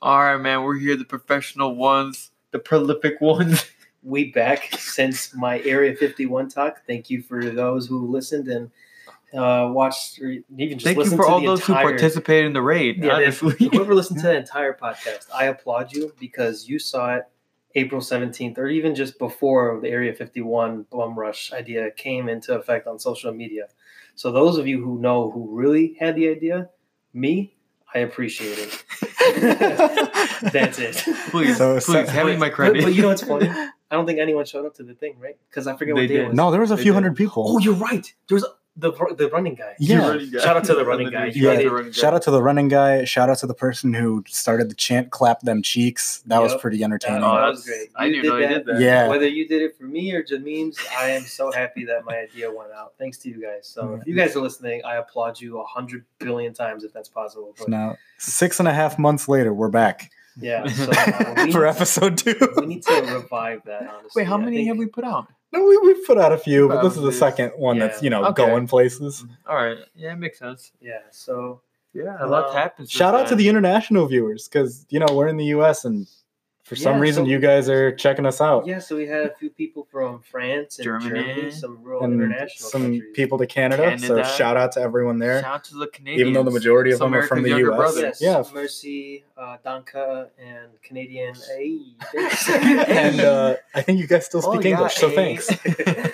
All right, man. We're here, the professional ones, the prolific ones. We back since my Area 51 talk. Thank you for those who listened and uh, watched, or even just Thank you listened for to all the those who participated in the raid. Yeah, honestly, whoever listened to the entire podcast, I applaud you because you saw it April 17th, or even just before the Area 51 bum rush idea came into effect on social media. So those of you who know who really had the idea, me, I appreciate it. That's it. please, So- please, so- hand me my But, credit. but you know what's funny? I don't think anyone showed up to the thing, right? Because I forget They what day did. it was. no, there was a They few did. hundred people. Oh, you're right. There was the the running guy. Yeah. running guy. Shout out to the running guy. Yeah, Yeah. running guy. Shout out to the running guy. Shout out to the person who started the chant "Clap them cheeks." That was pretty entertaining. Oh, that was great. I You didn't did know he that. did that. yeah, Whether you did it for me or Jameem's, I am so happy that my idea went out. Thanks to you guys. So if you guys are listening, I applaud you a hundred billion times if that's possible. But now six and a half months later, we're back yeah, so uh, for need, episode two. we need to revive that. Honestly, Wait, how many think- have we put out? No, we we put out a few, but this is the second one that's you know Okay. going places. All right, yeah, it makes sense. Yeah. So Yeah, Uh, a lot happens. Shout out to the international viewers because you know we're in the U.S. and for some Yeah, reason so- you guys are checking us out. yeah, so we had a few people from France and Germany. Germany, some real and international some countries. people to Canada, So shout out to everyone there. Shout out to the Canadians. Even though the majority of Some them are from the US. brothers. Yes, Yeah. Mercy, uh, Danka, and Canadian. Hey, and uh, I think you guys still Oh, speak yeah, English, so eh. thanks.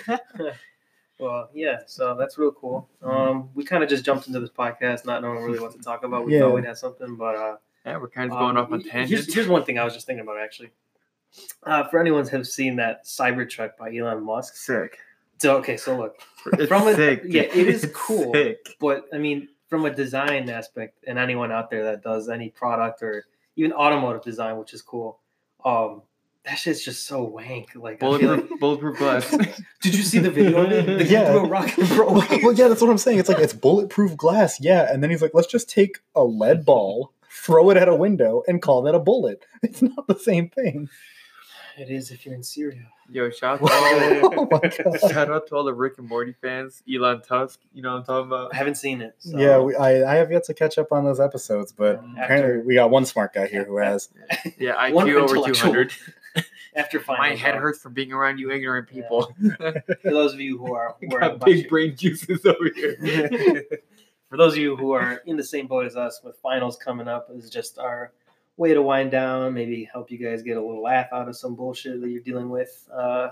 well, yeah, so that's real cool. Um, we kind of just jumped into this podcast, not knowing really what to talk about. We Yeah. thought we'd have something, but uh, Yeah, we're kind of going um, off on here's, tangents. here's one thing I was just thinking about actually. Uh, for anyone who's seen that Cybertruck by Elon Musk, sick. so okay, so look, It's From a- sick. yeah, it is It's cool. Sick. but I mean, from a design aspect, and anyone out there that does any product or even automotive design, which is cool, um, that shit's just so wank. Like, I feel like Bulletproof, bulletproof glass. Did you see the video of it? The guy Yeah. threw a rock and broke well, well, yeah, that's what I'm saying. It's like it's bulletproof glass, yeah. And then he's like, let's just take a lead ball, throw it at a window, and call that a bullet. It's not the same thing. It is if you're in Syria. Yo, shout out, to all, oh my god. shout out to all the Rick and Morty fans. Elon Tusk, you know what I'm talking about? I haven't seen it. So. Yeah, we, I, I have yet to catch up on those episodes, but Um, apparently we got one smart guy here who has. Yeah, IQ One over 200. after My head hurts from being around you ignorant Yeah. people. For those of you who are, who are Got big brain juices over here. For those of you who are in the same boat as us with finals coming up, this is just our way to wind down, maybe help you guys get a little laugh out of some bullshit that you're dealing with. Uh,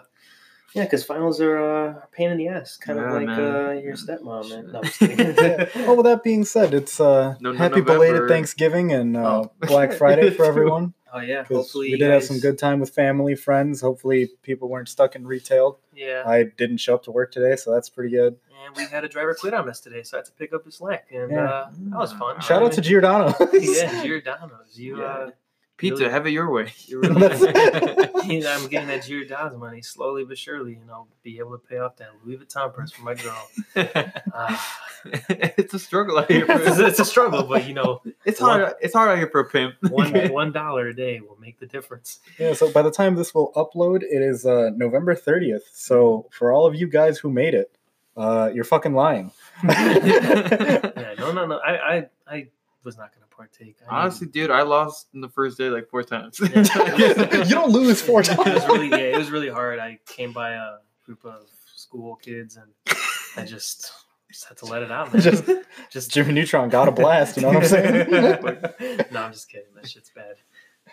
yeah, because finals are uh, a pain in the ass, kind Yeah, of like uh, your stepmom. Man. No, I'm just kidding. Yeah. Oh, with that being said, it's uh, No, no, happy November. belated Thanksgiving and uh, Oh. Black Friday for everyone. Oh yeah, hopefully we did have some good time with family, friends. Hopefully, people weren't stuck in retail. Yeah, I didn't show up to work today, so that's pretty good. and we had a driver quit on us today, so I had to pick up his slack, and Yeah. uh, that was fun. Shout out to Giordano. yeah, Giordano's. You, Yeah. uh, Pizza, have it your way. you really. I'm getting that Giordano's money slowly but surely. and I'll be able to pay off that Louis Vuitton purse for my girl. Ah. it's a struggle out here. it's, For, it's a struggle, but you know, it's hard. It's hard out here for a pimp. one one dollar a day will make the difference. yeah, so by the time this will upload, it is uh, November 30th. So for all of you guys who made it, uh, you're fucking lying. Yeah, no, no, no. I, I, I was not going to partake. I mean, Honestly, dude, I lost in the first day like four times. you don't lose four it was times. really, yeah, it was really hard. I came by a group of school kids, and I just, just had to let it out. Man. Just- just Jimmy Neutron got a blast. You know what I'm saying? no, I'm just kidding. That shit's bad.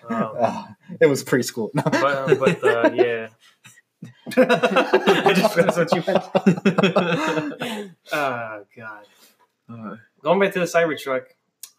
Um, Ah, it was preschool. No. but, but uh, yeah. I just that's what you meant. oh god. Uh, Going back to the Cybertruck.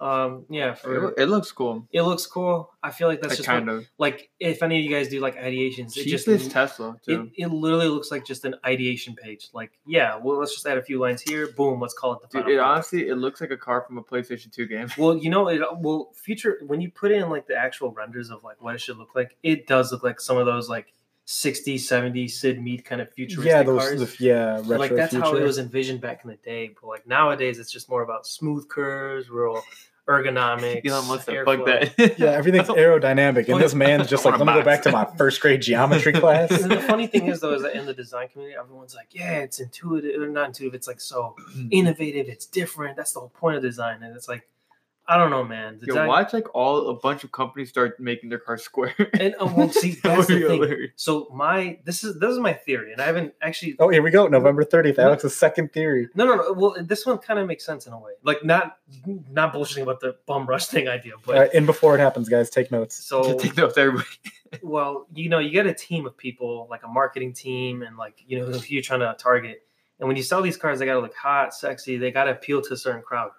Um, yeah, for it, it looks cool. it looks cool. I feel like that's Like, just kind what- of. like if any of you guys do like ideations, it Cheapest just Tesla it, too. it literally looks like just an ideation page. Like, yeah, well, let's just add a few lines here. Boom, let's call it the Dude, it product. honestly it looks like a car from a PlayStation 2 game. Well, you know, it will future when you put in like the actual renders of like what it should look like. It does look like some of those like 60, 70 Syd Mead kind of futuristic yeah, those. cars. The, yeah, retro like that's how it was envisioned back in the day. But like nowadays, it's just more about smooth curves, real ergonomics. Elon Musk said, airflow. fuck that. Yeah, everything's aerodynamic, and this man's just like, let me go back to my first grade geometry class. And the funny thing is, though, is that in the design community, everyone's like, "Yeah, it's intuitive or not intuitive. It's like so mm. innovative. It's different. That's the whole point of design." And it's like, I don't know, man. Yo, Design- watch like all a bunch of companies start making their cars square. And um, well, see, that's the thing. hilarious. So my this is this is my theory, and I haven't actually. Oh, here we go. November 30th. Alex's second theory. No, no, no. Well, this one kind of makes sense in a way. Like not not bullshitting about the bum rush thing idea, but All right, and before it happens, guys, take notes. so Take notes, everybody. well, you know, you get a team of people, like a marketing team, and like you know who you're trying to target. And when you sell these cars, they gotta look hot, sexy. They gotta appeal to a certain crowd.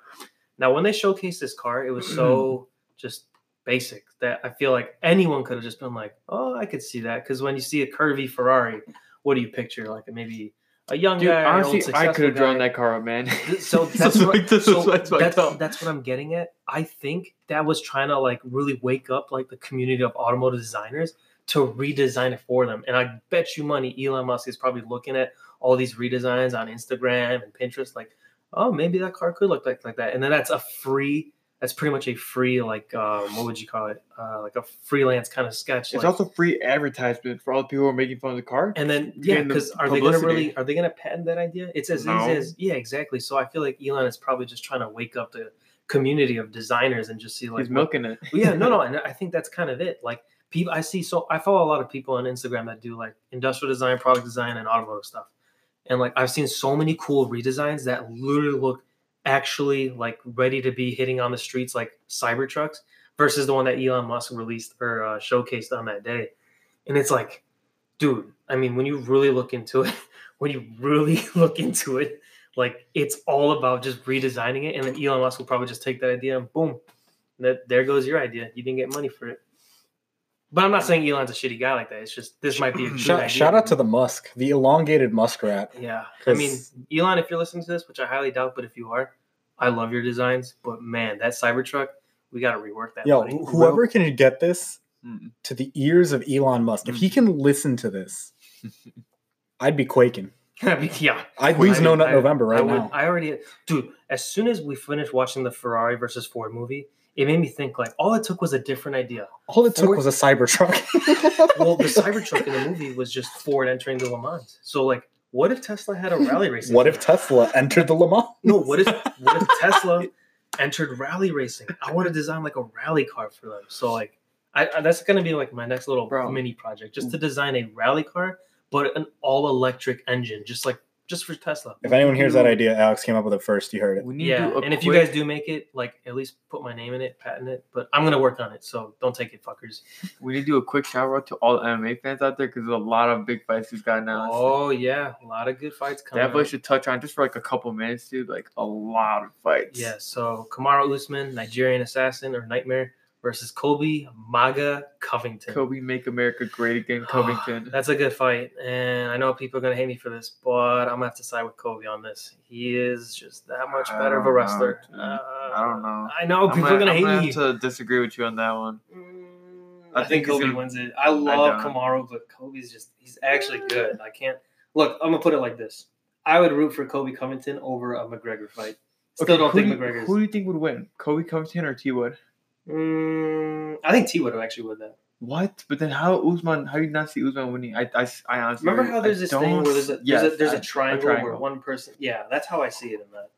Now, when they showcased this car, it was so just basic that I feel like anyone could have just been like, "Oh, I could see that." Because when you see a curvy Ferrari, what do you picture? Like maybe a young Dude, guy. honestly, I could have drawn that car up, man. So that's what, so that's, that's what I'm getting at. I think that was trying to like really wake up like the community of automotive designers to redesign it for them. And I bet you money Elon Musk is probably looking at all these redesigns on Instagram and Pinterest, like, oh, maybe that car could look like like that. And then that's a free. That's pretty much a free like um, what would you call it? Uh, like a freelance kind of sketch. It's like- also free advertisement for all the people who are making fun of the car. and then yeah, because are they going to really are they going to patent that idea? It's as No. easy as yeah, exactly. So I feel like Elon is probably just trying to wake up the community of designers and just see like He's what- milking it. Well, yeah, no, no, and I think that's kind of it. Like people, I see so I follow a lot of people on Instagram that do like industrial design, product design, and automotive stuff. And like I've seen so many cool redesigns that literally look actually like ready to be hitting on the streets like Cybertrucks versus the one that Elon Musk released or uh, showcased on that day. And it's like, dude, I mean, when you really look into it, when you really look into it, like it's all about just redesigning it. And then Elon Musk will probably just take that idea and boom, that there goes your idea. You didn't get money for it. But I'm not saying Elon's a shitty guy like that. It's just this might be a good idea. Shout, shout out to the Musk, the elongated muskrat. yeah. I mean Elon, if you're listening to this, which I highly doubt, but if you are, I love your designs. But man, that Cybertruck, we got to rework that. Yo, buddy. whoever can get this Mm. to the ears of Elon Musk, if he can listen to this, I'd be quaking. I mean, yeah. I'd Well, lose I No mean, Nut I- November I right would, now. I already, dude. As soon as we finish watching the Ferrari versus Ford movie, it made me think like all it took was a different idea. All it took was a Cybertruck. Well, the Cybertruck in the movie was just Ford entering the Le Mans. So like, what if Tesla had a rally racing? what if Tesla entered the Le Mans? No, what if what if Tesla entered rally racing? I want to design like a rally car for them. So like, I, I that's gonna be like my next little Bro. mini project, just to mm. design a rally car, but an all electric engine, just like just for Tesla. If anyone hears that idea, Alex came up with it first. You heard it. We need Yeah, to do a and if you guys do make it, like at least put my name in it, patent it. But I'm gonna work on it, so don't take it, fuckers. we need to do a quick shout out to all the MMA fans out there because there's a lot of big fights we've got announced. Oh yeah, a lot of good fights coming. Definitely up. should touch on just for like a couple minutes, dude. Like a lot of fights. Yeah, so Kamaru Usman, Nigerian assassin or nightmare versus Colby Maga Covington. Colby make America great again, Covington. That's a good fight, and I know people are gonna hate me for this, but I'm gonna have to side with Colby on this. He is just that much I better of a don't know, wrestler. Uh, I don't know. I know people are gonna I'm hate gonna me. have to disagree with you on that one. Mm, I I, think think Colby gonna- wins it. I love don't. Kamaru, but Colby's just he's actually good. I can't look. I'm gonna put it like this: I would root for Colby Covington over a McGregor fight. Still Okay, don't think do McGregor's. Who do you think would win? Colby Covington or T Wood? Mm, I think T would have actually won that. What? But then how Usman? How do you not see Usman winning? I, I, I honestly Remember how I there's this thing where there's a there's, Yes, a, there's I- a, triangle where triangle. one person. Yeah, that's how I see it in that,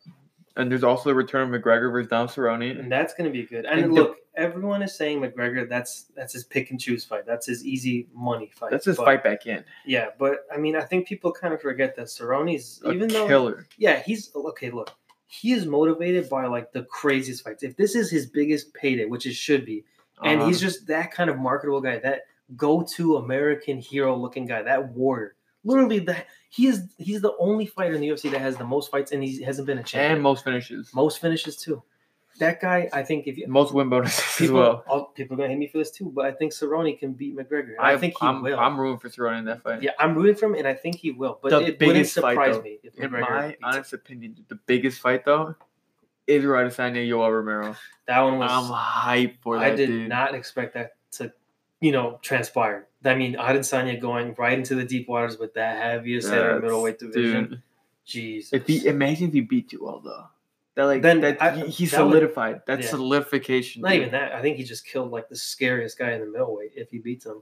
and there's also the return of McGregor versus Dom Cerrone. and that's going to be good. And And the- look, everyone is saying McGregor. That's that's his pick and choose fight. That's his easy money fight. That's his But- fight back in. Yeah, but I mean, I think people kind of forget that Cerrone's A even though killer. yeah, he's okay. Look, he is motivated by like the craziest fights. If this is his biggest payday, which it should be, and Uh-huh. he's just that kind of marketable guy, that go-to American hero-looking guy, that warrior. Literally, that he is. He's the only fighter in the UFC that has the most fights, and he hasn't been a champion. and most finishes, most finishes too. That guy, I think, if you most win bonuses as people, well. all, people are gonna hate me for this too, but I think Cerrone can beat McGregor. And I, think he I'm, will. I'm rooting for Cerrone in that fight. yeah, I'm rooting for him, and I think he will. But The it wouldn't fight, surprise though, me if In McGregor my beats him. honest opinion, the biggest fight though is Adesanya Yoel Romero. That one was. I'm hyped for that. I did dude. not expect that to, you know, transpire. I mean, Adesanya going right into the deep waters with that heaviest hitter That's- middleweight division. Dude, Jesus. if he imagine if he beat Joel though, that like Then that I- he, that would- solidified. That's yeah. solidification. Not dude. even that. I think he just killed like the scariest guy in the middleweight if he beats him.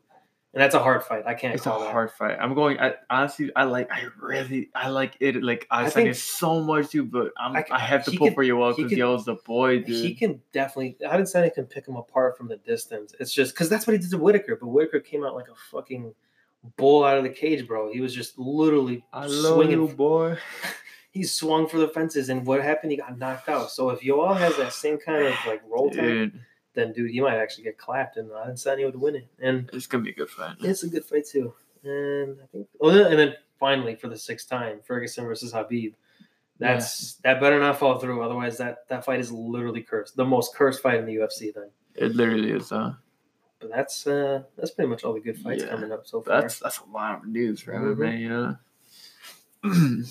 and that's a hard fight. I can't It's a that. hard fight. I'm going. I honestly, I like. I really, I like it. Like I, think- think so much too, but I'm, I I, have to pull could- for Yoel he because Yoel's the boy, dude. He can definitely. Adesanya can pick him apart from the distance. It's just because that's what he did to Whittaker. But Whittaker came out like a fucking bull out of the cage, bro. He was just literally I love swinging. you, boy. He swung for the fences, and what happened? He got knocked out. So if Yoel has that same kind of like roll time, then dude, he might actually get clapped, and Adesanya would win it. And it's gonna be a good fight. it's a good fight too. And I think, oh, and then finally for the sixth time, Ferguson versus Khabib. That's that better not fall through. Otherwise, that that fight is literally cursed. The most cursed fight in the UFC. Then, It literally is. Uh, but that's uh that's pretty much all the good fights Yeah. coming up so far. that's that's a lot of news for Mhm. MMA. You know.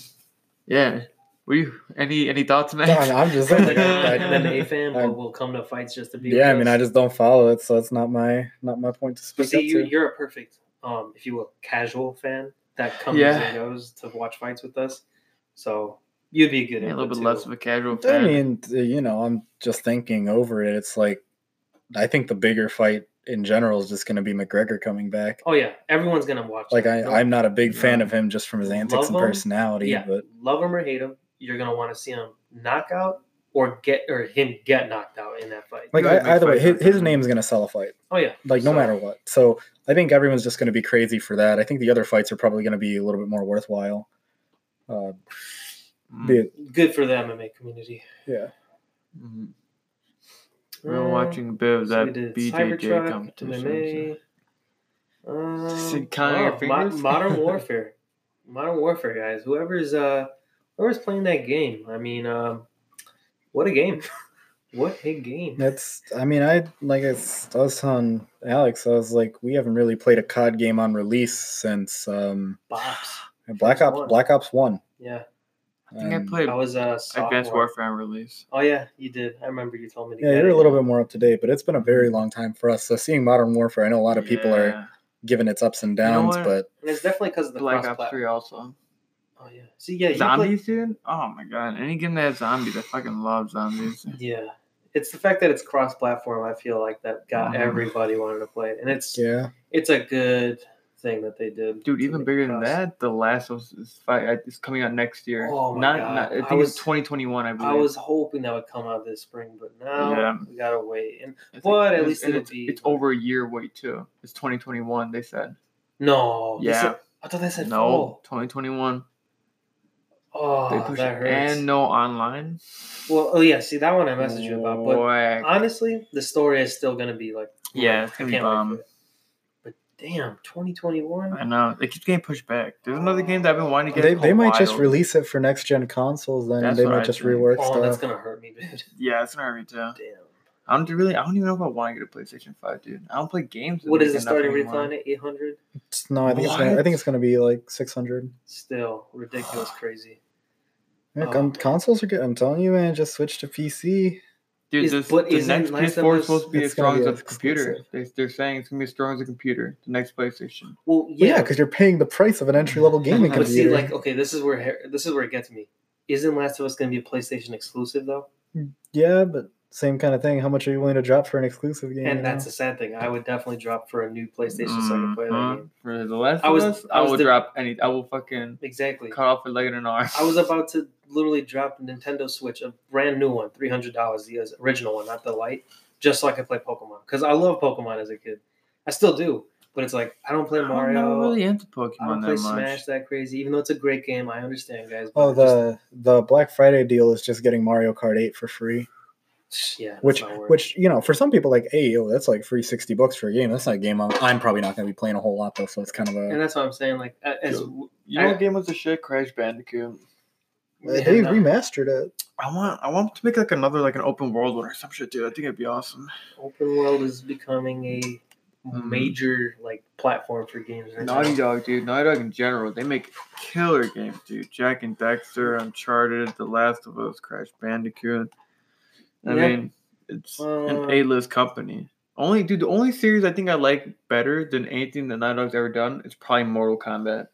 Yeah. Were you any any thoughts, man? No, I'm- I'm just and saying, then, like, and then a fan I- will, will come to fights just to be. yeah, I mean. I just don't follow it, so it's not my not my point to But speak see, up you, to. you're a perfect, um, if you will, casual fan that comes Yeah. and goes to watch fights with us. So you'd be a good. Yeah, a little bit too. less of a casual I mean, you know, I'm just thinking over it. It's like I think the bigger fight in general is just going to be McGregor coming back. Oh yeah, everyone's gonna watch. Like that. I, I'm not a big fan Yeah. of him just from his antics Love and him. personality, yeah, but love him or hate him, you're gonna want to see him knock out or get or him get knocked out in that fight. like I, either way, his, for his him. name's going to sell a fight, oh yeah, like no So- matter what. So I think everyone's just going to be crazy for that. I think the other fights are probably going to be a little bit more worthwhile. Uh, Mm. be it, good for the MMA community. yeah. Mhm. We're Uh, watching a bit of so that did BJJ competition. MMA. Um, See, counting wow, Mo- Modern Warfare, Modern Warfare, guys. Whoever's uh, whoever's playing that game. I mean, um, what a game! what a game! That's. I mean, I like I was I was telling Alex. I was like, we haven't really played a COD game on release since um, Bops. Black Ops. one. Black Ops One. Yeah, I think I played I was uh, Advanced sophomore. Warfare release. Oh yeah, you did. I remember you told me to Yeah, get you're it. a little bit more up to date, but it's been a very long time for us. So seeing Modern Warfare, I know a lot of people are Yeah. giving its ups and know downs, what? but and it's definitely because of the Black cross Ops 3 also. Oh yeah. See, yeah, you play- Zombies, dude? Oh my god. Any game that has zombies, I fucking love zombies. Yeah, it's the fact that it's cross-platform. I feel like that got Mhm. everybody wanted to play it, and it's yeah, it's a good thing that they did. Dude, even bigger than that, The Last of Us is fight is coming out next year. Oh my not, God. not I I think was- it's 2021, I believe. I was hoping that would come out this spring, but now Yeah. we gotta wait. And I but at least it's, it'll it's, be- it's over a year wait too. It's 2021, they said. no, Yeah. said- I thought they said No, fall. 2021. Oh, they push that hurts. And no online. well, oh yeah, see that one I messaged you about, but Boy. honestly, the story is still gonna be like, Yeah, it's I gonna be can't wait for bomb. It. But damn, 2021. I know. It keeps getting pushed back. There's another game that I've been wanting to get. they, they might just release it for next gen consoles. Then That's they might I just think. rework Oh, that's gonna hurt me, dude. Yeah, it's gonna hurt me too. Damn. I don't really. I don't even know if I want to get a PlayStation Five, dude. I don't play games. What is make the starting enough anymore. recline at 800? No, I think it's gonna, I think it's gonna be like six hundred. Still ridiculous, crazy. Yeah, Oh. con- consoles are good. I'm telling you, man. Just switch to PC. Dude, Is- this, but the isn't next Last of PS4 is Us- supposed to be as strong gonna as be a computer. They, they're saying it's gonna be as strong as a computer. The next PlayStation. Well, Yeah, yeah, because you're paying the price of an entry level gaming but see, like, okay, this is where this is where it gets me. Isn't Last of Us going to be a PlayStation exclusive though? yeah, but same kind of thing. How much are you willing to drop for an exclusive game? And that's know? a sad thing. I would definitely drop for a new PlayStation so I can mm-hmm. play that game. For the last I of was- us, I I, will the- drop any. I will fucking Exactly. cut off a leg and an arm. I was about to literally drop a Nintendo Switch, a brand new one, three hundred dollars, the original one, not the light, just so I could play Pokemon. Because I love Pokemon as a kid. I still do, but it's like I don't play I'm Mario. not really into Pokemon. I don't Pokemon play that much. Smash that crazy, even though it's a great game. I understand, guys. Oh, it just- the the Black Friday deal is just getting Mario Kart 8 for free. Yeah, Which not worth it. which you know, for some people, like, hey, yo, that's like free sixty bucks for a game. That's not a game I'm, I'm probably not going to be playing a whole lot though. So it's kind of a and that's what I'm saying. Like, a- as You know what game was a shit? Crash Bandicoot. yeah, they no, remastered it. I want. I want to make like another like an open world one or some shit, dude. I think it'd be awesome. open world is becoming a Mhm. major like platform for games. Right Naughty now. Dog, dude. Naughty Dog in general, they make killer games, dude. Jak and Daxter, Uncharted, The Last of Us, Crash Bandicoot. I Yeah. mean, it's Uh, an A-list company. Only, dude, the only series I think I like better than anything that Naughty Dog's ever done is probably Mortal Kombat.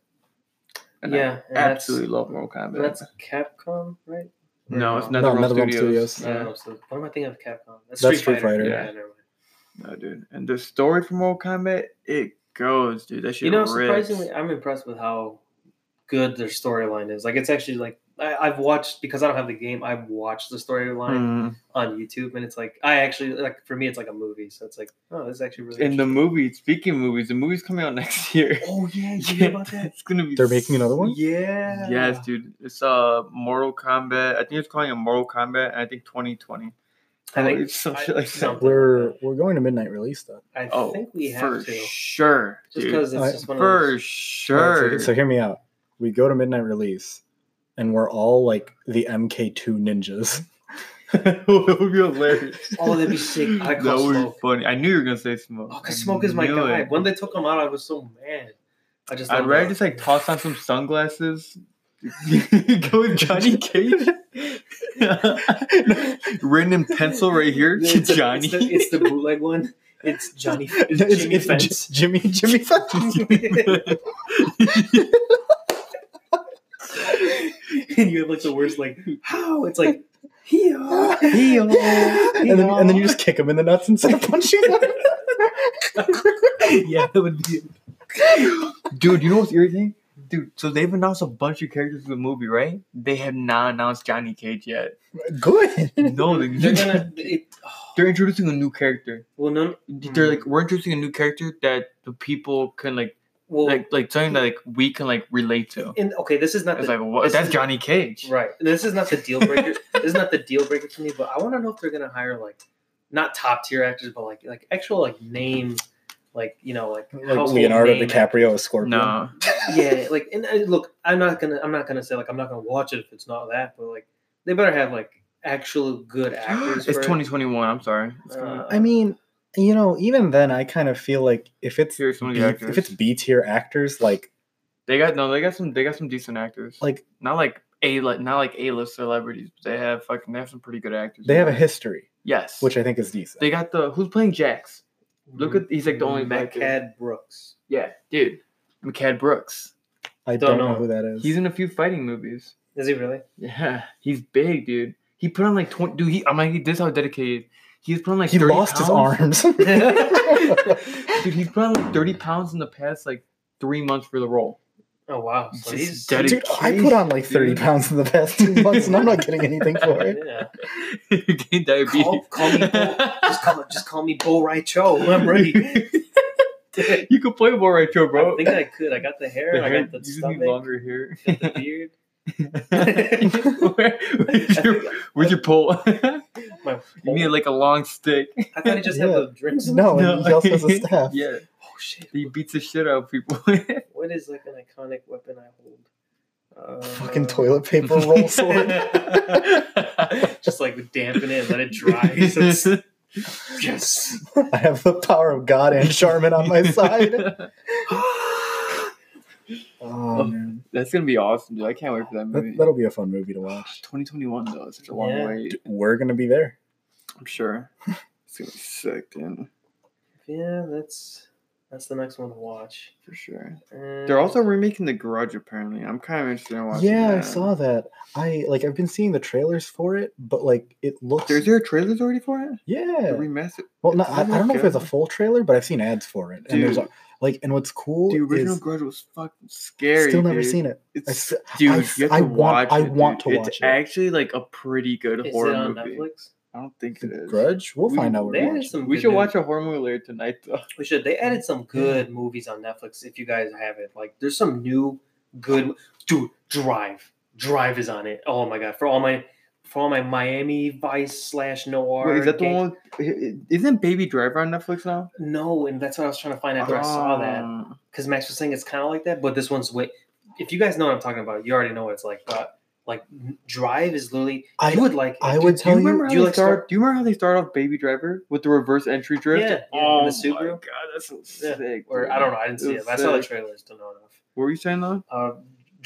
And Yeah, I and absolutely love Mortal Kombat. That's Capcom, right? Or no, it's No, NetherRealm NetherRealm Studios. Studios. I don't Yeah. know, so what am I thinking of Capcom? That's That's Street, Street Fighter. Fighter. Yeah, Yeah. No, dude. And the story for Mortal Kombat, it goes, dude. That shit You know, rips. surprisingly, I'm impressed with how good their storyline is. Like, it's actually like I, I've watched because I don't have the game. I've watched the storyline Mhm. on YouTube, and it's like I actually like for me, it's like a movie. So it's like, oh, this is actually really. In the movie, speaking of movies, the movie's coming out next year. Oh yeah, you hear about that? It's gonna be. They're making another one? Yeah. Yes, dude. It's uh Mortal Kombat. I think it's calling it Mortal Kombat. And I think 2020. I think it's some I- shit like that. We're we're going to midnight release though. I Oh, think we have for to. sure, Just dude. because it's I- just one of For those. sure. Alright, so, so hear me out. We go to midnight release, and we're all like the MK2 ninjas. that would be hilarious. Oh, that'd be sick. I that call would be Smoke. funny. I knew you were gonna say smoke. Oh, because Smoke is my guy. it. When they took him out, I was so mad. I just. I'd rather just like toss on some sunglasses. Go with Johnny Cage. Written in pencil right here, It's the- Johnny. It's the, it's the bootleg one. It's Johnny. it's, Jimmy it's Fence. J- Jimmy Jimmy Fence. and you have like the worst like how it's like here. and then and then you just kick him in the nuts instead of punching him. yeah, that would be. Dude, you know what's irritating? Dude, so they've announced a bunch of characters in the movie, right? They have not announced Johnny Cage yet. Good. No, they, They're gonna. It, oh, they're introducing a new character. well, no. They're like, hmm. we're introducing a new character that the people can like, Well, like, like something that like we can like relate to. in, okay, this is not It's the like, what? this That's is- Johnny Cage. right. This is not the deal breaker. this is not the deal breaker for me. But I want to know if they're gonna hire like not top tier actors, but like like actual like name, like you know like, Like Leonardo DiCaprio as Scorpion. No, yeah, like and uh, look, I'm not gonna I'm not gonna say like I'm not gonna watch it if it's not that, but like they better have like actual good actors. it's for it. 2021. I'm sorry. It's Uh, I mean, you know, even then, I kind of feel like if it's Here's some of B, the if it's B tier actors, like They got no. They got some. They got some decent actors. like not like a like not like a list celebrities, but they have fucking they have some pretty good actors. they have a history, yes, which I think is decent. they got the who's playing Jax. Look at he's like the only black kid. Cad Brooks. Yeah, dude, Mehcad Brooks. I don't don't, know. know. who that is. He's in a few fighting movies. Is he really? Yeah, he's big, dude. He put on like twenty. Dude, he, I'm like, this is how dedicated. He's put on like he 30 lost his arms. Dude, he's put on like thirty pounds in the past like three months for the role. Oh wow! So he's dead- Dude, I put on like 30 Dude. pounds in the past two months and I'm not getting anything for it. yeah. you gained diabetes. Call, call me Bo, just call just call me Bo' Rai Cho. I'm ready. you could play more right, Joe, bro. I think I could. I got the hair. The I hair- got the you stomach. need longer hair. Got the beard. Where- where's, your, where's your pole? My you need like a long stick. I thought he just had Yeah. the drinks. No, and he also has a staff. Yeah, Oh shit! he beats the shit out of people. What is like an iconic weapon I hold? Uh, Fucking toilet paper roll sword. just like dampen it, and let it dry. So it's- yes. I have the power of God and Charmin on my side. Oh, oh, man. That's gonna be awesome, dude. I can't wait for that movie. That, that'll be a fun movie to watch. 2021 though, it's such a long Yeah. wait. We're going to be there. I'm sure. It's gonna be sick, dude, yeah, that's that's the next one to watch. for sure. And They're also remaking The Grudge. Apparently, I'm kind of interested in watching. Yeah, I saw that. I like I've been seeing the trailers for it, but like it looks There's there trailers already for it? Yeah. The remastered. Well, no, I, I don't know look if there's a full trailer, but I've seen ads for it. And there's a, like and what's cool The original is Grudge was fucking scary. still never dude. seen it. It's s- dude, I you have to I watch want- I want dude. to watch It's it. actually like a pretty good is horror it on movie. Netflix? I don't think it is. Grudge? We'll We- find out what They we added some. We should new- watch a horror movie later tonight, though. We should. They added some good movies on Netflix. If you guys have it, like there's some new good. Dude, Drive. Drive is on it. Oh my god! For all my for all my Miami Vice slash noir. Wait, is that the gang- one? Isn't Baby Driver on Netflix now? No, and that's what I was trying to find after I saw that. Ah. Because Max was saying it's kind of like that, but this one's way. If you guys know what I'm talking about, you already know what it's like. But like Drive is literally. I- you would like. it. I would Do tell you you, remember how do you they like start? start- Do you remember how they start off Baby Driver with the reverse entry drift? Yeah, yeah, oh in my the Subaru. god, that's so Yeah, sick. Or. I don't know. I didn't see It it. was But I saw the sick. trailers to know enough. What were you saying though? Uh,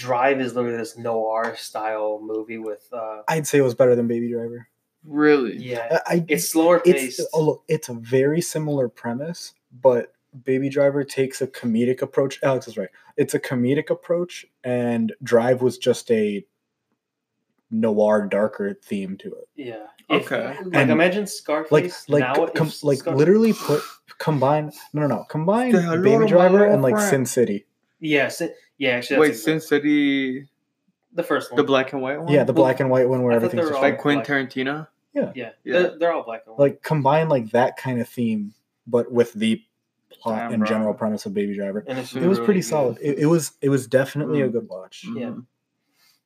Drive is literally this noir style movie with. Uh, I'd say it was better than Baby Driver. Really? yeah, I, I it's slower paced. it's oh, look, it's a very similar premise, but Baby Driver takes a comedic approach. Alex is right. It's a comedic approach, and Drive was just a noir, darker theme to it. Yeah. If- Okay. Like And- imagine Like, Scarface like, now. if com- like Scar- literally put combine. No, no, no. Combine Baby Driver and like. Sin City. Yeah. Sin- yeah. Actually, Wait, that's Sin City, the first one. the black and white one. Yeah, the Well, black and white one where everything's just like Quentin. Tarantino. Yeah. Yeah. They're, they're all black and white. like combine like that kind of theme, but with the plot Damn, and bro. general premise of Baby Driver. and it's It was really pretty good. solid. It, it was it was definitely a Mm. good watch. Yeah. Mhm.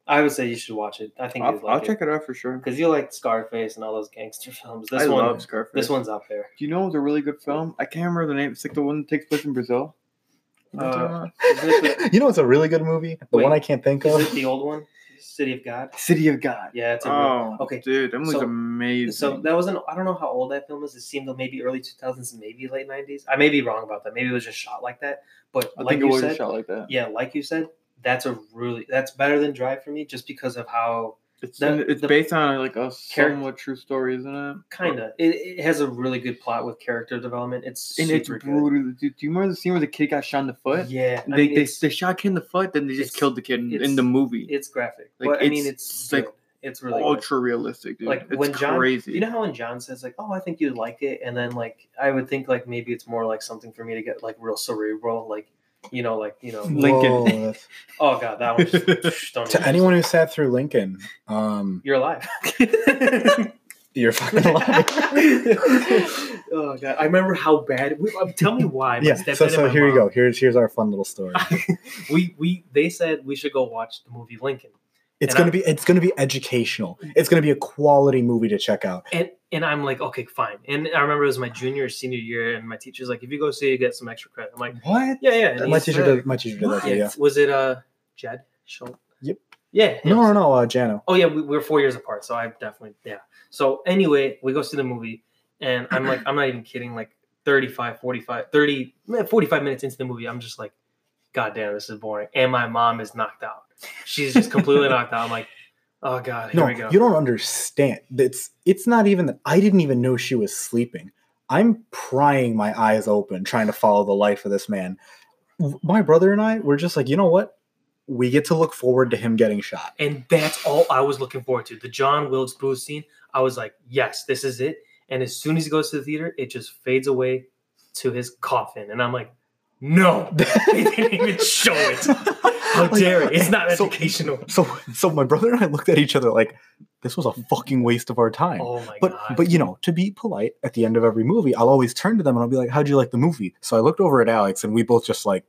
I would say you should watch it. I think I'll, you'd I'll like check it out for sure. because you like Scarface and all those gangster films. This I one, love Scarface. this one's up there. Do you know it was a really good film? I can't remember the name. It's like the one that takes place in Brazil. You know what I'm Uh, talking You know, it's a really good movie. The Wait, one I can't think the, of. is it the old one, City of God? City of God. Yeah, it's a Oh, okay. dude, that movie's so- amazing. So that wasn't. I don't know how old that film is. It seemed like maybe early two thousands, maybe late nineties. I may be wrong about that. Maybe it was just shot like that. But I like think it you was said, shot like that. yeah, like you said, that's a really that's better than Drive for me, just because of how It's The- it's the- based on like a Char- somewhat true story, isn't it? kind of it, it has a really good plot with character development. It's And it's good. brutal. Do, you remember the scene where the kid got shot in the foot? Yeah, I they, mean, they, they shot kid in the foot, then they just killed the kid in, in the movie. it's graphic, like, but I mean, it's like good. it's really good. ultra realistic, dude. like it's when John, crazy. you know how when John says like, "Oh, I think you'd like it," and then like I would think like maybe it's more like something for me to get like real cerebral, like you know, like you know, Lincoln. Whoa, oh god, that one. Just, to anyone who sat through Lincoln, um, you're alive. you're fucking alive. oh god, I remember how bad. We, um, tell me why. yeah. So so here you go. Here's here's our fun little story. we we they said we should go watch the movie Lincoln, It's And gonna I- be it's gonna be educational. It's gonna be a quality movie to check out. and and I'm like, okay, fine. And I remember it was my junior or senior year, and my teacher's like, if you go see you get some extra credit. I'm like, what? yeah, yeah. And My teacher did my teacher did that. yeah, too, Yeah. Was it uh Jed Schultz? Yep. Yeah. No, no, no. Uh, Jano. Oh yeah, we, we're four years apart, so I definitely yeah. So anyway, we go see the movie, and I'm like, I'm not even kidding. Like 35, 45, 30, eh, 45 minutes into the movie, I'm just like, God damn, this is boring. And my mom is knocked out. She's just completely knocked out. I'm like, oh god, here No, we go. you don't understand. It's it's not even that I didn't even know she was sleeping. I'm prying my eyes open, trying to follow the life of this man. My brother and I were just like, you know what? We get to look forward to him getting shot. and that's all I was looking forward to. The John Wilkes Booth scene. I was like, yes, this is it. And as soon as he goes to the theater, it just fades away to his coffin, and I'm like, no, they didn't even show it. How Like, dare it? It's not so- educational. So, so my brother and I looked at each other like, this was a fucking waste of our time. Oh my but god! but you know, to be polite at the end of every movie, I'll always turn to them and I'll be like, "How'd you like the movie?" So I looked over at Alex and we both just like,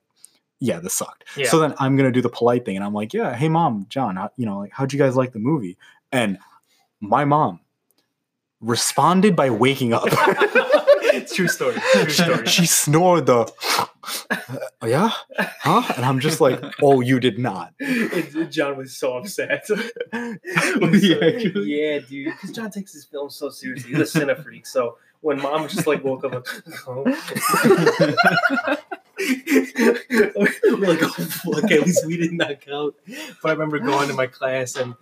"Yeah, this sucked." Yeah. So then I'm gonna do the polite thing and I'm like, "Yeah, hey mom, John, how, you know, like, how'd you guys like the movie?" And my mom responded by waking up. True story. True story. she snored the, "Uh, yeah, huh? And I'm just like, "Oh, you did not." And John was so upset. Yeah, actually. yeah, dude. Because John takes his film so seriously. He's a cine freak. So when mom just like woke up, like, oh. We're like, oh, fuck, at least we didn't knock out. But I remember going to my class and,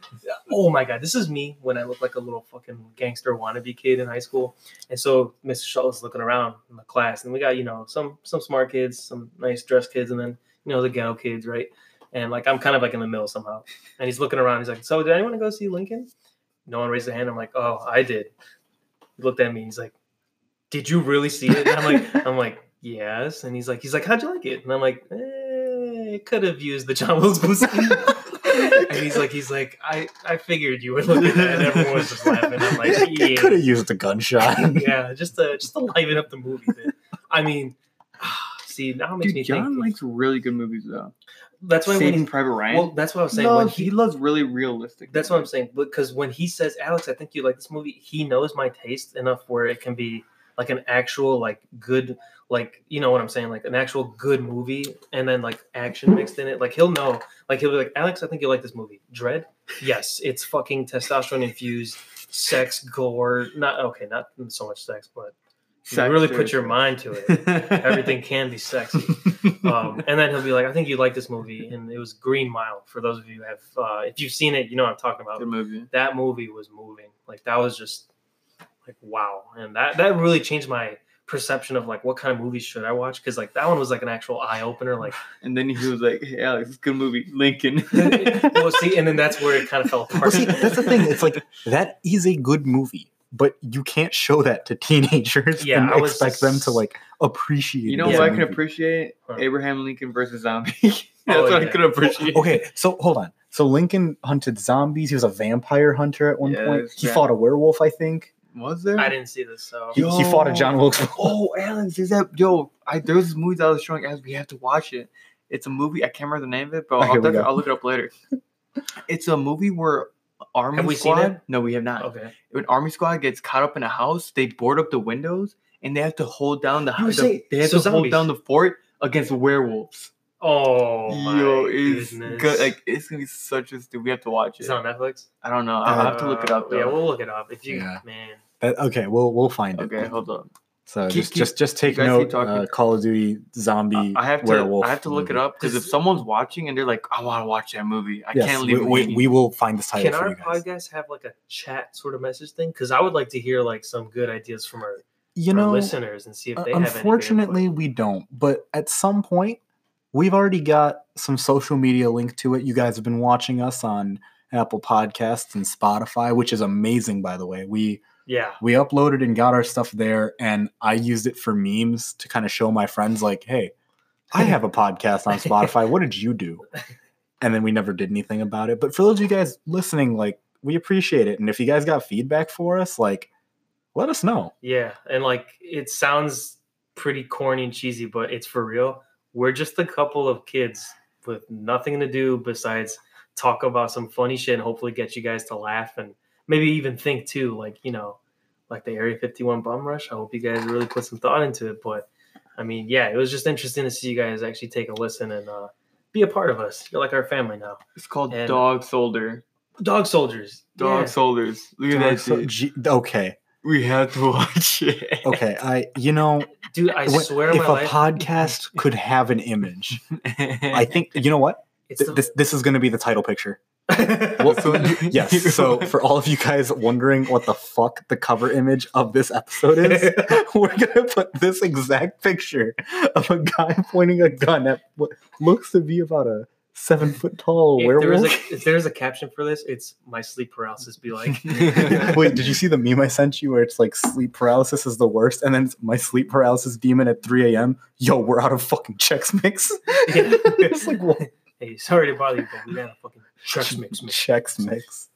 oh my god, this is me when I look like a little fucking gangster wannabe kid in high school. And so Mr. Schultz is looking around in the class, and we got you know some some smart kids, some nice dressed kids, and then you know the ghetto kids, right? And like I'm kind of like in the middle somehow. And he's looking around. He's like, "So did anyone go see Lincoln?" No one raised their hand. I'm like, "Oh, I did." He looked at me. He's like, "Did you really see it?" And I'm like, "I'm like, yes." And he's like, "He's like, how'd you like it?" And I'm like, eh, could have used the John Wilkes Booth." and he's like, "He's like, I I figured you would look at that." And everyone was just laughing. I'm like, "Yeah." Could have used a gunshot. yeah, just to just to liven up the movie. Bit. I mean, see now it makes Dude, me John think. likes really good movies though. that's why when Saving he, Private Ryan. well, that's what I was saying. no, when he, he, loves really realistic. that's what I'm saying. Because when he says, "Alex, I think you like this movie," he knows my taste enough where it can be like an actual like good like you know what I'm saying like an actual good movie and then like action mixed in it. Like he'll know. Like he'll be like, "Alex, I think you like this movie." Dread. Yes, it's fucking testosterone infused, sex, gore. Not okay, not so much sex, but you really put your mind to it. Everything can be sexy. um, and then he'll be like, "I think you like this movie," and it was Green Mile. For those of you who have, uh, if you've seen it, you know what I'm talking about. Good movie. That movie was moving. Like that was just like wow, and that that really changed my perception of like what kind of movies should I watch because like that one was like an actual eye opener. Like, And then he was like, "Hey, Alex, it's a good movie, Lincoln." well, see, and then that's where it kind of fell apart. Well, see, that's the thing. It's like that is a good movie, but you can't show that to teenagers Yeah, and I was expect them to like appreciate. You know it as what a I can movie. appreciate? Huh. Abraham Lincoln versus zombie. Oh, that's Oh, what I yeah. could appreciate. Okay, so hold on. So Lincoln hunted zombies. He was a vampire hunter at one point. He yeah. fought a werewolf, I think. Was there? I didn't see this, so He, he fought a John Wilkes. Oh, Alex, is that yo? I there was this movie that I was showing Alex. We have to watch it. It's a movie. I can't remember the name of it, but I'll, here we definitely- go. I'll look it up later. It's a movie where Army Have we seen Squad. it? No, we have not. okay. When Army Squad gets caught up in a house, they board up the windows and they have to hold down the You were house. saying- They have so to hold down the fort against werewolves. Oh my Yo, it's goodness! good. Like it's gonna be such a. stu- We have to watch Is it. it on Netflix? I don't know. I'll have to look it up Uh, though. Yeah, we'll look it up. If you, Yeah. man, That, okay, we'll we'll find it. okay, hold on. So Keep- just keep- just just take you guys note. talking. Uh, Call of Duty zombie I have to. werewolf. I have to look it up because if someone's watching and they're like, "I want to watch that movie," I Yes, can't we, leave. it we, we will find the title can for our you guys. podcast have like a chat sort of message thing? Because I would like to hear like some good ideas from our, You our know, listeners and see if Uh, they have Unfortunately, input. we don't. But at some point, we've already got some social media link to it. You guys have been watching us on Apple Podcasts and Spotify, which is amazing, by the way. We Yeah, we uploaded and got our stuff there, and I used it for memes to kind of show my friends, like, "Hey, I have a podcast on Spotify. What did you do?" And then we never did anything about it. But for those of you guys listening, like, we appreciate it, and if you guys got feedback for us, like, let us know. yeah, and like it sounds pretty corny and cheesy, but it's for real. We're just a couple of kids with nothing to do besides talk about some funny shit and hopefully get you guys to laugh and maybe even think too, like you know, like the Area 51 bum rush. I hope you guys really put some thought into it. But I mean, yeah, it was just interesting to see you guys actually take a listen and uh, be a part of us. You're like our family now. It's called And- Dog Soldier. Dog soldiers. Dog Yeah. Soldiers. Look at Dark that So- shit. G- okay, We have to watch it. okay. I, you know, Dude, I when- swear if my a life, podcast could have an image, I think you know what. it's Th- the, this this is going to be the title picture. well, so- Yes. So for all of you guys wondering what the fuck the cover image of this episode is, we're gonna put this exact picture of a guy pointing a gun at what looks to be about a seven foot tall if there was werewolf. a if there's a caption for this, it's my sleep paralysis be like. Wait, did you see the meme I sent you where it's like sleep paralysis is the worst, and then it's my sleep paralysis demon at 3 a.m. Yo, we're out of fucking Chex Mix. it's like what? Hey, sorry to bother you, but we got a fucking Chex Mix. mix. Chex Mix.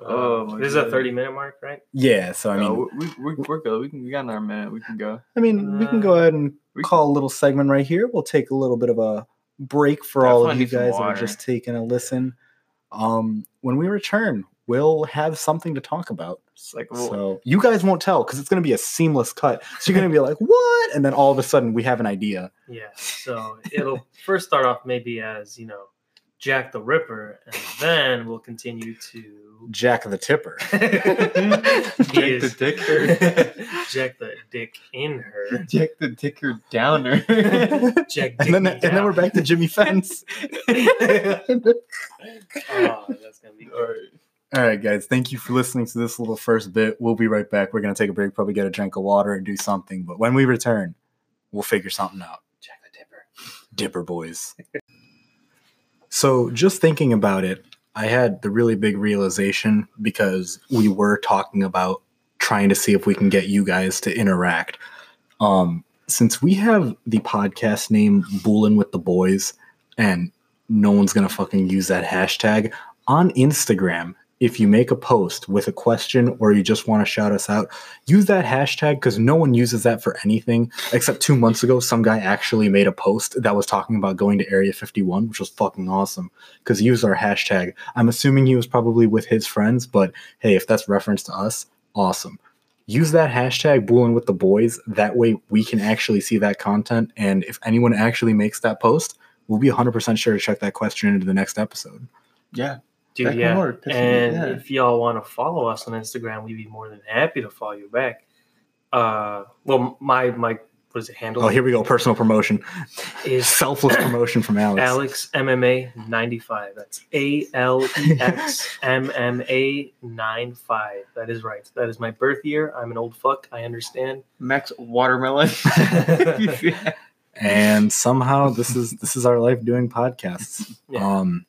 Oh my this is a 30 minute mark, right? Yeah, so I mean, No, we, we, we're good. We, can, we got another minute. We can go. I mean, we can go ahead and We- call a little segment right here. We'll take a little bit of a break for all of you guys that are just taking a listen. Um, when we return, we'll have something to talk about. It's like, well, So you guys won't tell because it's going to be a seamless cut. So you're going to be like, "What?" And then all of a sudden, we have an idea. Yeah. So it'll first start off maybe as, you know, Jack the Ripper, and then we'll continue to. Jack the Tipper. he Jack is the Dicker. Jack the Dick in her. Jack the Dicker Downer. Jack and then, Dick and then we're back to Jimmy Fence. Oh, that's gonna be All right. All right, guys. Thank you for listening to this little first bit. We'll be right back. We're going to take a break, probably get a drink of water and do something. But when we return, we'll figure something out. Jack the Dipper. Dipper boys. So, just thinking about it, I had the really big realization because we were talking about trying to see if we can get you guys to interact. Um, since we have the podcast name Bullin' with the Boys, and no one's gonna fucking use that hashtag on Instagram. If you make a post with a question or you just want to shout us out, use that hashtag because no one uses that for anything except two months ago. Some guy actually made a post that was talking about going to Area 51, which was fucking awesome because he used our hashtag. I'm assuming he was probably with his friends, but hey, if that's reference to us, awesome. Use that hashtag Bullin' with the boys. That way we can actually see that content. And if anyone actually makes that post, we'll be 100% sure to check that question into the next episode. Yeah. Dude, That can yeah. work. That's- and yeah. if y'all want to follow us on Instagram, we'd be more than happy to follow you back. Uh, well, my my what is it handle Oh, here we go. Personal promotion. is Selfless promotion from Alex. Alex MMA 95. That's A L E X M M A 95. That is right. That is my birth year. I'm an old fuck. I understand. Max Watermelon. and somehow this is this is our life doing podcasts. Yeah. Um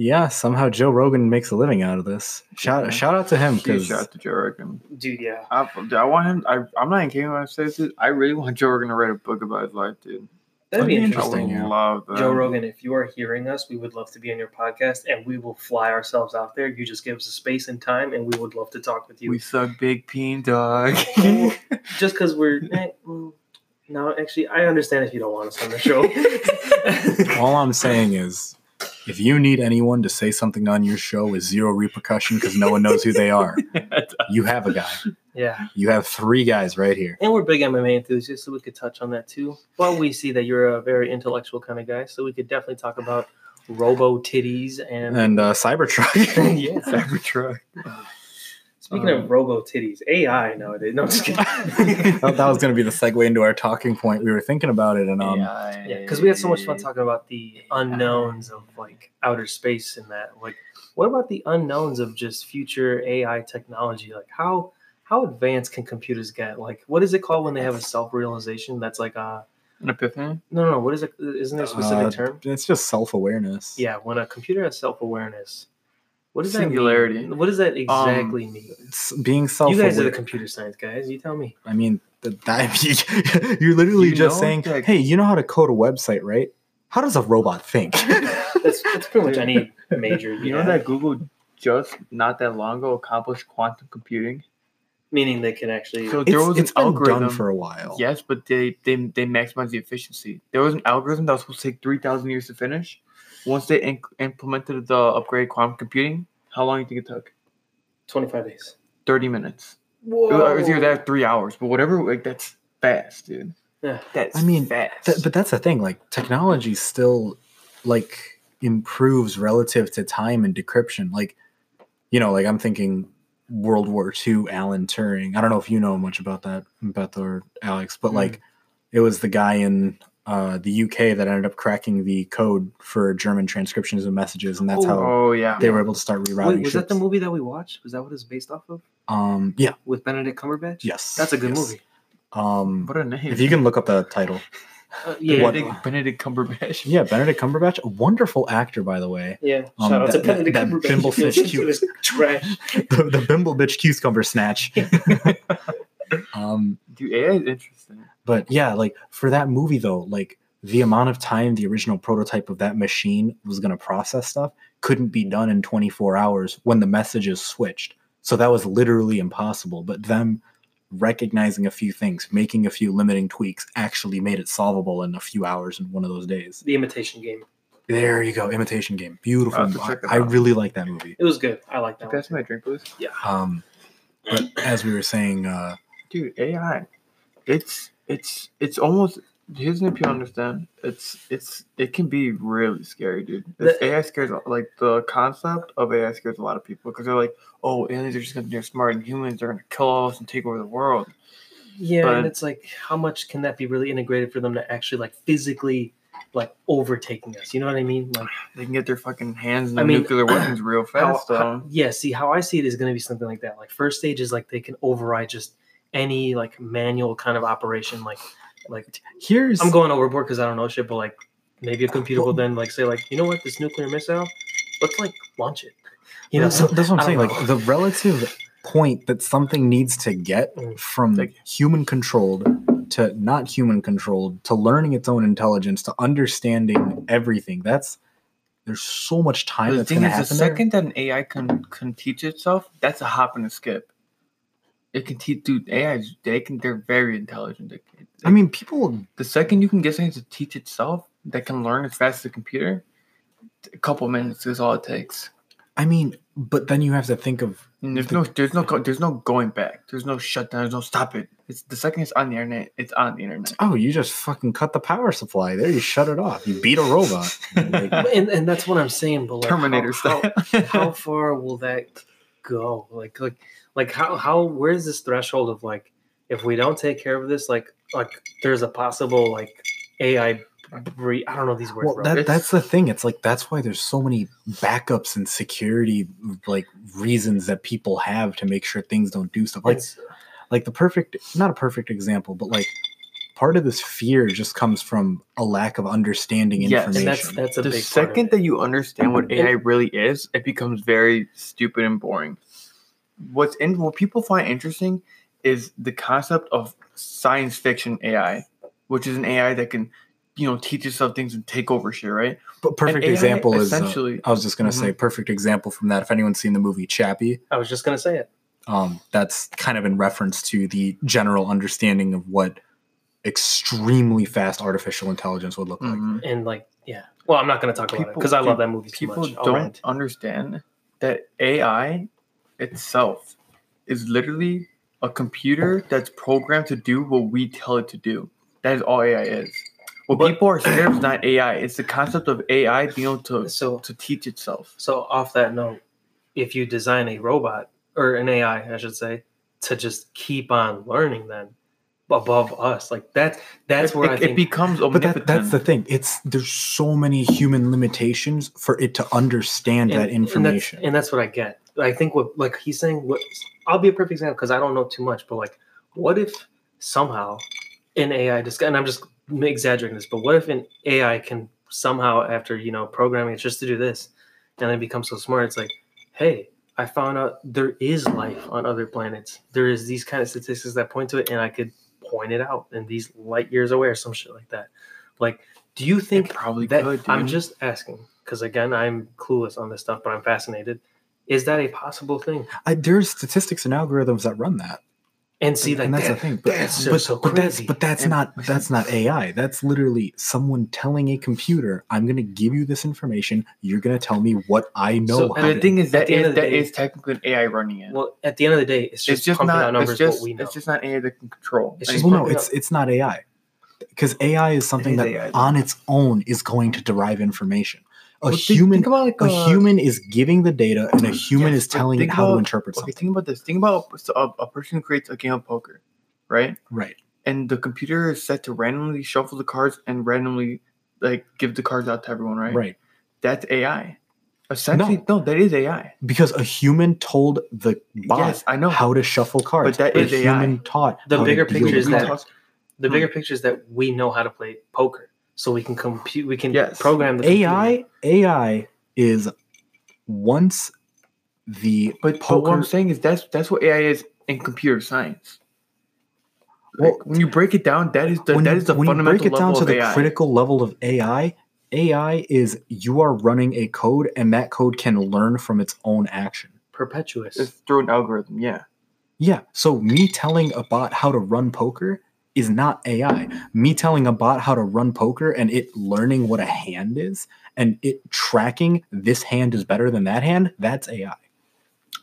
yeah, somehow Joe Rogan makes a living out of this. Shout Yeah. shout out to him because shout out to Joe Rogan. Dude, yeah. I, I want him. I, I'm not even kidding when I say this. I really want Joe Rogan to write a book about his life, dude. That'd be That'd be interesting. I would yeah. love that. Joe Rogan, if you are hearing us, we would love to be on your podcast and we will fly ourselves out there. You just give us a space and time and we would love to talk with you. We suck big peen, dog. just because we're. eh, mm, no, actually, I understand if you don't want us on the show. all I'm saying is if you need anyone to say something on your show with zero repercussion because no one knows who they are, you have a guy. yeah. You have three guys right here. And we're big MMA enthusiasts, so we could touch on that too. But we see that you're a very intellectual kind of guy, so we could definitely talk about robo titties and. And uh, Cybertruck. yeah. Cybertruck. Speaking Um, of robo titties, AI nowadays. No, I'm just kidding. that that was going to be the segue into our talking point. We were thinking about it, and um, yeah, because we had so much fun talking about the unknowns of like outer space and that. Like, what about the unknowns of just future AI technology? Like, how how advanced can computers get? Like, what is it called when they have a self realization? That's like a An epiphany. no, no, no. What is it? Isn't there a specific Uh, term? it's just self awareness. Yeah, when a computer has self awareness, what does Singularity. that mean? What does that um, exactly mean? It's being self. You guys are the computer science guys. You tell me. I mean, that, that you're literally You just know saying, that- "Hey, you know how to code a website, right? How does a robot think?" That's, that's pretty much any major. You know that Google just not that long ago accomplished quantum computing. meaning they can actually. So there it's, was it's an been algorithm. done for a while. Yes, but they they they maximize the efficiency. There was an algorithm that was supposed to take three thousand years to finish. Once they in- implemented the upgrade quantum computing, how long do you think it took? 25 days. Thirty minutes. Whoa. It was either that or three hours, but whatever. Like that's fast, dude. Yeah. That's I mean, fast. Th- but that's the thing. Like technology still like improves relative to time and decryption. Like, you know, like I'm thinking World War II, Alan Turing. I don't know if you know much about that, Beth or Alex, but Mm. like it was the guy in uh, the UK that ended up cracking the code for German transcriptions of messages, and that's how oh yeah. they were able to start rerouting. Wait, was that the movie that we watched? Was that what it's based off of? Um, yeah, With Benedict Cumberbatch? yes, That's a good yes. movie. Um, What a name. if you can look up the title, Uh, yeah. What- Benedict, Benedict Cumberbatch. yeah, Benedict Cumberbatch, a wonderful actor, by the way. Yeah. Um, Shout out to that- Benedict that- that Cumberbatch. Bimble if you're Fish listening to this trash. the, the bimble bitch cucumber snatch. um, Dude, AI is interesting. but yeah, like for that movie though, like the amount of time the original prototype of that machine was going to process stuff couldn't be done in 24 hours when the messages switched. So that was literally impossible. But them recognizing a few things, making a few limiting tweaks, actually made it solvable in a few hours in one of those days. The Imitation Game. There you go, Imitation Game, beautiful. I'll have to check it I, I really like that movie. It was good. I like that That's my drink, please. Um, but as we were saying, uh, Dude, AI. It's it's it's almost here's if you understand. It's it's it can be really scary, dude. AI scares like the concept of AI scares a lot of people because they're like, oh, aliens are just gonna be smart and humans are gonna kill all us and take over the world. Yeah, But- and it's like, how much can that be really integrated for them to actually like physically like overtaking us? You know what I mean? Like, They can get their fucking hands on I mean, nuclear weapons real fast, how- though. yeah. See, how I see it is going to be something like that. Like, first stage is like they can override just any like manual kind of operation. Like, like here's I'm going overboard because I don't know shit, but like maybe a computer will then like say like, you know what, this nuclear missile, let's like launch it. You know, so that's what I'm saying. don't Like the relative point that something needs to get Mm. from Like- human controlled to not human controlled to learning its own intelligence to understanding everything. That's there's so much time the that's thing going to is, the happen. there. second that an AI can can teach itself, that's a hop and a skip. It can teach, dude. AI, they can, they're very intelligent. They, can- I mean, people. the second you can get something to teach itself that can learn as fast as a computer, a couple minutes is all it takes. I mean, but then you have to think of And there's no, there's no, there's no going back. There's no shutdown. There's no stop it. It's the second it's on the internet, it's on the internet. oh, you just fucking cut the power supply there. You shut it off. You beat a robot. Like, and, and that's what I'm saying. But like, Terminator how, how, how far will that go? Like, like, like how, how, where's this threshold of like, if we don't take care of this, like like there's a possible like AI. Bre- I don't know these words. Well, that, that's the thing. It's like that's why there's so many backups and security like reasons that people have to make sure things don't do stuff. Like It's- uh, like the perfect not a perfect example, but like part of this fear just comes from a lack of understanding Yes, information. and that's that's a the big second part of that you understand what AI really is, it becomes very stupid and boring. What's in what people find interesting is the concept of science fiction AI, which is an AI that can, you know, teach itself things and take over shit, right? but perfect AI example is uh, essentially- I was just gonna say perfect example from that. If anyone's seen the movie Chappie, I was just gonna say it. um, that's kind of in reference to the general understanding of what extremely fast artificial intelligence would look like. Mhm. And like, yeah. Well, I'm not gonna talk about it because I love that movie so People much. Don't rant. understand that AI itself is literally a computer that's programmed to do what we tell it to do. That is all AI is. What But- people are scared of is not AI. It's the concept of AI being able to So to teach itself. So off that note, if you design a robot or an AI, I should say, to just keep on learning, then above us, like that, that's it, where I it, think. it becomes But that, that's the thing. It's there's so many human limitations for it to understand that and information. that's, and that's what I get. I think what like he's saying. What I'll be a perfect example because I don't know too much, but like, what if somehow an AI just and I'm just exaggerating this, but what if an AI can somehow after you know programming it just to do this, and then become so smart, it's like, hey, I found out there is life on other planets. There is these kind of statistics that point to it, and I could point it out, and these light years away or some shit like that. Like, do you think It probably that could. I'm just asking because again, I'm clueless on this stuff, but I'm fascinated. Is that a possible thing? I, there's statistics and algorithms that run that. And see, and, like and that's that, the thing. But, that's but, just so but that's but that's And- not that's not AI. That's literally someone telling a computer, "I'm going to give you this information. You're going to tell me what I know." So, how But to the thing is At that the end is of the that day- is technically an AI running it. well, at the end of the day, it's just, it's just pumping not. out numbers It's just. what we know. It's just not AI that can control. It's just well, no, pumping it's it's not AI because AI is something is that AI, on its own is going to derive information. A Well, think- human, think about like a uh, human is giving the data, and a human Yes, is telling it think how to about- interpret Okay, something. think about this. Think about a, a person who creates a game of poker, right? Right. And the computer is set to randomly shuffle the cards and randomly like give the cards out to everyone, right? Right. That's AI. Essentially, no, no that is AI. Because a human told the bot Yes, I know. how to shuffle cards. that a is AI. human taught The how bigger deal picture with is We that- cards. talk- the Hmm. bigger picture is that we know how to play poker, so we can compute. We can Yes. program the computer. AI AI is once the but, but poker what I'm saying is that's that's what AI is in computer science. Like, Well, when you break it down, that is the when, that you- is the when you break it down to of the AI. critical level of AI, AI is you are running a code and that code can learn from its own action. perpetuous. It's through an algorithm, yeah. Yeah. So me telling a bot how to run poker is not AI. Me telling a bot how to run poker and it learning what a hand is and it tracking this hand is better than that hand, that's AI.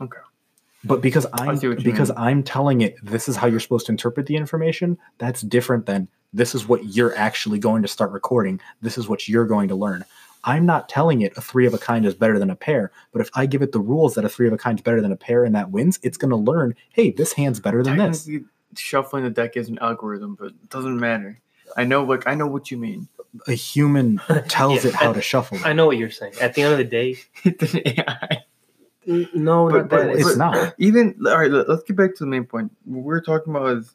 Okay. But because I'm see what you because mean. I'm telling it this is how you're supposed to interpret the information, that's different than this is what you're actually going to start recording. This is what you're going to learn. I'm not telling it a three of a kind is better than a pair, but if I give it the rules that a three of a kind is better than a pair and that wins, it's going to learn, hey, this hand's better than this. Technically, shuffling the deck is an algorithm, but it doesn't matter. I know, like I know what you mean. A human tells Yeah, it how I- to shuffle. I know what you're saying. At the end of the day, it's an AI. no, But, not but that. it's It's, not. Even all right, let- let's get back to the main point. What we're talking about is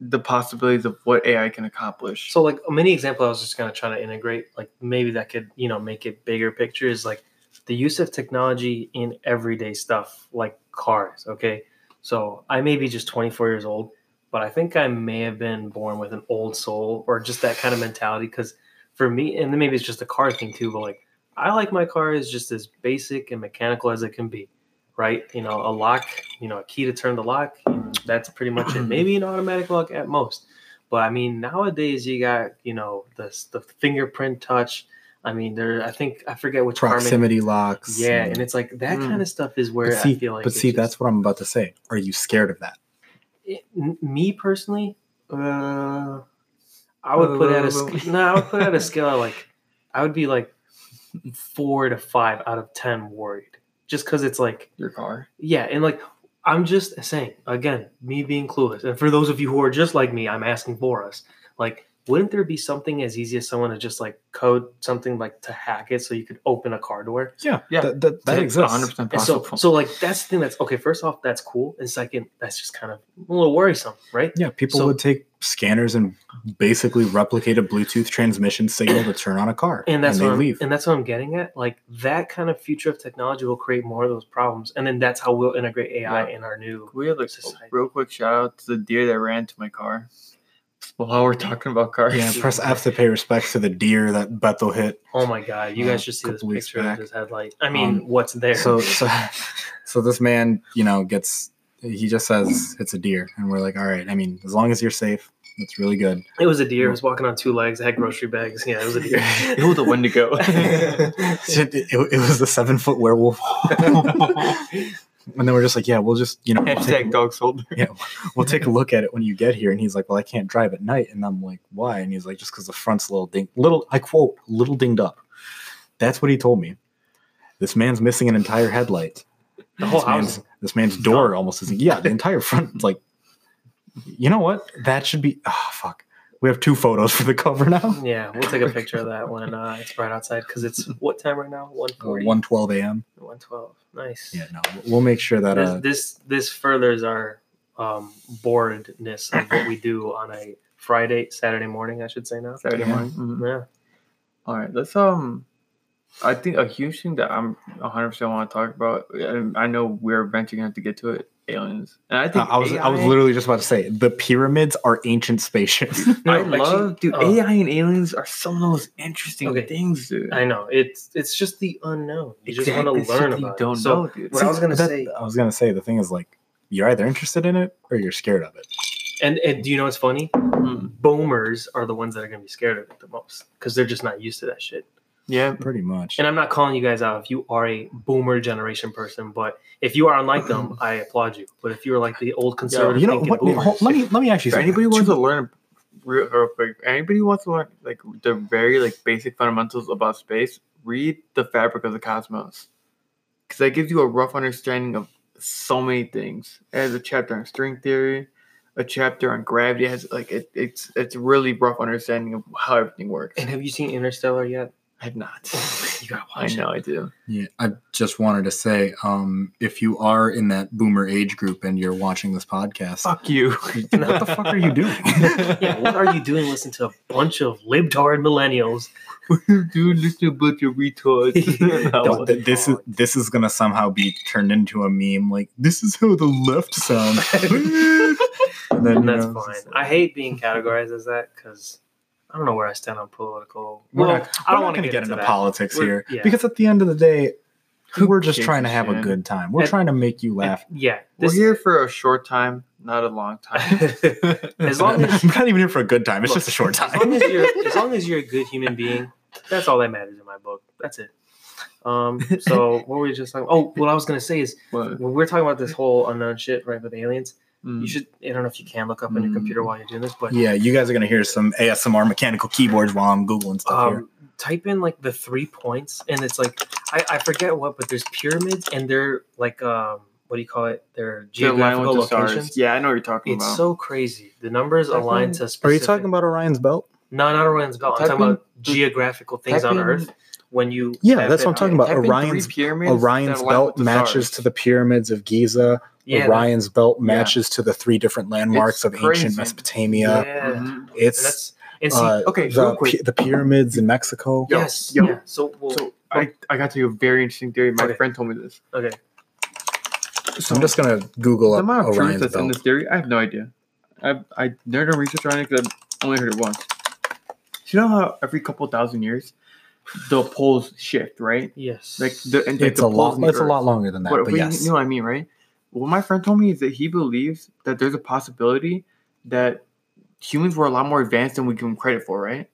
the possibilities of what AI can accomplish. so like a mini example. I was just gonna try to integrate, like maybe that could you know make it bigger picture is like the use of technology in everyday stuff like cars. Okay, so I may be just 24 years old, but I think I may have been born with an old soul or just that kind of mentality. Because for me, and then maybe it's just a car thing too, but like I like my car is just as basic and mechanical as it can be. Right, you know, a lock, you know, a key to turn the lock. that's pretty much it. Maybe an automatic lock at most. But I mean, nowadays you got you know the the fingerprint touch. I mean, there. I think I forget which car Proximity locks. Yeah, and it's like that Mm. kind of stuff is where but see, I feel like. but it's see just- that's what I'm about to say. Are you scared of that? it, n- me personally. Uh, I would put it at a no. I would put it at a scale of like, I would be like four to five out of ten worried, just because it's like Your car. yeah, and like I'm just saying, again, me being clueless. And for those of you who are just like me, I'm asking for us. Like, wouldn't there be something as easy as someone to just like code something like to hack it so you could open a car door? Yeah, Yeah, that, that, that exists. 100% And so, possible. so like that's the thing that's okay. First off, that's cool, and second, that's just kind of a little worrisome, right? Yeah, people So- would take scanners and basically replicate a Bluetooth transmission signal to turn on a car, And that's they what I'm, leave. and that's what I'm getting at. Like that kind of future of technology will create more of those problems, and then that's how we'll integrate AI Yeah. in our new. we had like a Society. real quick shout out to the deer that ran to my car. While we're talking about cars, yeah, press F to pay respects to the deer that Bethel hit. Oh my god, you Uh, guys should see this picture back. of this headlight. I mean, Um, what's there? So, so, so this man, you know, gets he just says it's a deer, and we're like, all right. I mean, as long as you're safe, that's really good. it was a deer. It was walking on two legs. It had grocery bags. Yeah, it was a deer. it was a Wendigo. it, it, it was the seven foot werewolf. and then we're just like, yeah, we'll just, you know, we'll take, Hashtag dog soldier. yeah, we'll take a look at it when you get here. And he's like, well, I can't drive at night. And I'm like, why? And he's like, just because the front's a little ding, little, I quote, little dinged up. That's what he told me. This man's missing an entire headlight. The whole this man's, house. this man's door almost isn't. Yeah, the entire front. Like, you know what? That should be. Oh fuck. We have two photos for the cover now. Yeah, we'll take a picture of that when uh, it's bright outside because it's what time right now? 140? One twelve a.m. 112. Nice. Yeah, no, we'll make sure that. This, Uh, this this furthers our um, boredness of what we do on a Friday, Saturday morning, I should say now. Saturday Yeah. morning. Mhm. Yeah. All right, let's um. I think a huge thing that I'm 100 percent want to talk about. and I know we're eventually gonna have to get to it. Aliens, and I think I was I was literally just about to say the pyramids are ancient spaceships. No, I actually- love, dude. oh. AI and aliens are some of those interesting Okay. things, dude. I know it's it's just the unknown. You just want to learn shit you about don't it. So dude. what I was gonna That- say, I was gonna say the thing is like you're either interested in it or you're scared of it. and and do you know what's funny? Mm, Boomers are the ones that are gonna be scared of it the most because they're just not used to that shit. Yeah, Pretty much. And I'm not calling you guys out if you are a boomer generation person, but if you are unlike them, I applaud you. But if you're like the old conservative, you know thinking what? boomers, hold- let me let me actually If anybody wants to learn real, real quick, anybody wants to learn like the very like basic fundamentals about space, read the fabric of the cosmos, because that gives you a rough understanding of so many things. It has a chapter on string theory, a chapter on gravity. It has like it, it's it's a really rough understanding of how everything works. and have you seen Interstellar yet? I have not. You gotta watch. I watch know I do. Yeah, I just wanted to say, um, if you are in that boomer age group and you're watching this podcast, Fuck you. what the fuck are you doing? Yeah, what are you doing listening to a bunch of libtard millennials? Dude, listen to a bunch of retards. Don't- th- this is this is gonna somehow be turned into a meme. Like this is how the left sounds. and then And you that's know, fine. just I hate being categorized as that because I don't know where I stand on political. We're well, not, I don't want to going to get into that. politics We're- here yeah. because at the end of the day, Who we're just trying to have a good time. We're And- trying to make you laugh. Yeah, We're here for a short time, not a long time. as long as I'm not even here for a good time. It's Look, just a short as long time. as you're as long as you're a good human being, that's all that matters in my book. That's it. Um. So what were we just talking? Oh, what I was gonna say is What? when we're talking about this whole unknown shit, right, with aliens. Mm. You should. I don't know if you can look up on your Mm. computer while you're doing this, but yeah, you guys are going to hear some ASMR mechanical keyboards while I'm googling stuff here. um, type in like the three points, and it's like I, I forget what, but there's pyramids, and they're like um, what do you call it? They're They're geographical the stars. locations. Yeah, I know what you're talking It's about. It's so crazy. The numbers Type align in- to. Are you talking about Orion's belt? No, not Orion's belt. I'm Type talking about in the- geographical things on in- Earth. When you Yeah, that's what I'm talking about. Type in three Orion's- pyramids Orion's belt matches to the pyramids of Giza. Yeah, Orion's belt matches to the three different landmarks It's of crazy. ancient Mesopotamia. Yeah, Mhm. It's that's and see, uh, Okay, the, real quick. pi- the pyramids in Mexico. Yo, yes, yo. yeah. So, well, So I, I got to you a very interesting theory. My Okay. friend told me this. okay, So I'm just gonna Google the up amount of truth Orion's that's in this theory, I have no idea. I I never done research on it because I've only heard it once. You know how every couple thousand years the poles shift, right? yes, Like the and like It's the a lot. in the It's a lot longer than that. But, but but yes, you know what I mean, right? What my friend told me is that he believes that there's a possibility that humans were a lot more advanced than we give them credit for, right?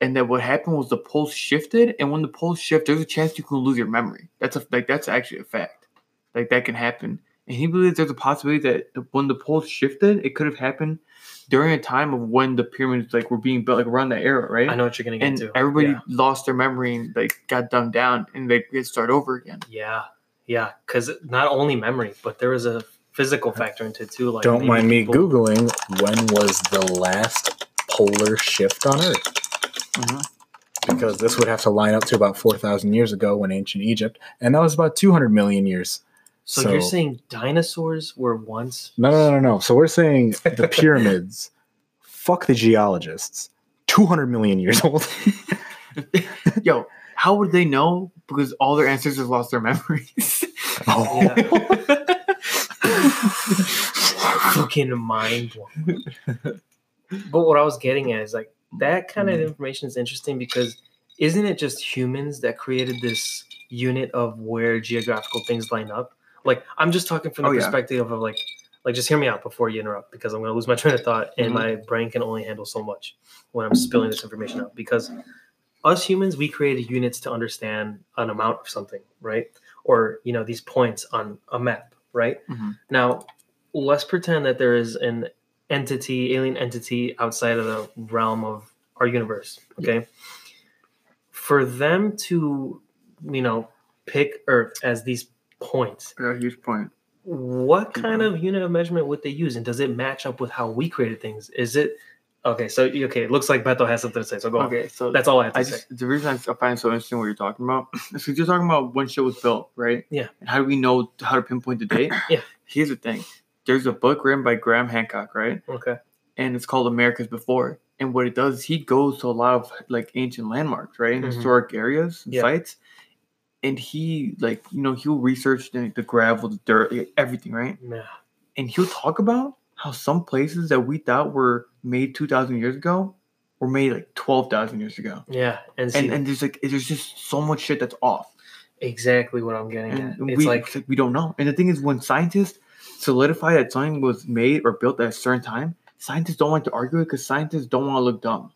And that what happened was the poles shifted, and when the poles shift, there's a chance you can lose your memory. That's a like that's actually a fact. Like that can happen. And he believes there's a possibility that when the poles shifted, it could have happened during a time of when the pyramids like were being built, like around that era, right? I know what you're gonna get and to. everybody yeah, lost their memory and like got dumbed down, and they could start over again. yeah, yeah. Because not only memory, but there was a physical factor into it too. Like Don't maybe mind me people- googling when was the last polar shift on Earth? Mhm. Because this would have to line up to about four thousand years ago when ancient Egypt, and that was about two hundred million years. So, you're saying dinosaurs were once? No, no, no, no. So we're saying the pyramids. fuck the geologists. Two hundred million years old. Yo, how would they know? Because all their ancestors lost their memories. oh. Fucking mind blowing. but what I was getting at is like that kind of information is interesting because isn't it just humans that created this unit of where geographical things line up? Like I'm just talking from the Oh, yeah. perspective of like like just hear me out before you interrupt because I'm gonna lose my train of thought and Mhm. my brain can only handle so much when I'm spilling this information out because us humans we created units to understand an amount of something right? Or you know these points on a map right? Mhm. now let's pretend that there is an entity alien entity outside of the realm of our universe okay? For them to you know pick earth as these points Yeah, huge point. what kind of unit of measurement would they use? And does it match up with how we created things? Is it okay so okay it looks like beto has something to say so go on Okay, so that's all i have to I say just the reason I find it so interesting what you're talking about is because you're talking about when shit was built, right? Yeah. And how do we know how to pinpoint the date? Yeah. Here's the thing. There's a book written by Graham Hancock, right? okay And it's called America's Before. And what it does, he goes to a lot of like ancient landmarks, right? And Mhm. historic areas, and Yeah. sites. And he like, you know, he'll research the, the gravel, the dirt, everything, right? yeah and he'll talk about how some places that we thought were made 2000 years ago were made like 12,000 years ago. yeah and, see, And and there's like there's just so much shit that's off. exactly what i'm getting And at we it's like it's like we don't know. And the thing is when scientists solidify that something was made or built at a certain time, scientists don't like to argue it because scientists don't want to look dumb.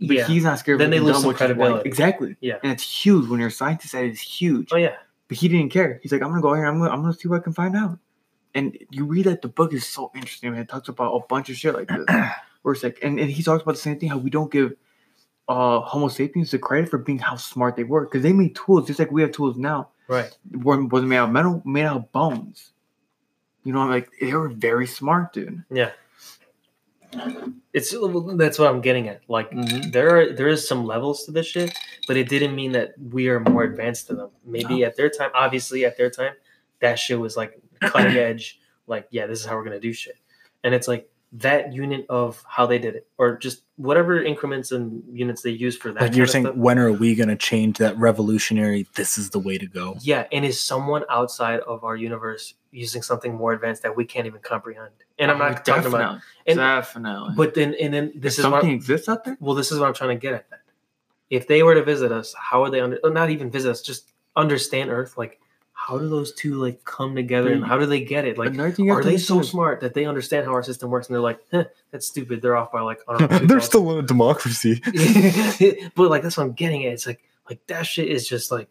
But yeah he's not scared of Then they lose some credibility. Exactly. Yeah. And it's huge when you're a scientist that is huge. oh yeah But he didn't care. He's like, I'm gonna go here. I'm gonna, I'm gonna see what I can find out. And you read that the book is so interesting. Man. It talks about a bunch of shit like this. Where it's like, and, and he talks about the same thing. How we don't give uh Homo sapiens the credit for being how smart they were because they made tools just like we have tools now. right wasn't made out of metal, made out of bones. You know, I'm like they were very smart, dude. yeah it's that's what i'm getting at like Mhm. there are there is some levels to this shit, but it didn't mean that we are more advanced than them. Maybe at their time, obviously at their time, that shit was like cutting edge. Like, yeah, this is how we're gonna do shit. And it's like that unit of how they did it, or just whatever increments and units they use for that. Like you're saying, stuff. when are we going to change that revolutionary? This is the way to go. Yeah, and is someone outside of our universe using something more advanced that we can't even comprehend? And I'm Oh, not talking about. definitely, and- definitely. But then, and then this if is what something exists out there. Well, this is what I'm trying to get at. Then, if they were to visit us, how would they under? Not even visit us, just understand Earth. Like, how do those two like come together, and how do they get it? Like, Another thing you have are they so smart that they understand how our system works, and they're like, "That's stupid. They're off by like know." They're still in a democracy. but like that's what I'm getting at. It's like like that shit is just like,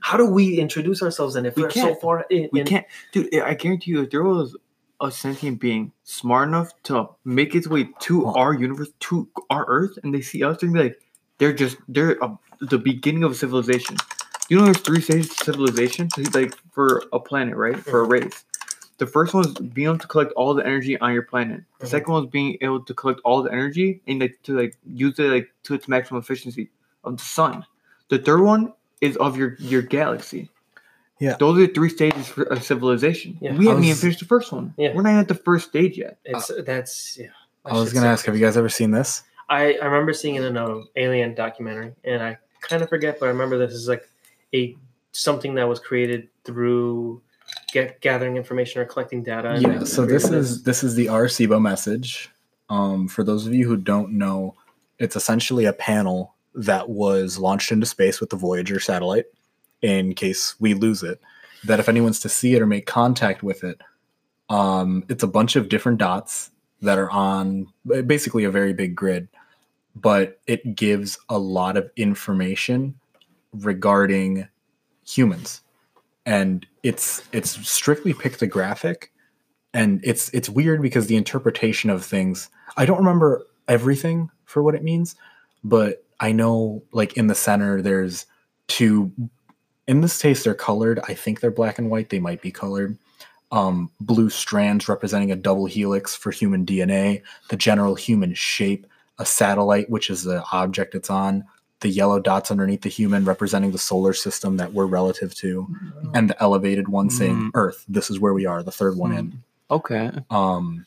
how do we introduce ourselves? And if We are so far in, We in- can't, dude. I guarantee you, if there was a sentient being smart enough to make its way to our universe, to our Earth, and they see us, they're gonna be like, they're just they're uh, the beginning of a civilization. You know, there's three stages of civilization. Like for a planet, right? For a race. The first one is being able to collect all the energy on your planet. The Mhm. second one is being able to collect all the energy and like to like use it like to its maximum efficiency of the sun. The third one is of your your galaxy. Yeah. Those are the three stages for a civilization. Yeah. We I haven't even finished the first one. Yeah. We're not at the first stage yet. it's that's yeah. that I was going to ask, have you guys ever seen this? I, I remember seeing it in an alien documentary, and I kind of forget, but I remember this is like a something that was created through get, gathering information or collecting data. Yeah. So this is this is the Arecibo message. Um, for those of you who don't know, it's essentially a panel that was launched into space with the Voyager satellite. In case we lose it, that if anyone's to see it or make contact with it, um, it's a bunch of different dots that are on basically a very big grid, but it gives a lot of information regarding humans, and it's it's strictly pictographic. And it's it's weird because the interpretation of things i don't remember everything for what it means but i know like in the center there's two in this case they're colored. I think they're black and white. They might be colored. Um, blue strands representing a double helix for human DNA, the general human shape, a satellite, which is the object it's on, the yellow dots underneath the human representing the solar system that we're relative to, and the elevated one saying Mm. Earth. This is where we are, the third one in. Okay. Um,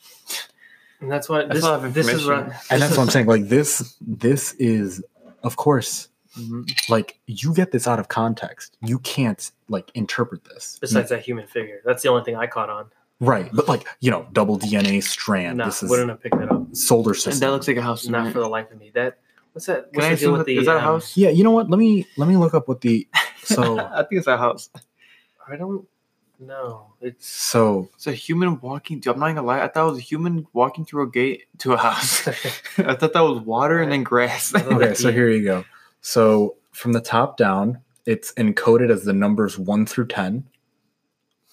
And that's what this, a lot of this is information. what and that's this what I'm saying. Like this, this is, of course, Mhm. like you get this out of context. You can't like interpret this. Besides that human figure, that's the only thing I caught on. right? But like you know, double DNA strand. No, this is wouldn't have picked that up. solar And system. that looks like a house. Not me. for the life of me. That what's that? Can What's I the assume deal with that, the? is that a um, house? yeah, you know what? Let me let me look up what the so I think it's a house. I don't know. It's so It's a human walking. I'm not gonna lie. I thought it was a human walking through a gate to a house. I thought that was water and then grass. Okay. So here you go. So from the top down, it's encoded as the numbers one through ten.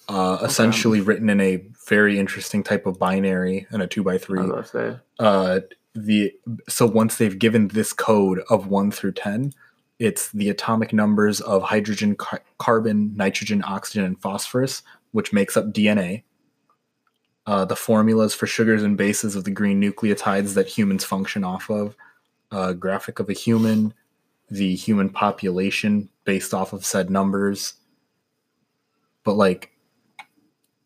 Uh, essentially written in a very interesting type of binary and a two by I three. was say. uh the so once they've given this code of 1 through 10 it's the atomic numbers of hydrogen car- carbon nitrogen oxygen and phosphorus which makes up dna uh, the formulas for sugars and bases of the green nucleotides that humans function off of uh, graphic of a human the human population based off of said numbers. But like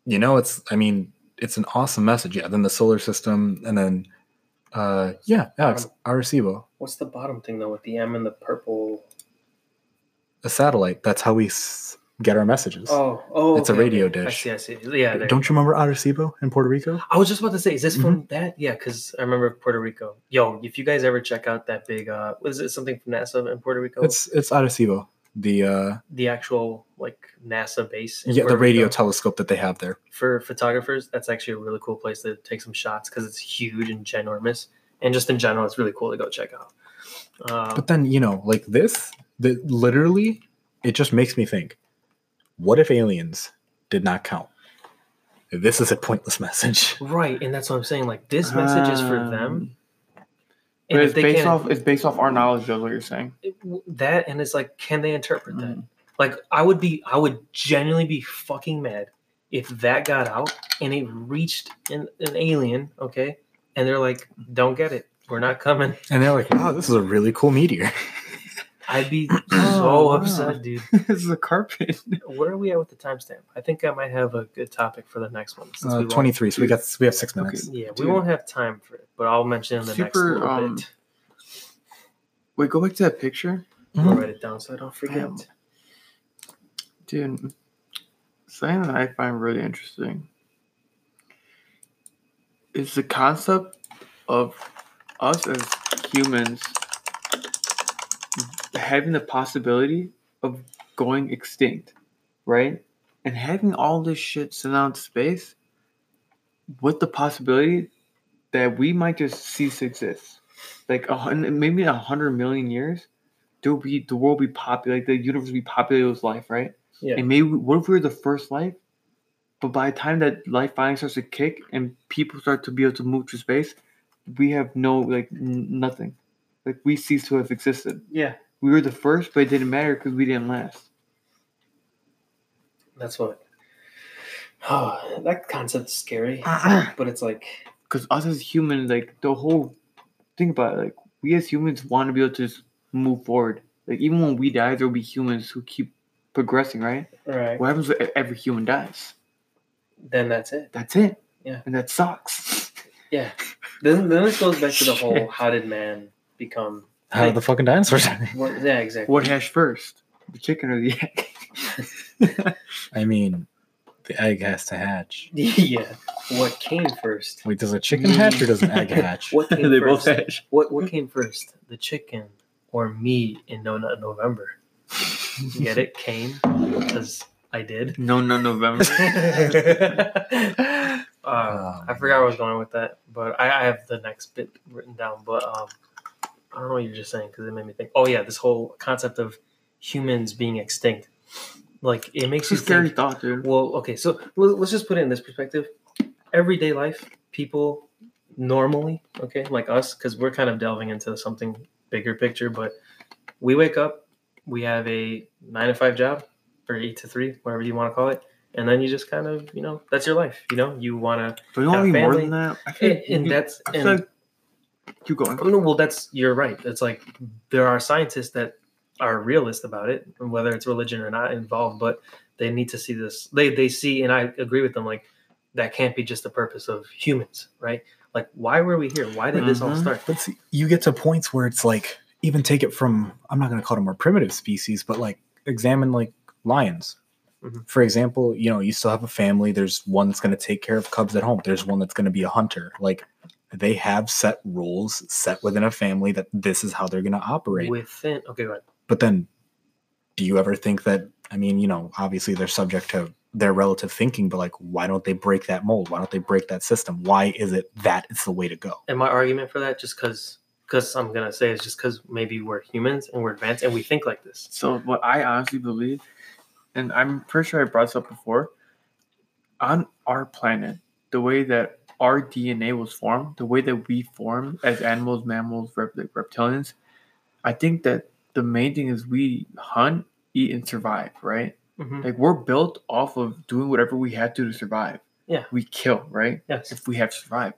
you know it's i mean it's an awesome message. Yeah then the solar system and then uh, yeah, Alex, Arecibo, what's the bottom thing though with the M and the purple? a satellite. That's how we s- get our messages. Oh, oh, It's a radio okay. dish. I see. I see. Yeah. there. Don't you remember Arecibo in Puerto Rico? I was just about to say, is this Mm-hmm. from that? Yeah, because I remember Puerto Rico. Yo, if you guys ever check out that big, uh, was it something from NASA in Puerto Rico? It's it's Arecibo, the uh, the actual like NASA base. in yeah, the radio Rico. telescope that they have there. for photographers, that's actually a really cool place to take some shots because it's huge and ginormous, and just in general, it's really cool to go check out. Um, But then you know, like this, the literally, it just makes me think: what if aliens did not count? This is a pointless message. right, and that's what I'm saying. Like this message is for them, Um, and But it's they based can't, off. It's based off our knowledge. Of what you're saying. that, and it's like, can they interpret that? Mhm. Like, I would be, I would genuinely be fucking mad if that got out and it reached an, an alien, okay, and they're like, don't get it, we're not coming. And they're like, "Wow, this is a really cool meteor." I'd be Oh, so wow. upset, dude. this is a carpet. Where are we at with the timestamp? I think I might have a good topic for the next one. since we Uh, won't- Twenty-three. So we got we have six Okay. minutes. Yeah, we won't have time for it, but I'll mention in the next Super, little um, bit. Wait, go back to that picture, I'll Mhm. write it down so I don't forget. Damn. dude. Something that I find really interesting is the concept of us as humans having the possibility of going extinct, right? And having all this shit sent out to space with the possibility that we might just cease to exist. Like a hundred, maybe a hundred million years, there will be the world will be populated, like the universe will be populated with life, right? Yeah. And maybe what if we were the first life? But by the time that life finally starts to kick and people start to be able to move through space, we have no like n- nothing. Like we cease to have existed. Yeah, We were the first, but it didn't matter because we didn't last. that's what. Oh, that concept's scary, ah, ah. but it's like, Because us as humans, like the whole thing about it, like we as humans want to be able to just move forward. Like even when we die, there will be humans who keep progressing, right? Right. What happens if every human dies? then that's it. That's it. Yeah. And that sucks. Yeah. Then, then this goes back to the whole how did man become. How did the fucking dinosaurs? die? What, yeah, exactly. what hatched first? The chicken or the egg? I mean, the egg has to hatch. yeah. What came first? Wait, does a chicken hatch or does an egg hatch? What came they first? both hatch. What what came first, the chicken or me in No Nut November? You get it? Came because I did. No, no, November. uh, I forgot where I was going with that, but I, I have the next bit written down. But um, I don't know what you're just saying because it made me think. Oh yeah, this whole concept of humans being extinct, like it makes It's a you scary think. thought, dude. Well, okay, so let- let's just put it in this perspective. Everyday life, people normally, okay, like us, because we're kind of delving into something bigger picture, but we wake up, we have a nine to five job or eight to three, whatever you want to call it, and then you just kind of you know that's your life. You know, you want to, But you want to be more than that. I feel and, and that's I feel and like- keep going. Oh, no, well, that's you're right. It's like there are scientists that are realist about it, whether it's religion or not involved, but they need to see this. They they see, and I agree with them. Like that can't be just the purpose of humans, right? Like why were we here? Why did this all Mhm. start? But see, you get to points where it's like, even take it from, I'm not going to call it a more primitive species, but like examine like lions. Mhm. For example, you know, you still have a family. There's one that's going to take care of cubs at home. There's one that's going to be a hunter. Like they have set rules set within a family that this is how they're going to operate. Within okay, go ahead. but then do you ever think that i mean you know obviously they're subject to their relative thinking but like why don't they break that mold why don't they break that system why is it that it's the way to go And my argument for that, just because because I'm gonna say is just because maybe we're humans and we're advanced and we think like this. So what I honestly believe, and I'm pretty sure I brought this up before, on our planet, the way that our DNA was formed, the way that we formed as animals, mammals, rep- reptilians, I think that the main thing is we hunt, eat, and survive, right? Mhm. Like we're built off of doing whatever we had to to survive. Yeah. We kill, right? Yes. If we have to survive.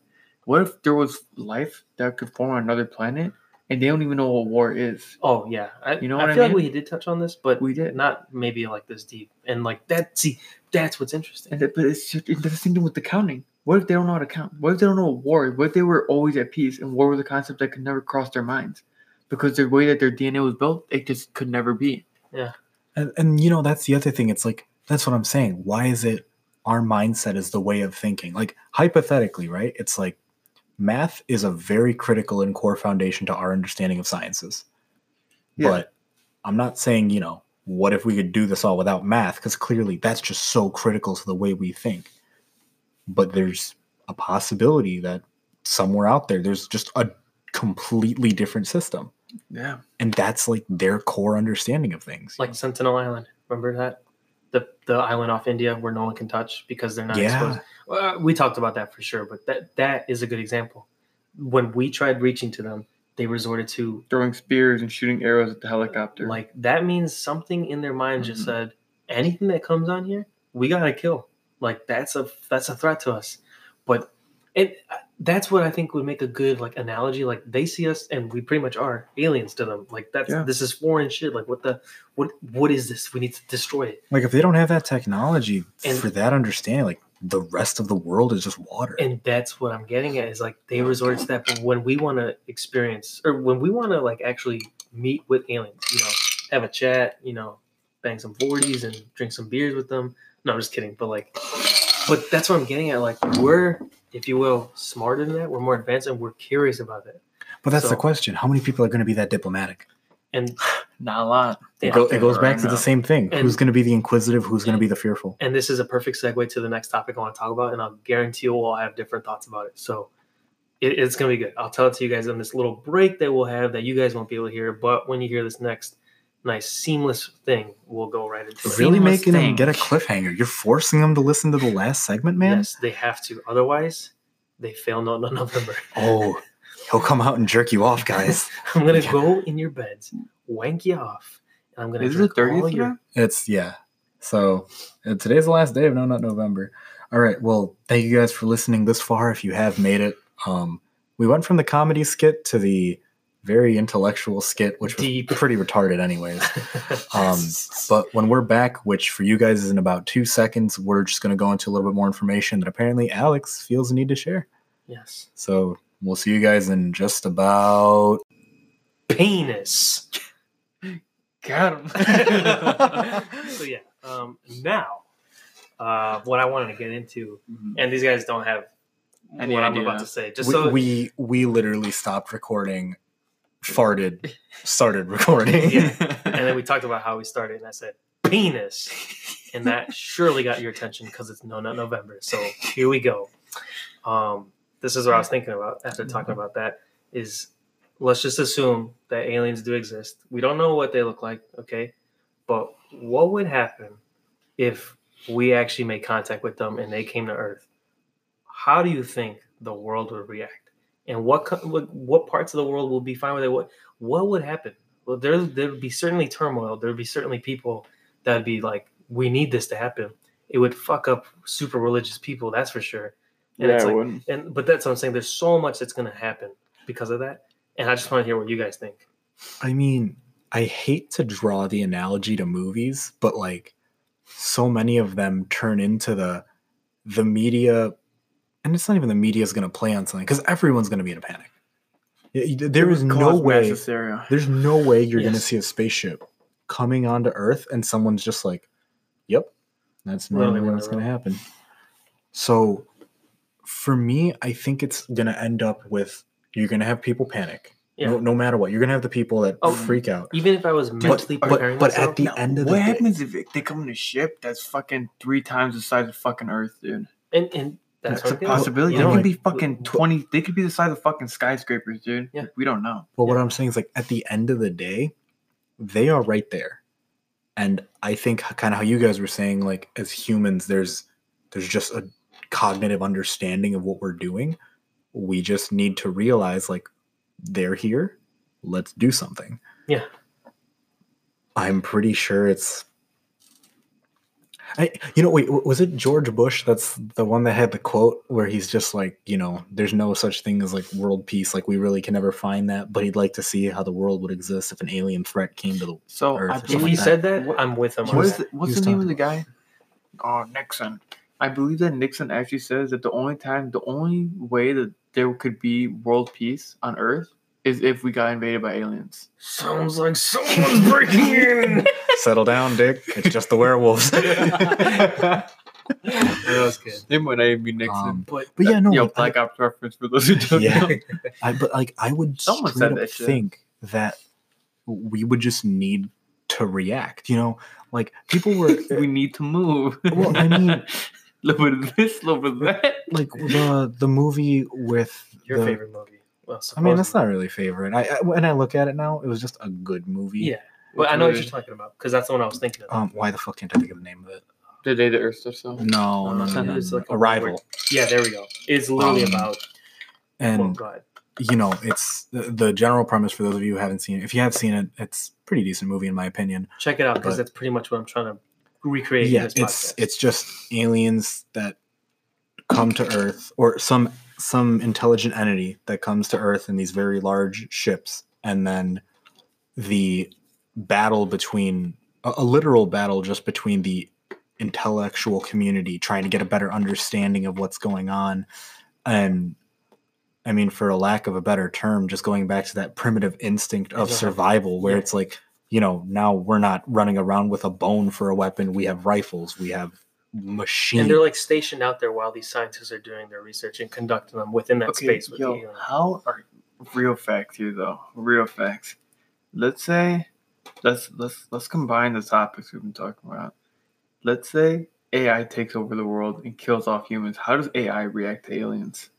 What if there was life that could form on another planet and they don't even know what war is? Oh yeah, I, You know I what I feel like mean? we did touch on this, but We did. not maybe like this deep and like that. See, that's what's interesting. And that, but it's just it's the same thing with the counting. What if they don't know how to count? What if they don't know what war? is? What if they were always at peace and war was a concept that could never cross their minds? Because the way that their DNA was built, it just could never be. Yeah. And, and you know that's the other thing it's like that's what i'm saying why is it our mindset is the way of thinking like hypothetically right it's like math is a very critical and core foundation to our understanding of sciences Yeah. but i'm not saying you know what if we could do this all without math because clearly that's just so critical to the way we think but there's a possibility that somewhere out there there's just a completely different system Yeah. and that's like their core understanding of things Like Sentinel Island, remember that? The the island off India where no one can touch because they're not Yeah. exposed. Well, we talked about that for sure, but that that is a good example. When we tried reaching to them, they resorted to Throwing spears and shooting arrows at the helicopter. like that means something in their mind just Mhm. said anything that comes on here, we gotta kill. Like that's a that's a threat to us. But it that's what I think would make a good like analogy. Like they see us and we pretty much are aliens to them. Like that's Yeah. this is foreign shit. Like what the what what is this? We need to destroy it. Like if they don't have that technology And- for that understanding, like the rest of the world is just water. And that's what I'm getting at is like they resort to that. But when we want to experience or when we want to like actually meet with aliens, you know, have a chat, you know, bang some 40s and drink some beers with them. No, I'm just kidding. But like, but that's what I'm getting at. Like we're, if you will, smarter than that. We're more advanced and we're curious about it. but that's the question: How many people are going to be that diplomatic? And Not a lot. It, go- it goes back Right to now. the same thing: And- Who's going to be the inquisitive? Who's going to be the fearful? and this is a perfect segue to the next topic I want to talk about, and I'll guarantee you we'll have different thoughts about it. So it's gonna be good. I'll tell it to you guys on this little break that we'll have that you guys won't be able to hear, but when you hear this next nice seamless thing, we'll go right into it. Really Seamless making them get a cliffhanger. You're forcing them to listen to the last segment, man. Yes, they have to. Otherwise, they fail not no November. Oh, he'll come out and jerk you off, guys. I'm gonna go in your beds, wank you off, and I'm gonna Is it the 30th your- It's yeah. So uh, today's the last day of No Nut November. All right. Well, thank you guys for listening this far. If you have made it, um, we went from the comedy skit to the very intellectual skit, which was Deep. pretty retarded, anyways. Um, but when we're back, which for you guys is in about two seconds, we're just going to go into a little bit more information that apparently Alex feels the need to share. yes, So we'll see you guys in just about. penis. Got him. so yeah, um, now uh, what I wanted to get into, Mhm. and these guys don't have Any what I'm about to say. Just we, so we we literally stopped recording, farted, started recording. Yeah. and then we talked about how we started, and I said penis, and that surely got your attention because it's no nut November. So here we go. Um, this is what I was thinking about after talking about that. Is let's just assume that aliens do exist. We don't know what they look like, okay? But what would happen if we actually made contact with them and they came to Earth? How do you think the world would react? And what what, what parts of the world will be fine with it? What what would happen? Well, there there would be certainly turmoil. There would be certainly people that would be like, "We need this to happen." it would fuck up super religious people. That's for sure. And yeah, it's like, wouldn't. and but that's what I'm saying. There's so much that's gonna happen because of that, and I just want to hear what you guys think. I mean, I hate to draw the analogy to movies, but like so many of them turn into the the media and it's not even the media is going to play on something cuz everyone's going to be in a panic. Y- y- There is no way hysteria. there's no way you're going to see a spaceship coming onto earth and someone's just like, "Yep, that's Rolling normally on what's the going to happen." So for me, I think it's going to end up with you're going to have people panic. Yeah. No, no matter what. You're going to have the people that Oh, freak out. Even if I was mentally but- preparing but at myself, the No, end of the what day- happens if it, they come in a ship that's fucking three times the size of fucking Earth, dude? and and that's That's what a I'm possibility. You they could like, be fucking but- twenty. They could be the size of fucking skyscrapers, dude. Yeah. we don't know. But what I'm saying is like at the end of the day, they are right there. And I think kind of how you guys were saying, like as humans, there's there's just a cognitive understanding of what we're doing. We just need to realize like they're here. Let's do something. Yeah. I'm pretty sure it's I, you know, wait, was it George Bush? That's the one that had the quote where he's just like, you know, there's no such thing as like world peace. Like we really can never find that, but he'd like to see how the world would exist if an alien threat came to the. So Earth I or If he like said that, What- I'm with him. What on is that. the, what's the name of the guy? Oh, Nixon. I believe that Nixon actually says that the only time, the only way that there could be world peace on Earth is if we got invaded by aliens. Sounds like someone's breaking in. Settle down, Dick. It's just the werewolves. that was good. It might not even be Nixon. Um, But but yeah, no, Yo, like, I- Black Ops reference for those who don't yeah, know. I, but like I would Someone straight said up that shit. think that we would just need to react. You know, like people were we need to move. Well, I mean- a little bit of this, a little bit of that. like the the movie with your the- favorite movie? Well, I mean, that's not really favorite. I, I when I look at it now, it was just a good movie. Yeah, but I know what you're talking about because that's the one I was thinking of. Um, why the fuck can't I think of the name of it? The day the Earth stood still. No, Uh, no, no, no, it's like a Arrival. yeah, there we go. It's literally Um, about. oh, And God. you know, it's the, the general premise for those of you who haven't seen it. If you have seen it, it's a pretty decent movie in my opinion. Check it out because but- that's pretty much what I'm trying to recreate. yeah, in this it's podcast. it's just aliens that come to Earth or some some intelligent entity that comes to Earth in these very large ships, and then the battle between a, a literal battle just between the intellectual community trying to get a better understanding of what's going on and i mean for a lack of a better term just going back to that primitive instinct of Yeah. survival where Yeah. it's like you know now we're not running around with a bone for a weapon we have rifles we have machines and they're like stationed out there while these scientists are doing their research and conducting them within that Okay, space with yo, the alien. how are real facts here though? Real facts. Let's say let's let's let's combine the topics we've been talking about. Let's say AI takes over the world and kills off humans. How does AI react to aliens?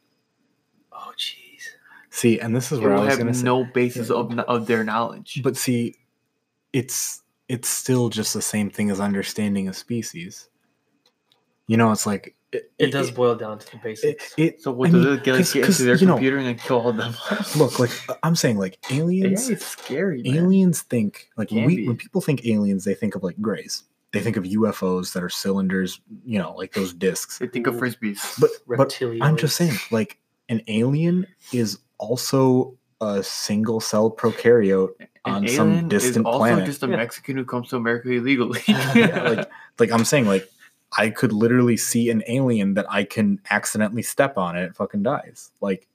Oh, jeez. see and this is It where i was have going to say no basis of of their knowledge. but see it's it's still just the same thing as understanding a species you know it's like it, It does boil down to the basics. it, so what I does mean, it get, 'cause- get 'cause, into their you know, computer and then kill all of them? look like uh, i'm saying like AI aliens is scary. Man. aliens think like when we when people think aliens they think of like grays they think of ufos that are cylinders you know like those discs They think of frisbees. but but i'm just saying like an alien is also a single cell prokaryote An on some distant is also planet. just a Yeah. Mexican who comes to America illegally. Yeah, like like i'm saying like i could literally see an alien that i can accidentally step on and it fucking dies like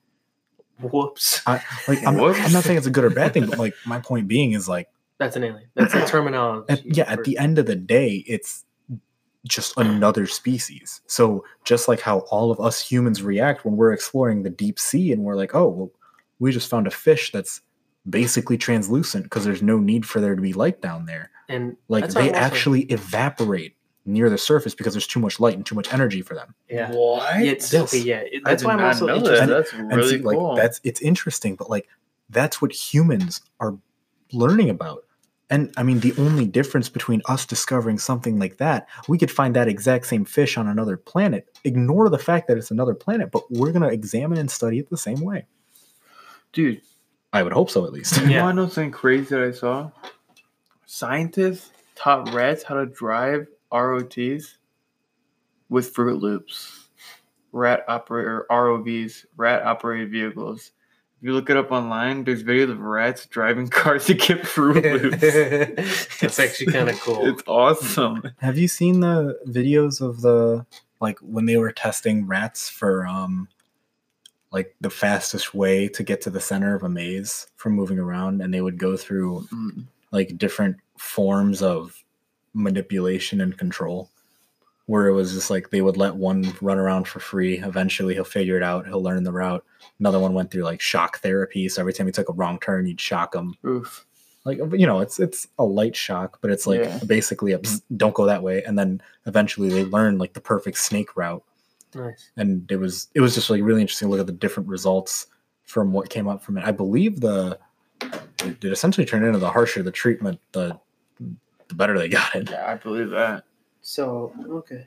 Whoops. I, like I'm, Whoops. I'm not saying it's a good or bad thing but like my point being is like That's an alien. That's a terminology. at, yeah at the end of the day it's just another species so just like how all of us humans react when we're exploring the deep sea and we're like oh well we just found a fish that's basically translucent because there's no need for there to be light down there and like they actually evaporate near the surface because there's too much light and too much energy for them yeah. What? It's Yes. okay, yeah. it- That's did why I'm not also know interested. that. That's and really see, cool. like that's it's interesting but like that's what humans are learning about and i mean the only difference between us discovering something like that we could find that exact same fish on another planet ignore the fact that it's another planet but we're going to examine and study it the same way Dude, i would hope so at least you Yeah. want to know something crazy that I saw? Scientists taught rats how to drive ROTs with Froot Loops, rat operator ROVs, rat operated vehicles. If you look it up online, there's videos of rats driving cars to get Fruit Loops. That's actually kind of cool. It's awesome. Have you seen the videos of the like when they were testing rats for um like the fastest way to get to the center of a maze from moving around and they would go through Mm. like different forms of manipulation and control where it was just like they would let one run around for free. Eventually he'll figure it out. He'll learn the route. Another one went through like shock therapy. So every time he took a wrong turn you'd shock him. Oof. like you know it's it's a light shock but it's like Yeah. basically a don't go that way. And then eventually they learn like the perfect snake route. Nice. and it was it was just like really interesting to look at the different results from what came up from it. I believe the it it essentially turned into the harsher the treatment the the better they got it Yeah, I believe that. So okay,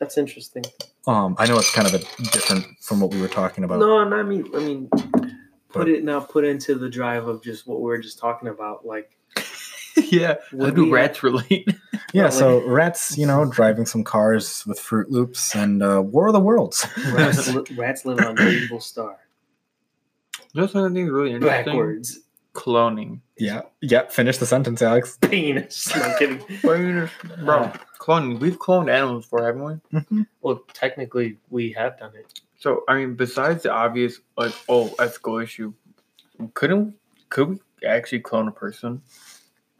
that's interesting. um i know it's kind of a different from what we were talking about No, and I mean, I mean, But- put it now. Put into the drive of just what we were just talking about. Like, yeah. How do we- rats relate? yeah like- so rats you know driving some cars with froot loops and uh war of the worlds rats, li- rats live on the evil star Just something really interesting. backwards. Cloning. yeah yeah finish the sentence alex Penis. No kidding. What do you mean, bro, cloning. We've cloned animals before, haven't we? Well, technically, we have done it. So I mean, besides the obvious like oh ethical issue, couldn't could we actually clone a person?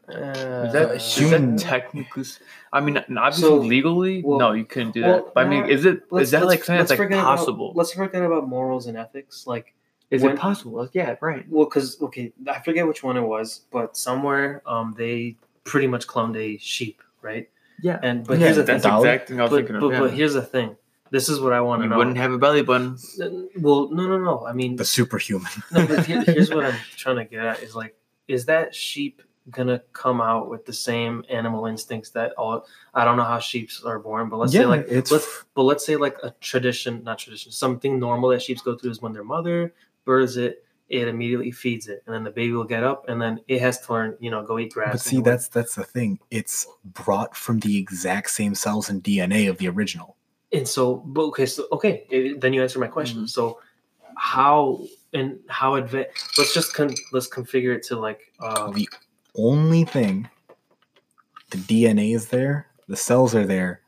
Uh, Is that, is human- technically? s- I mean, obviously So, legally, well- no, you couldn't do well, that. But I mean, is it is that like something that's like forget about- possible? let's forget about morals and ethics. Like, is when- it possible? Yeah, right. well, because okay, I forget which one it was, but somewhere, um, they pretty much cloned a sheep, right? Yeah, And but Yeah, here's the that's thing. Dolly? exact thing I was But, thinking of. but, yeah. but here's the thing. This is what I want to you know. wouldn't have a belly button. well, no, no, no. I mean, the superhuman no, but here- here's what I'm trying to get at is like, is that sheep gonna come out with the same animal instincts that all? I don't know how sheep are born, but let's say like it's let's but let's say like a tradition, not tradition, something normal that sheep go through is when their mother births it, it immediately feeds it, and then the baby will get up, and then it has to learn, you know, go eat grass. But see, that's that's the thing. It's brought from the exact same cells and DNA of the original. and so, but okay, so okay, it- then you answer my question. Mm-hmm. So, how and how advanced? Let's just con- let's configure it to like. Uh, The only thing, the DNA is there, the cells are there,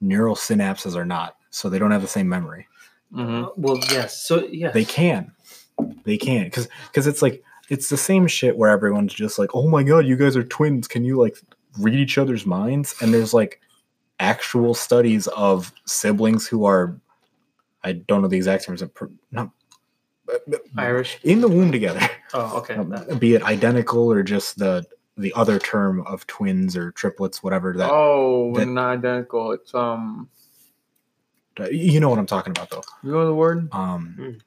neural synapses are not, so they don't have the same memory. hmm Uh, well, yes. So yeah, They can, they can't because because it's like it's the same shit where everyone's just like, oh my god, you guys are twins. Can you like read each other's minds? And there's like actual studies of siblings who are, I don't know the exact terms, of not Irish. in the womb together, Oh, okay. um, be it identical or just the the other term of twins or triplets, whatever that. oh, that- not identical. It's um, You know what I'm talking about, though. you know the word? Um,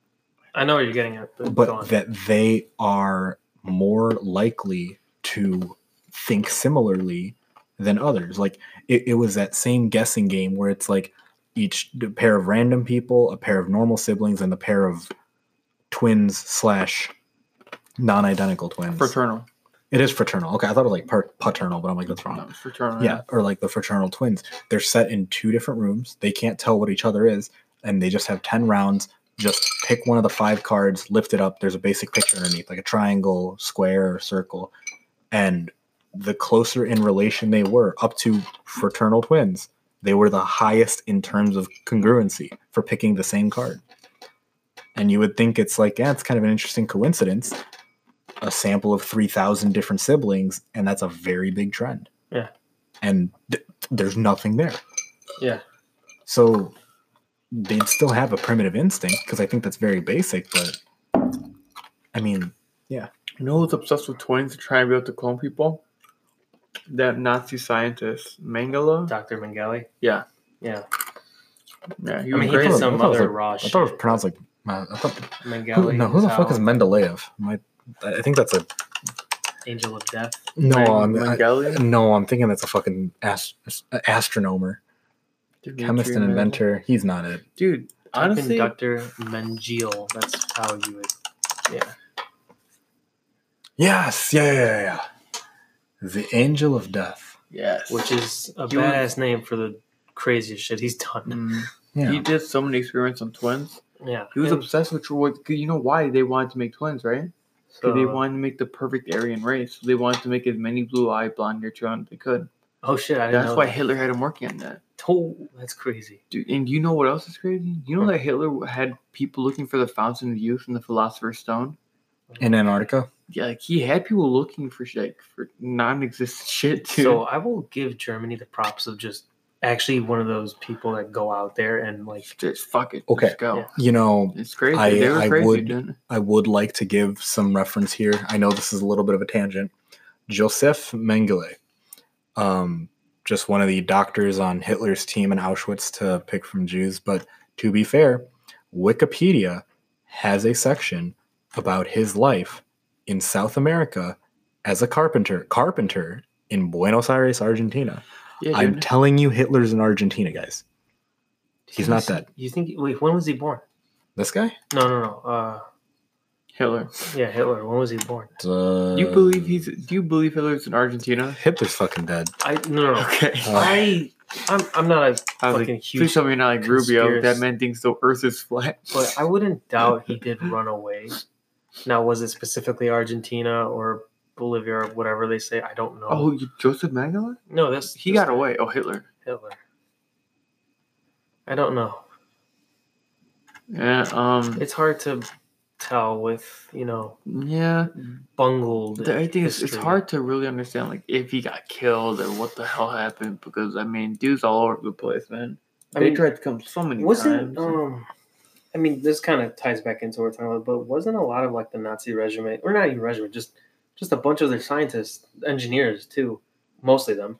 I know what you're getting at, but, but that they are more likely to think similarly than others. Like it, it was that same guessing game where it's like each pair of random people, a pair of normal siblings, and a pair of twins slash non-identical twins. Fraternal. It is fraternal. Okay, I thought it was like par- paternal, but I'm like that's wrong. No, fraternal. yeah, or like the fraternal twins. They're set in two different rooms. They can't tell what each other is, and they just have 10 rounds. Just pick one of the five cards, lift it up. There's a basic picture underneath, like a triangle, square, or circle. And the closer in relation they were, up to fraternal twins, they were the highest in terms of congruency for picking the same card. And you would think it's like, yeah, it's kind of an interesting coincidence. A sample of 3,000 different siblings, and that's a very big trend. Yeah. And th- there's nothing there. yeah, So they'd still have a primitive instinct because I think that's very basic, but I mean, yeah. You know who's obsessed with twins to try and be able to clone people? That Nazi scientist, Mengele. Dr. Mengele. Yeah. Yeah, Yeah, he I mean, great. he did I some thought other like- raw I thought it was pronounced like uh, I thought Mengele. who, no, who the fuck is Mendeleev? My, I think that's a Angel of Death? no. I'm, I, no, I'm thinking that's a fucking ast- astronomer, chemist, and Dimitri inventor. He's not it. Mengele. Dude, honestly, Dr. Mengele. That's how you would. Yeah. Yes, yeah, yeah, yeah, yeah. The angel of death. yes. Which is a You- badass name for the craziest shit he's done. Mm. Yeah. He did so many experiments on twins. Yeah, He was and obsessed with what. You know why they wanted to make twins, right? Because they wanted to make the perfect Aryan race. So they wanted to make as many blue-eyed blonde hair children as they could. Oh shit! I didn't That's know why that. Hitler had him working on that. Oh, that's crazy. Dude, and you know what else is crazy? You know that Hitler had people looking for the fountain of youth and the philosopher's stone. In Antarctica? Yeah, like he had people looking for shit for non-existent shit too. So I will give Germany the props of just actually one of those people that go out there and like just fuck it. Okay. Let's go. Yeah. You know, It's crazy. I- they were I crazy, would- dude. I would like to give some reference here. I know this is a little bit of a tangent. Joseph Mengele, um, just one of the doctors on Hitler's team in Auschwitz to pick from Jews. But to be fair, Wikipedia has a section about his life in South America as a carpenter. Carpenter in Buenos Aires, Argentina. Yeah, I'm telling you, Hitler's in Argentina, guys. He's not dead. You think? Wait, when was he born? This guy? No, no, no. Uh, Hitler. yeah, Hitler. When was he born? Uh, you believe he's? Do you believe Hitler's in Argentina? Hitler's fucking dead. I no, no. no. Okay. Uh, I, I'm, I'm not a I was fucking like, huge, please tell me you're not like Rubio. That man thinks the Earth is flat. but I wouldn't doubt he did run away. Now, was it specifically Argentina or Bolivia or whatever they say? I don't know. oh, you- Joseph Mengele? no, that's He that's got away. Oh, Hitler. Hitler. I don't know. Yeah. Um. It's hard to tell with you know Yeah. bungled. The, I think it's, it's hard to really understand like if he got killed or what the hell happened because I mean dudes all over the place, man. I they mean, tried to come so many wasn't times. um I mean this kind of ties back into what we're talking about, but wasn't a lot of like the Nazi regiment or not even regiment, just just a bunch of their scientists, engineers too, mostly them,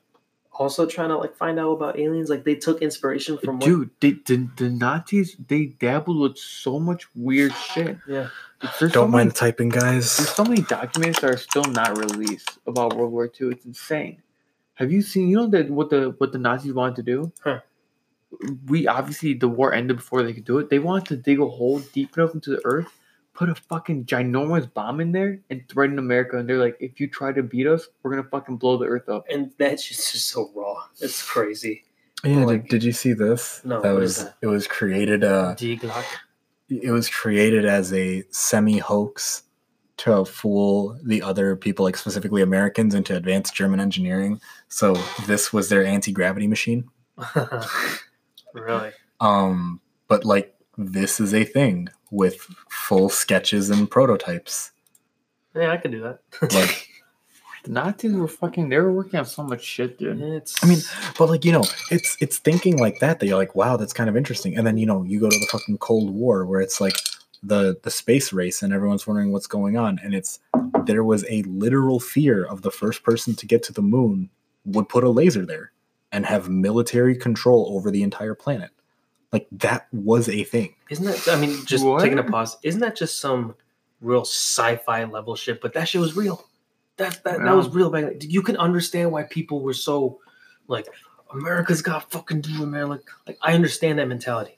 also trying to like find out about aliens. Like they took inspiration from what, Dude, they, the, the Nazis they dabbled with so much weird shit. yeah. There's Don't many, mind typing, guys. There's so many documents that are still not released about World War II. It's insane. Have you seen? You know that what the what the Nazis wanted to do? Huh. We obviously the war ended before they could do it. They wanted to dig a hole deep enough into the earth, put a fucking ginormous bomb in there, and threaten America. And they're like, if you try to beat us, we're gonna fucking blow the earth up. And that's just, just so raw. It's crazy. Yeah, Like- did, did you see this? No, that was that? it was created uh Die Glocke. it was created as a semi hoax to fool the other people, like specifically Americans, into advanced German engineering. So this was their anti gravity machine. really? Um, but like this is a thing with full sketches and prototypes. Yeah, I could do that. Like The Nazis were fucking. They were working on so much shit, dude. it's. I mean, but like you know, it's it's thinking like that that you're like, wow, that's kind of interesting. And then you know, you go to the fucking Cold War where it's like the the space race and everyone's wondering what's going on, and it's there was a literal fear of the first person to get to the moon would put a laser there and have military control over the entire planet. Like that was a thing. Isn't that? I mean, just What? taking a pause. Isn't that just some real sci-fi level shit? But that shit was real. That that, that was real back. then. You can understand why people were so like, America's got fucking do it, man. Like, like I understand that mentality,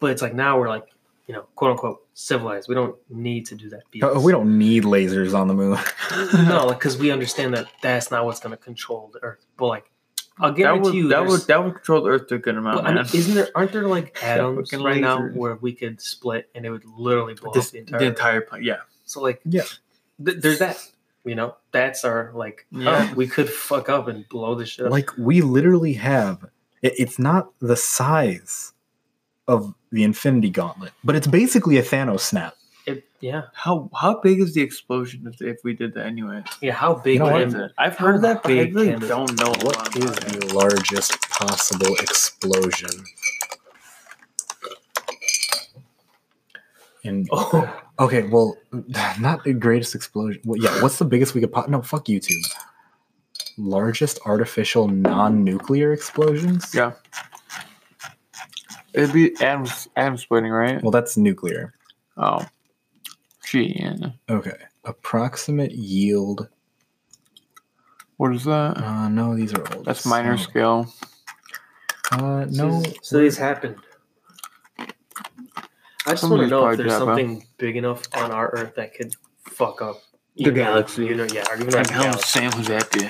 but it's like now we're like, you know, quote unquote civilized. We don't need to do that. Uh, BS. We don't need lasers on the moon. no, like because we understand that that's not what's going to control the Earth. But like, I'll That guarantee would you, that there's- would that would control the Earth to a good amount. But, I mean, isn't there? Aren't there like atoms Fucking right now where we could split and it would literally blow This- up the entire? the entire planet, yeah. So like, Yeah. th- there's that. You know, that's our like. Yeah. oh, we could fuck up and blow the shit up. like we literally have it, it's not the size of the infinity gauntlet but it's basically a thanos snap it, yeah, How how big is the explosion if, if we did that anyway? yeah. How big? You know would what? What is it- it? I've heard that, but I big really don't know. what is what lot is about it. the largest possible explosion in Oh, okay well not the greatest explosion well, yeah what's the biggest we could pop no fuck youtube largest artificial non-nuclear explosions Yeah. It'd be atom atom splitting, right? well that's nuclear Oh, gee, yeah. okay approximate yield What is that? uh no these are old That's minor So- scale. uh no So, so these happened. I just want to know if there's did something big enough on our Earth that could fuck up The galaxy. You know, yeah, or even I our can galaxy. Sam who's happy.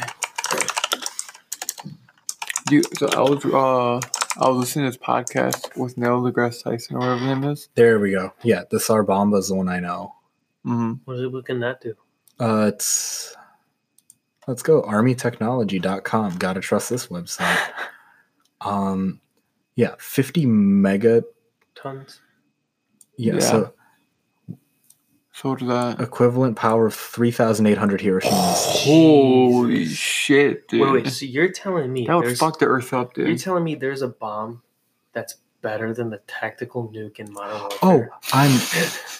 Dude, so I was uh I was listening to this podcast with Neil deGrasse Tyson or whatever his name is. There we go. Yeah, the Tsar Bomba is the one I know. Mm-hmm. What, is- what can that do? Uh, it's let's go armytechnology.com. Gotta trust this website. Um, yeah, 50 mega. Tons. Yeah, Yeah. so So what is that? equivalent power of 3,800 Hiroshimas. Holy shit, dude. Wait, wait. So you're telling me that would fuck the Earth up, you're telling me there's a bomb that's better than the tactical nuke in Modern Warfare? Oh, I'm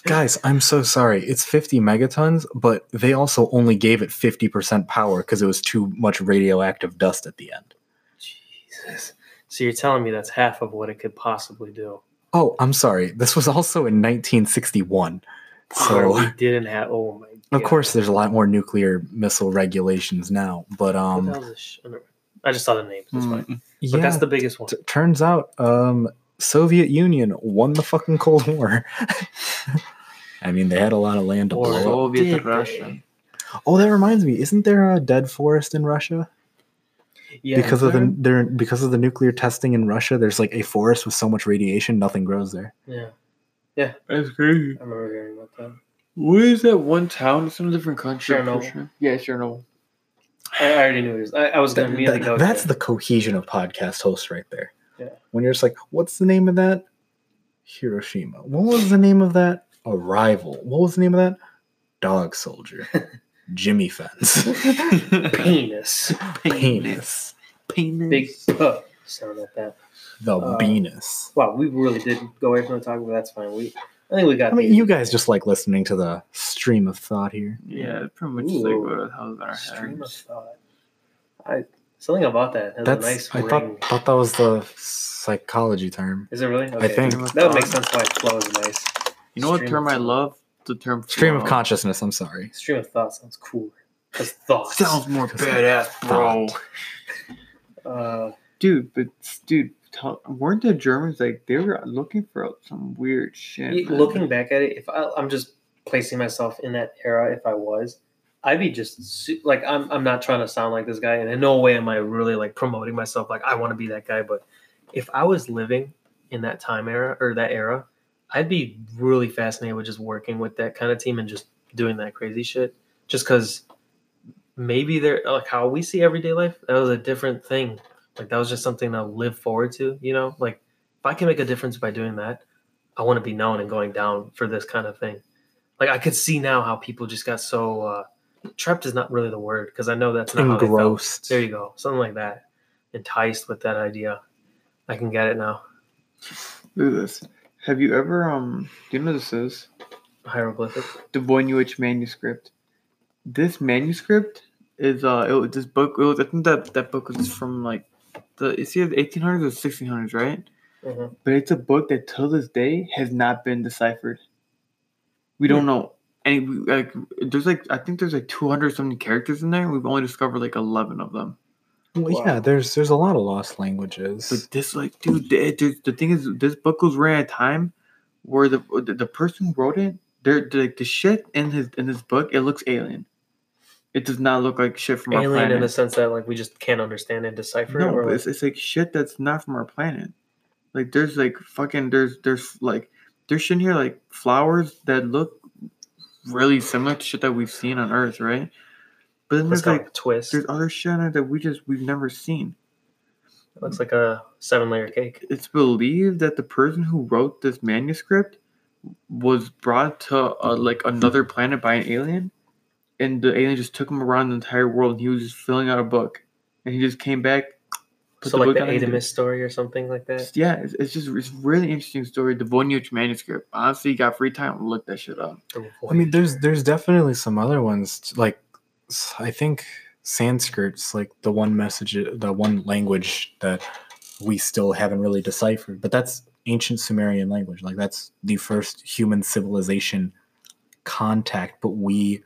guys. I'm so sorry. It's 50 megatons, but they also only gave it 50% power because it was too much radioactive dust at the end. Jesus. So you're telling me that's half of what it could possibly do? Oh, I'm sorry. This was also in 1961. Where So we didn't have. Oh my. God. Of course, there's a lot more nuclear missile regulations now, but um, hell is this sh- I just saw the name. That's fine. Mm. But yeah. that's the biggest one. t- turns out, um, Soviet Union won the fucking Cold War. I mean, they had a lot of land to Or- blow. Soviet Did Russia. Oh, that reminds me. Isn't there a dead forest in Russia Yeah. because of the there because of the nuclear testing in Russia? There's like a forest with so much radiation, nothing grows there. Yeah. Yeah, that's crazy. I remember hearing about that. Where is that one town? It's in a different country. I'm Chernobyl. pretty sure. Yeah, Chernobyl. I I already knew it was. I, I was going to That- immediately that- go. that's there. the cohesion of podcast hosts right there. Yeah. When you're just like, what's the name of that? Hiroshima. What was the name of that? Arrival. What was the name of that? Dog Soldier. Jimmy Fence. penis. Penis. Penis. Big puh sound like that. The Uh, penis. Wow, we really did go away from the topic, but that's fine. We, I think we got. I mean, the you guys just like listening to the stream of thought here. Yeah, it's pretty much just like Ooh. what the hell's our stream of thought. I something about that has That's a nice I ring. thought thought that was the psychology term. Is it really? I think. that would make sense why flow is nice. You know what Stream term I love? The term Stream of consciousness. I'm sorry. Stream of thought sounds cooler. Because thoughts. Sounds more badass, bro. Uh, Dude, but dude, tell, weren't the Germans like they were looking for some weird shit? looking back at it, if I, I'm just placing myself in that era, if I was, I'd be just like I'm. I'm not trying to sound like this guy, and in no way am I really like promoting myself. Like I want to be that guy, but if I was living in that time era or that era, I'd be really fascinated with just working with that kind of team and just doing that crazy shit. Just because maybe they're like how we see everyday life. That was a different thing. Like that was just something to live forward to. You know, like if I can make a difference by doing that, I want to be known and going down for this kind of thing. Like I could see now how people just got so uh, trapped is not really the word because I know that's not how they felt. Engrossed. There you go, something like that. Enticed with that idea. I can get it now. Look at this. Have you ever um? Do you know what this is? Hieroglyphic. the Voynich manuscript. This manuscript is uh, it, was- this book. It was, I think that that book was from like the it's either the 1800s or 1600s, right? Mhm. But it's a book that till this day has not been deciphered. We don't know any like. There's like I think there's like 200 something characters in there. We've only discovered like 11 of them. Well, Wow. yeah, there's there's a lot of lost languages. But this, like, dude, the, the, the thing is, this book was written at a time where the the, the person who wrote it, they're the, the shit in his in this book, it looks alien. It does not look like shit from our planet. in the sense that like we just can't understand and decipher no, it. Or but like, it's, it's like shit that's not from our planet. Like, there's like fucking there's there's like there's shit in here like flowers that look really similar to shit that we've seen on Earth, right? But then there's like a twist. there's other shit in it that we just we've never seen. It looks like a seven layer cake. it's believed that the person who wrote this manuscript was brought to uh, like another planet by an alien, and the alien just took him around the entire world. And he was just filling out a book, and he just came back. Put So like the book out, and- Adamus story or something like that. Yeah, it's, it's just it's really interesting story. The Voynich manuscript. Honestly, you got free time, look that shit up. I mean, there's there's definitely some other ones like I think Sanskrit's like the one message, the one language that we still haven't really deciphered. But that's ancient Sumerian language. Like that's the first human civilization contact, but we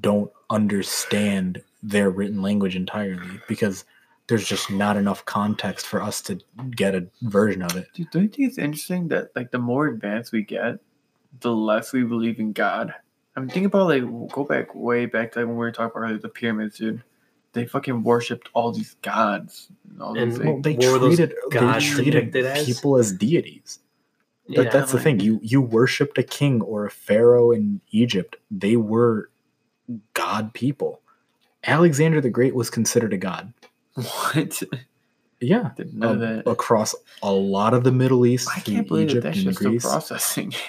don't understand their written language entirely because there's just not enough context for us to get a version of it. Dude, don't you think it's interesting that like the more advanced we get, the less we believe in God? I'm thinking about like go back way back to like when we were talking about like, the pyramids, dude. they fucking worshipped all these gods. And all And- Well, they What were those treated they treated depicted as? people as deities. That, Yeah, that's the like- thing. You you worshipped a king or a pharaoh in Egypt. They were god people. Alexander the Great was considered a god. What? Yeah, Didn't know um, that. across a lot of the Middle East, I can't believe that Egypt that's just still processing.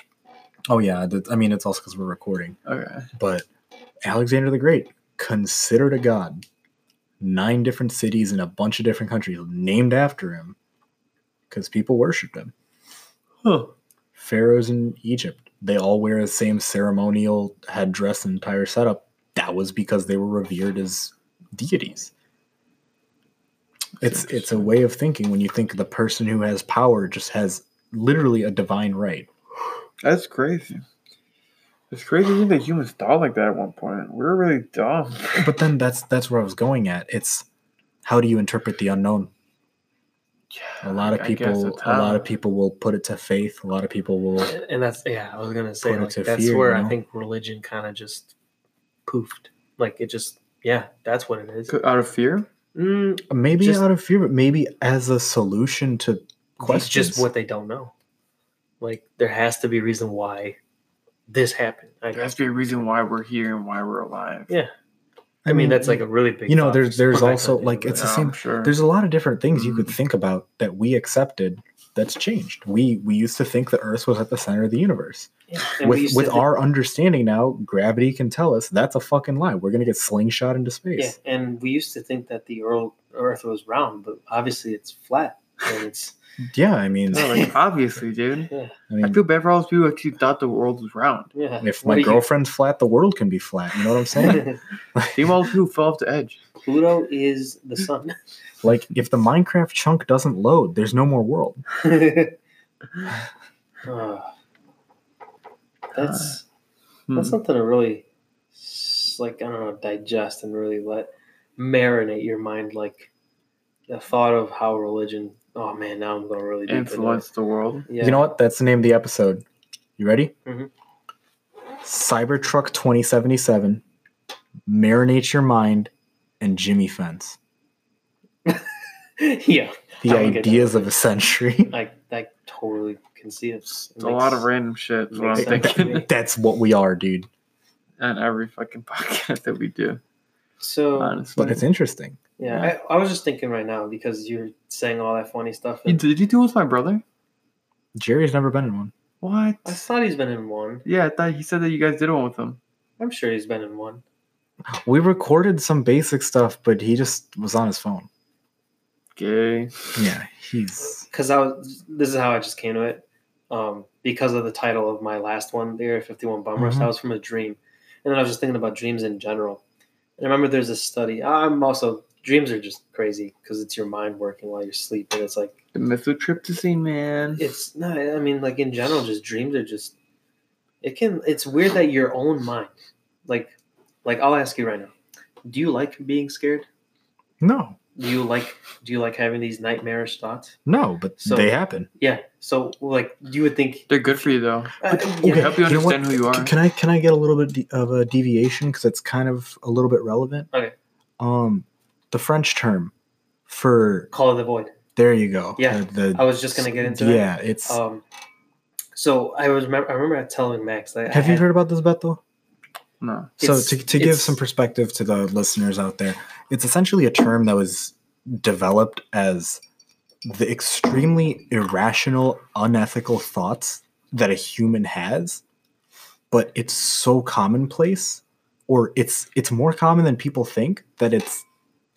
Oh yeah, that, I mean it's also because we're recording. okay. But Alexander the Great, considered a god, nine different cities in a bunch of different countries named after him, because people worshipped him. Huh. pharaohs in Egypt, they all wear the same ceremonial headdress and entire setup. That was because they were revered as deities. It's it's a way of thinking when you think the person who has power just has literally a divine right. That's crazy. It's crazy to think that humans thought like that at one point. We were really dumb. But then that's that's where I was going at. It's how do you interpret the unknown? Yeah, A lot of I- I people a lot of people will put it to faith. A lot of people will and that's yeah. I was gonna say like, to that's fear, where you I think religion kind of just poofed. Like it just yeah, that's what it is. out of fear. Mm, maybe Just- out of fear, but maybe as a solution to questions. just what they don't know. Like there has to be a reason why this happened. I, There has to be a reason why we're here and why we're alive. yeah, I mean that's like a really big. you know there's there's also like it's the same sure. there's a lot of different things you could Mhm. think about that we accepted that's changed we we used to think the earth was at the center of the universe Yeah, with with to- our understanding now gravity can tell us that's a fucking lie we're gonna get slingshot into space. yeah, space and we used to think that the earth Earth was round, but obviously it's flat. And it's yeah, i mean, No, like, obviously, dude. I I mean feel bad for all those people who actually thought the world was round. yeah. if my do you- girlfriend's flat the world can be flat you know what i'm saying Think all people who fell off the edge. Pluto is the sun. Like if the minecraft chunk doesn't load there's no more world Uh, that's Hmm. that's something to really like I don't know digest and really let marinate your mind. Like the thought of how religion. Oh man, now I'm going to really deep it. Influence the world. Yeah. you know what that's the name of the episode you ready Mhm. cybertruck 2077 marinate your mind and jimmy fence yeah, the I would get ideas that. of a century. I I totally can see it. It's a lot of random shit. Is what I'm makes sense. thinking. That's what we are, dude. On every fucking podcast that we do, So honestly. But it's interesting. yeah, I, I was just thinking right now because you're saying all that funny stuff. And Did you do it with my brother? Jerry's never been in one. What? I thought he's been in one. Yeah, I thought he said that you guys did one with him. I'm sure he's been in one. We recorded some basic stuff, but he just was on his phone. Gay. Yeah, he's because I was. This is how I just came to it. Um, because of the title of my last one, the Area 51 Bum Rush, Mhm. that was from a dream, and then I was just thinking about dreams in general. And I remember there's a study. I'm also dreams are just crazy because it's your mind working while you're sleeping. It's like The methotripsine, man. it's not. I mean, like in general, just dreams are just. It can. It's weird that your own mind, like, like I'll ask you right now. Do you like being scared? no, Do you like? Do you like having these nightmarish thoughts? no, but So- they happen. Yeah. So, like, you would think. They're good for you though. Uh, They yeah. help you know what? understand who you are. Can I can I get a little bit de- of a deviation because it's kind of a little bit relevant? Okay. Um, the French term for Call of the Void. there you go. Yeah, The- the- I was just gonna get into that. yeah, it's. Um, so I was remember I remember telling Max that I have you heard about this, Beto? No. So It's- to, to give some perspective to the listeners out there, it's essentially a term that was developed as the extremely irrational, unethical thoughts that a human has, but it's so commonplace, or it's it's more common than people think that it's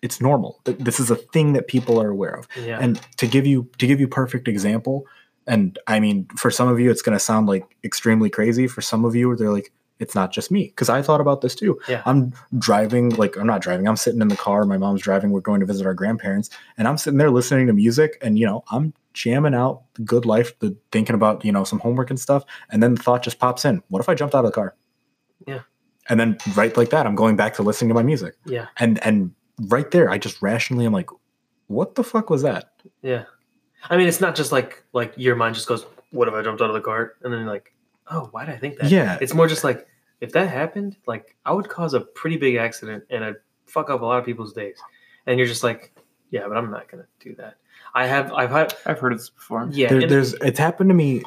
it's normal. This is a thing that people are aware of. Yeah. And to give you to give you perfect example, and I mean for some of you it's going to sound like extremely crazy. For some of you they're like it's not just me because I thought about this too. Yeah. I'm driving like I'm not driving. I'm sitting in the car. My mom's driving. We're going to visit our grandparents, and I'm sitting there listening to music, and you know I'm jamming out the good life, the thinking about you know some homework and stuff, and then the thought just pops in. What if I jumped out of the car? Yeah. And then right like that, I'm going back to listening to my music, yeah. and and right there, I just rationally I'm like, what the fuck was that? Yeah. I mean, it's not just like like your mind just goes, "What if I jumped out of the cart?" And then you're like, "Oh, why did I think that?" Yeah. It's more just like if that happened, like I would cause a pretty big accident and a fuck up a lot of people's days, and you're just like, yeah, but I'm not gonna do that. I have I've had I've heard this before. yeah. There, and- there's it's happened to me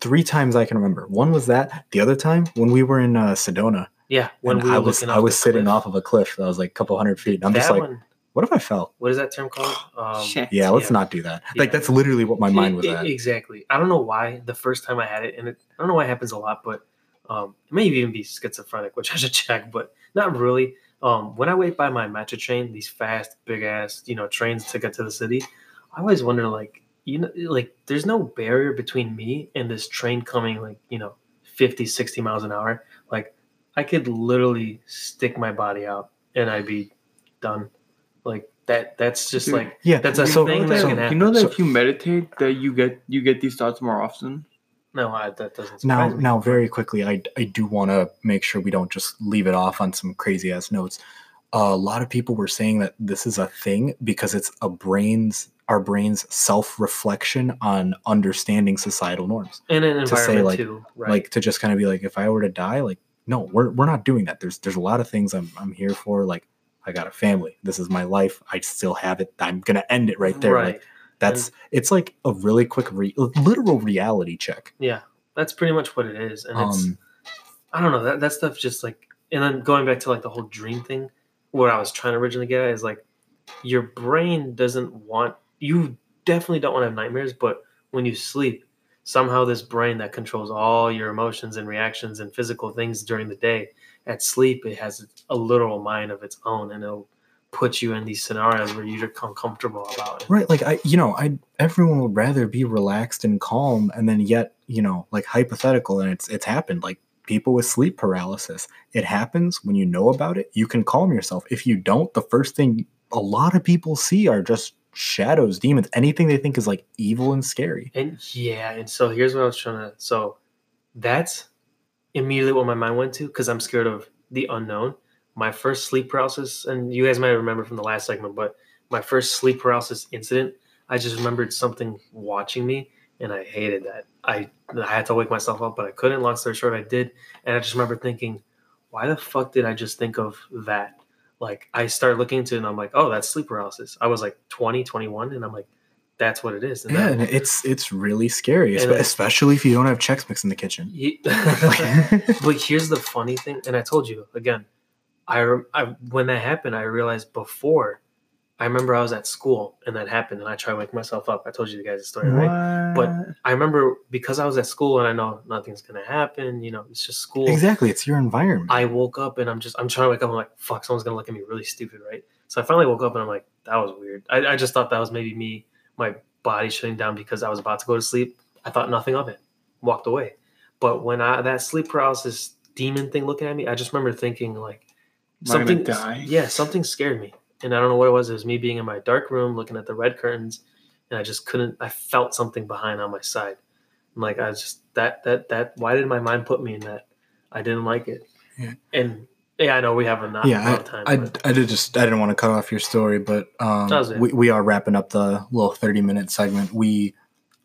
three times I can remember. One was that. The other time when we were in uh, Sedona, yeah when we I was I was sitting cliff. off of a cliff that was like a couple hundred feet. And I'm just like, one- what if I fell? what is that term called? Um, Shit. Yeah, let's Yeah. not do that. Like that's literally what my mind was at. Exactly. I don't know why the first time I had it, and it, I don't know why it happens a lot, but um, it may even be schizophrenic, which I should check, but not really. Um, when I wait by my metro train, these fast, big ass, you know, trains to get to the city, I always wonder, like, you know, like there's no barrier between me and this train coming, like, you know, 50, 60 miles an hour. Like, I could literally stick my body out and I'd be done. Like that. That's just Dude, like Yeah, that's a so- thing You that know can that, happen. you know that So- if you meditate, that you get you get these thoughts more often. No, I, that doesn't. now me. now very quickly i i do want to make sure we don't just leave it off on some crazy ass notes a lot of people were saying that this is a thing because it's a brain's our brain's self-reflection on understanding societal norms in an to say, environment like- too, right? like to just kind of be like if i were to die like no we're, we're not doing that there's there's a lot of things i'm i'm here for like i got a family this is my life i still have it i'm gonna end it right there right? like that's it's like a really quick re- literal reality check. Yeah, that's pretty much what it is, and it's um I don't know that that stuff just like, and then going back to like the whole dream thing, what I was trying to originally get at is like, your brain doesn't want you definitely don't want to have nightmares, but when you sleep, somehow this brain that controls all your emotions and reactions and physical things during the day, at sleep it has a literal mind of its own, and it'll put you in these scenarios where you're uncomfortable about it. right like i you know i everyone would rather be relaxed and calm and then yet you know like hypothetical and it's it's happened like people with sleep paralysis it happens when you know about it you can calm yourself if you don't the first thing a lot of people see are just shadows demons anything they think is like evil and scary And yeah, and so here's what I was trying to. So that's immediately what my mind went to because I'm scared of the unknown. My first sleep paralysis, and you guys might remember from the last segment, but my first sleep paralysis incident, I just remembered something watching me, and I hated that. I I had to wake myself up, but I couldn't. Long story short, I did, and I just remember thinking, why the fuck did I just think of that? Like I started looking into it, and I'm like, oh, that's sleep paralysis. I was like 20, 21, and I'm like, that's what it is. And yeah that- and it's it's really scary And especially if you don't have chex mix in the kitchen Ye- but here's the funny thing, and I told you again. I, I when that happened, I realized before. I remember I was at school and that happened, and I tried to wake myself up. I told you the guys the story, right? But I remember because I was at school and I know nothing's gonna happen. You know, it's just school. exactly it's your environment I woke up and I'm just I'm trying to wake up. I'm like, fuck, someone's gonna look at me really stupid, right? So I finally woke up and I'm like, that was weird. I, I just thought that was maybe me, my body shutting down because I was about to go to sleep. I thought nothing of it, walked away. But when I that sleep paralysis demon thing looking at me, I just remember thinking like Am I something. Yeah, something scared me, and I don't know what it was. It was me being in my dark room, looking at the red curtains, and I just couldn't. I felt something behind on my side. I'm like, I just that that that. Why did my mind put me in that? I didn't like it. Yeah. And yeah, I know we have a not yeah, lot time. I, but- I, I did just I didn't want to cut off your story, but um, That was it. we, we are wrapping up the little thirty minute segment. We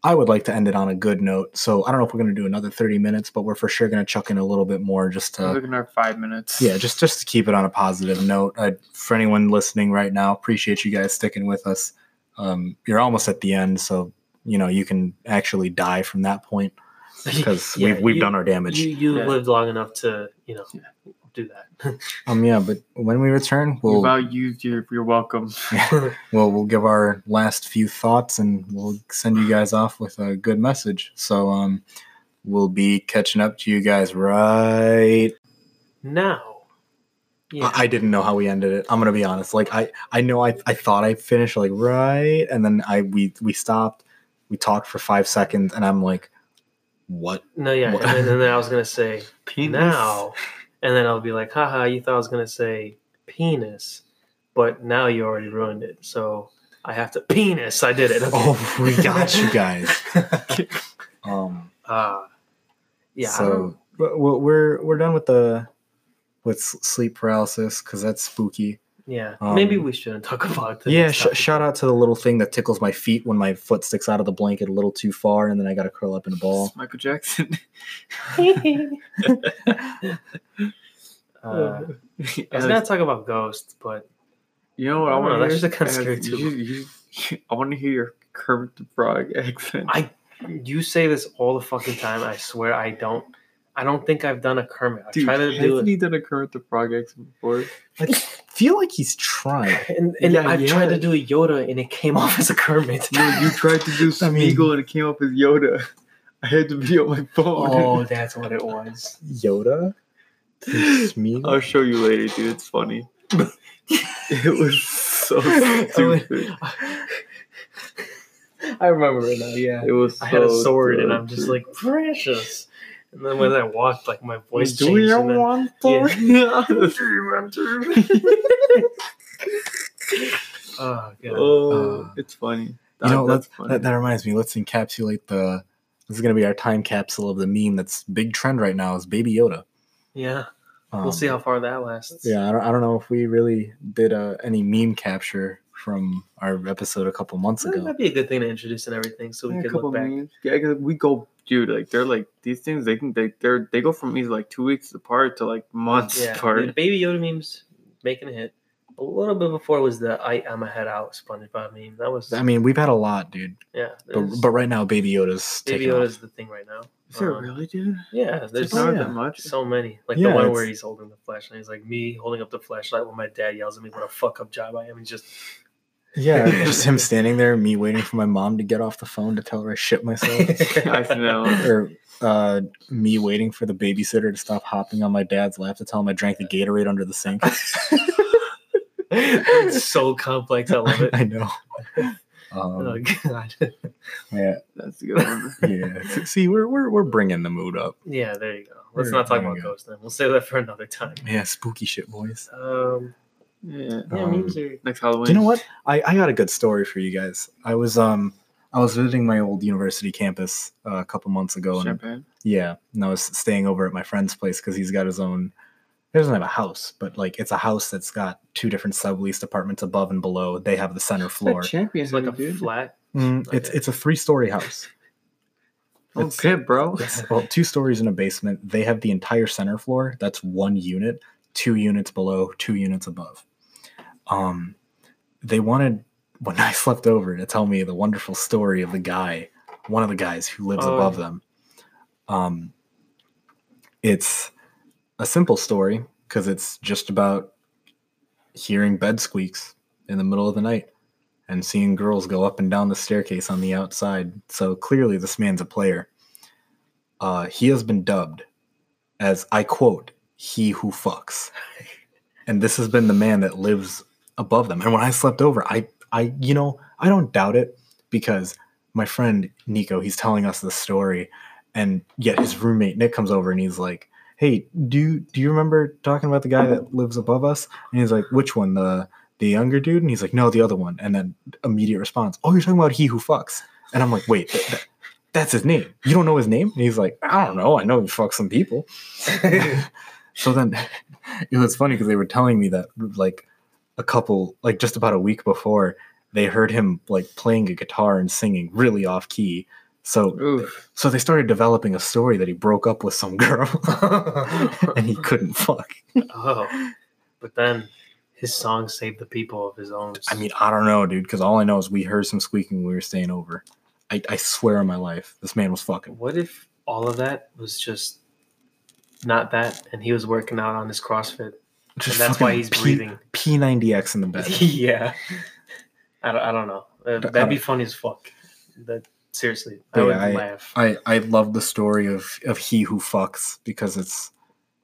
I would like to end it on a good note, so I don't know if we're going to do another thirty minutes, but we're for sure going to chuck in a little bit more just to looking at five minutes. yeah, just just to keep it on a positive note. I, for anyone listening right now, appreciate you guys sticking with us. Um, you're almost at the end, so you know you can actually die from that point because Yeah, we've we've you- done our damage. You you Yeah. lived long enough to you know Yeah. Do that. um, yeah, but when we return, We'll, about you. You're, you're welcome. well, we'll give our last few thoughts and we'll send you guys off with a good message. So, um, we'll be catching up to you guys right. now, yeah, I, I didn't know how we ended it. I'm gonna be honest. Like, I I know I I thought I finished like right, and then I we we stopped. We talked for five seconds, and I'm like, what? no, yeah, What- and then, and then I was gonna say Penis. now, and then I'll be like, haha, you thought I was gonna say penis, but now you already ruined it. So I have to penis. I did it. Okay. Oh, we got you guys. Um. Ah, yeah. So we're we're we're done with the with sleep paralysis because that's spooky. Yeah. um, Maybe we shouldn't talk about the Yeah, sh- shout out to the little thing that tickles my feet when my foot sticks out of the blanket a little too far, and then I got to curl up in a ball. Michael Jackson. Uh, I was Alex, gonna talk about ghosts, but you know what I I don't know, want to that's hear? just kinda Alex, scary, you- you- I want to hear your Kermit the Frog accent. I you say this all the fucking time. I swear I don't. I don't think I've done a Kermit. I Dude, try to do hasn't it, he done a Kermit the Frog accent before? I feel like he's trying. and, and Yeah, I've tried to do a Yoda, and it came off as a Kermit. No, you tried to do I mean- and it came off as Yoda. I had to be on my phone. oh, that's what it was. Yoda? Smeagol? I'll show you later, dude. It's funny. it was so stupid. I remember it now. Yeah, It was. I had a so sword, and I'm just like precious. And then when I walked, like my voice Do changed. you and then- want Yeah. to? oh god. oh, Uh, it's funny. you That- know, that's let's, funny. that, that reminds me. Let's encapsulate the. This is going to be our time capsule of the meme that's big trend right now is Baby Yoda. Yeah, Um, we'll see how far that lasts. Yeah, I don't, I don't know if we really did uh, any meme capture from our episode a couple months ago. That ago. might be a good thing to introduce and everything, so we Yeah, a can look back. memes. Yeah, 'cause we go, dude. Like they're like these things. They can they they're they go from these like two weeks apart to like months Yeah, apart. the Baby Yoda memes making a hit. A little bit before was the "I am a head out" SpongeBob meme. That was I mean, we've had a lot, dude. yeah. But, but right now, Baby Yoda's Baby taking Yoda's off. the thing right now. Is there Um, really, dude? Yeah, there's It's not yeah. that much. so many. Like Yeah, the one it's- where he's holding the flashlight. He's like me holding up the flashlight when my dad yells at me what a fuck up job I am. He's just Yeah, just him standing there, me waiting for my mom to get off the phone to tell her I shit myself. I know. or uh, me waiting for the babysitter to stop hopping on my dad's lap to tell him I drank the Gatorade under the sink. it's so complex. I love it. I know. Oh Um, god. yeah, That's a good one. yeah. See, we're, we're we're bringing the mood up. Yeah, there you go. Let's There- not talk about you go. Ghost then. We'll save that for another time. Yeah, spooky shit, boys. Um, Yeah. yeah, Um, memes are. Next Halloween. Do you know what? I, I got a good story for you guys. I was um I was visiting my old university campus uh, a couple months ago, and yeah, and I was staying over at my friend's place because he's got his own. He doesn't have a house, but like it's a house that's got two different subleased apartments above and below. They have the center floor. Champion. It's like a dude. flat. Mm, it's it's a three story house. Oh, It's- shit, bro. It's well, two stories in a basement. They have the entire center floor. That's one unit, two units below, two units above. Um, they wanted when I slept over to tell me the wonderful story of the guy, one of the guys who lives Oh. above them. Um, it's a simple story because it's just about hearing bed squeaks in the middle of the night and seeing girls go up and down the staircase on the outside. So clearly, this man's a player. Uh, he has been dubbed as, I quote, he who fucks. And this has been the man that lives above them. And when I slept over, I, I, you know, I don't doubt it because my friend Nico, he's telling us the story, and yet his roommate Nick comes over and he's like, "Hey, do you, do you remember talking about the guy that lives above us?" And he's like, "Which one? The the younger dude?" And he's like, "No, the other one." And then immediate response, "Oh, you're talking about he who fucks." And I'm like, "Wait, th- th- that's his name. You don't know his name?" And he's like, "I don't know. I know he fucks some people." so then it was funny because they were telling me that like a couple like just about a week before they heard him like playing a guitar and singing really off key so Oof. so they started developing a story that he broke up with some girl and he couldn't fuck oh, but then his song saved the people of his own. i mean i don't know dude because all i know is we heard some squeaking when we were staying over I, I swear on my life this man was fucking what if all of that was just not that, and he was working out on his CrossFit, and that's why he's P- breathing. p90x in the bed yeah, I don't, I don't know. Uh, that'd be funny as fuck. That seriously, I Yeah, would I- laugh. i i love the story of of he who fucks because it's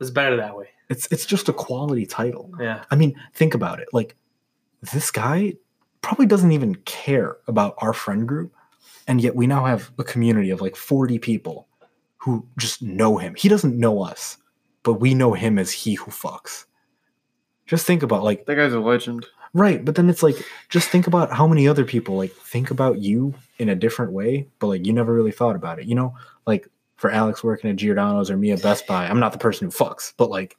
it's better that way. it's it's just a quality title Yeah, I mean, think about it. Like, this guy probably doesn't even care about our friend group. And yet we now have a community of like 40 people who just know him. He doesn't know us, but we know him as he who fucks. Just think about like, That guy's a legend. right. But then it's like, just think about how many other people like think about you in a different way, but like you never really thought about it. You know, like for Alex working at Giordano's or me at Best Buy, I'm not the person who fucks, but like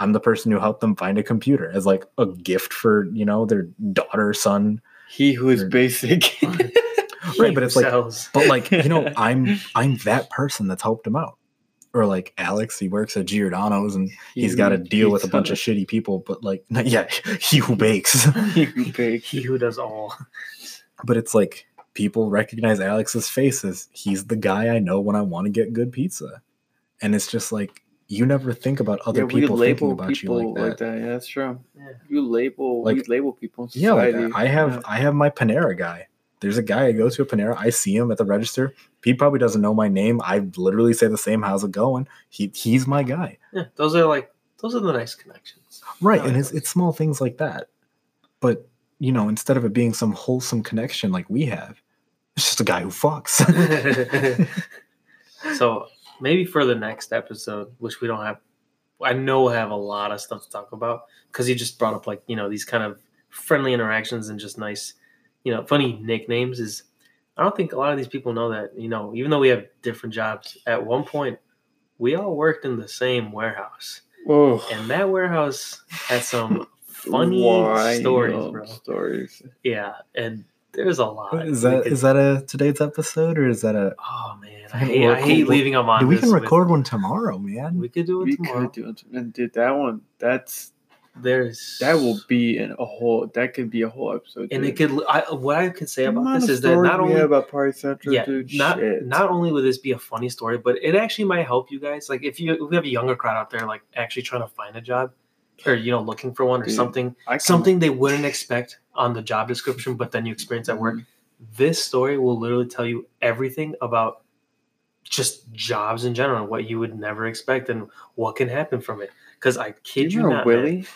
I'm the person who helped them find a computer as like a gift for, you know, their daughter, son. He who is Sure. basic. Right, but it's like- But like, you know, I'm I'm that person that's helped him out. Or like Alex, he works at Giordano's and he's got to deal with a bunch of shitty people. But like, yeah, he who bakes. He who bakes. He who does all. but it's like people recognize Alex's face as he's the guy I know when I want to get good pizza, and it's just like you never think about other yeah, people we thinking about people you like that. Yeah, that's true. Yeah. You label, we Like- label people Yeah, like. I have Yeah. I have my Panera guy. There's a guy I go to a Panera. I see him at the register. He probably doesn't know my name. I literally say the same. How's it going? He he's my guy. Yeah, those are like those are the nice connections. Right, and it's it's small things like that. But you know, instead of it being some wholesome connection like we have, it's just a guy who fucks. so maybe for the next episode, which we don't have, I know we'll have a lot of stuff to talk about because you just brought up like you know these kind of friendly interactions and just nice, you know, funny nicknames. Is I don't think a lot of these people know that you know even though we have different jobs, at one point we all worked in the same warehouse, Oh, and that warehouse had some funny wild stories, bro. Stories. Yeah, and there's a lot. is We that could- is that a today's episode or is that a Oh man, I hate, I hate leaving them on. we this can with- record one tomorrow, man. We could do it We tomorrow. could do it, and dude, that one. That's There's that will be in a whole. That could be a whole episode. and dude. it could. I, what I could say The about this is that not only about Party Central, yeah, dude, not shit. not only would this be a funny story, but it actually might help you guys. Like if you if we have a younger crowd out there, like actually trying to find a job, or you know looking for one or Dude, something, something they wouldn't expect on the job description, but then you experience at work. Mhm. This story will literally tell you everything about just jobs in general, what you would never expect, and what can happen from it. Because I kid you you, remember not, man.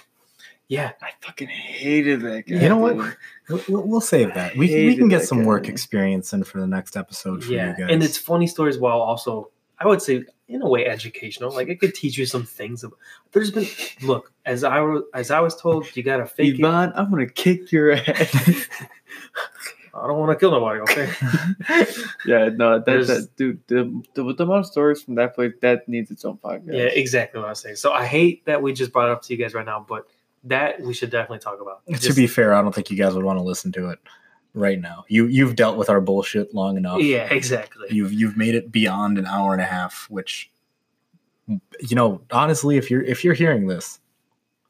Willie? Yeah, I fucking hated that guy. You know what? dude. We'll, we'll- we'll save that. We, can- we can get that some work experience in for the next episode for yeah, you guys. and it's funny stories while also I would say in a way educational. Like it could teach you some things. There's been look as I was as I was told you gotta fake it. Yvonne, I'm gonna kick your ass. I don't want to kill nobody. Okay. yeah, no, that, that dude, the, the the amount of stories from that place that needs its own podcast. yeah, exactly what I was saying. So I hate that we just brought it up to you guys right now, but that we should definitely talk about. to be fair, I don't think you guys would want to listen to it right now. You you've dealt with our bullshit long enough. yeah, exactly. You've you've made it beyond an hour and a half, which you know, honestly, if you're if you're hearing this,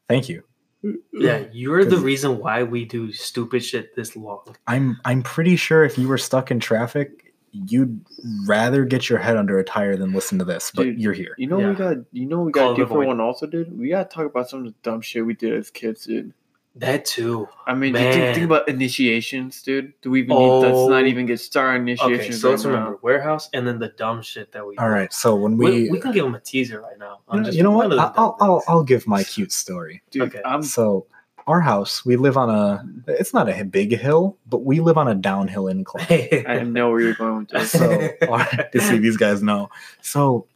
thank you. Yeah, you're the reason why we do stupid shit this long. I'm I'm pretty sure if you were stuck in traffic, you'd rather get your head under a tire than listen to this. But Dude, you're here. You know what we got. You know we got to it do for one also, dude. We got to talk about some of the dumb shit we did as kids, dude. That too. I mean, think, think about initiations, dude. Do we even need? Let's Oh. not even get started on initiations. Okay, so let's right now. remember warehouse and then the dumb shit that we. All do. right. So when We, we, we can give them a teaser right now. you know, you know what? of the I- I'll, I'll. I'll give my cute story. dude. Okay. I'm So our house, we live on a. It's not a big hill, but we live on a downhill incline. I know where you're going with this. so to see these guys know. So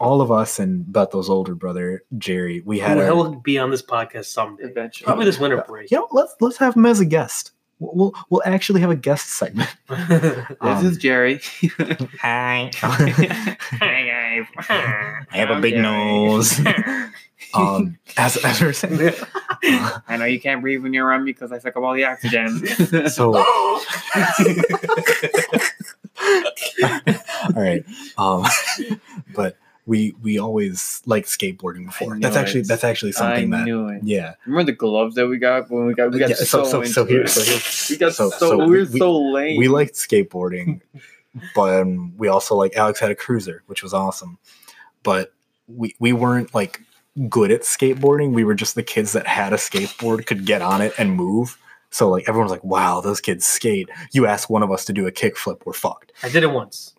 all of us and Beto's older brother Jerry, we had Who our, will be on this podcast someday? Eventually, Probably this winter break. you know, let's let's have him as a guest. We'll we'll, we'll actually have a guest segment. this Um, is Jerry. Hi. Hi I guys. have a big Okay. nose. um, as as we were saying, I know you can't breathe when you're around me because I suck up all the oxygen. so all right, um, but we we always liked skateboarding before. That's knew actually it. that's actually something I that knew it. yeah. Remember the gloves that we got when we got we got Yeah, so, so- so- so here- so here- we got so- so, so we we- were so lame. we liked skateboarding, but um, we also like Alex had a cruiser, which was awesome. But we we weren't like good at skateboarding. We were just the kids that had a skateboard, could get on it and move. So like everyone's like, "Wow, those kids skate." You ask one of us to do a kickflip, we're fucked. I did it once.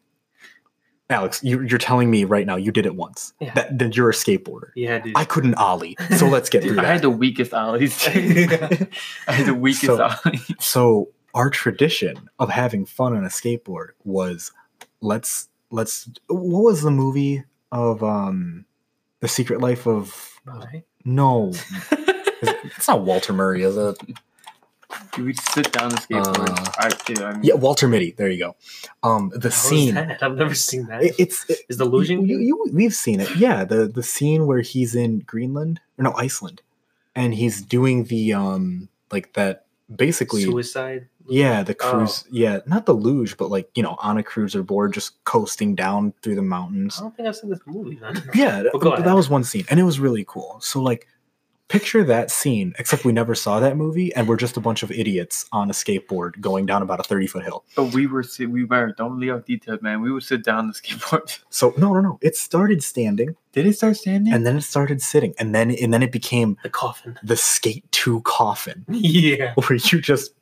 Alex, you, you're telling me right now you did it once. Yeah. That, that you're a skateboarder. Yeah, dude. I couldn't ollie, so let's get Dude, through I had the weakest ollies. I had the weakest So- ollies. so our tradition of having fun on a skateboard was let's let's what was the movie of um the secret life of Right. no it's not walter murray is it Dude, we sit down the skateboard. Uh, I, dude, I mean, yeah walter mitty there you go um the How is scene that? I've never seen that. it- it's it, Is the illusion? you, you, we've seen it yeah the the scene where he's in greenland or no iceland and he's doing the um like that basically Suicide. yeah the Oh. cruise yeah not the luge but like you know on a cruiser board just coasting down through the mountains I don't think I've seen this movie. Man. yeah Well, go ahead. that was one scene and it was really cool so like picture that scene except we never saw that movie and we're just a bunch of idiots on a skateboard going down about a 30 foot hill But we were we were don't leave out details, man. We would sit down on the skateboard. so no no no it started standing Did it start standing? and then it started sitting and then and then it became The coffin. the skate 2 coffin Yeah. where you just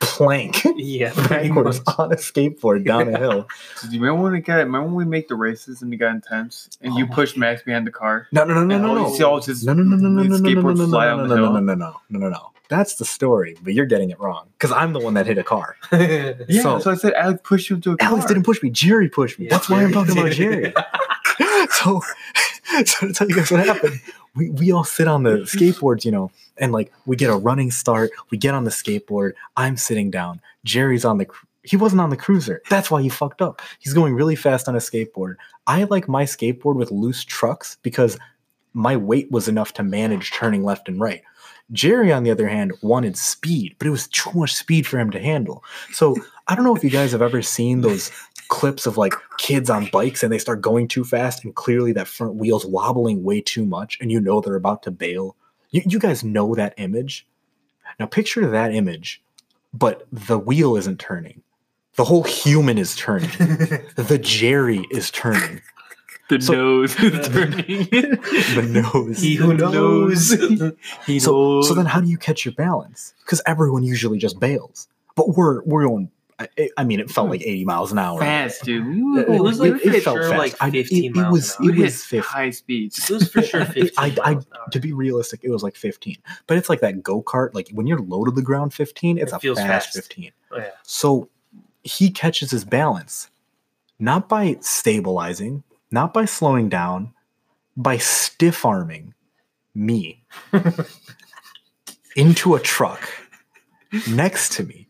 plank Yeah. pretty backwards much. on a skateboard down a hill Do you remember when we got? Remember when we make the races and we got intense and you Oh my pushed Max behind the car? no no no no And no all no you see all his no no no no no no no no no skateboard no fly no on no the no hill. no no no no no no that's the story but you're getting it wrong because i'm the one that hit a car Yeah, So- so, I said Alex pushed you into a car. alex didn't push me jerry pushed me Yeah, that's why i'm Jerry talking about did. jerry so so to tell you guys what happened we, we all sit on the skateboards you know and like we get a running start we get on the skateboard i'm sitting down jerry's on the he wasn't on the cruiser. That's why he fucked up. He's going really fast on a skateboard. I like my skateboard with loose trucks because my weight was enough to manage turning left and right jerry on the other hand wanted speed but it was too much speed for him to handle so i don't know if you guys have ever seen those clips of like kids on bikes and they start going too fast and clearly that front wheel's wobbling way too much and you know they're about to bail. You, you guys know that image? Now picture that image, but the wheel isn't turning. The whole human is turning. the Jerry is turning. The So- nose is turning. The nose. he who The knows. he So, knows. so then how do you catch your balance? Because everyone usually just bails. But we're we're going I, I mean it felt like 80 miles an hour. fast, dude. We It, It was like it felt sure, fast. like I- it- 15 it, was an hour. it was hit 50. high speeds. It was for sure 15 I- I- miles an hour. to be realistic, it was like 15. But it's like that go kart. Like when you're low to the ground 15, it's It a feels fast, fast. 15. Oh, yeah. So he catches his balance not by stabilizing, not by slowing down, by stiff arming me into a truck next to me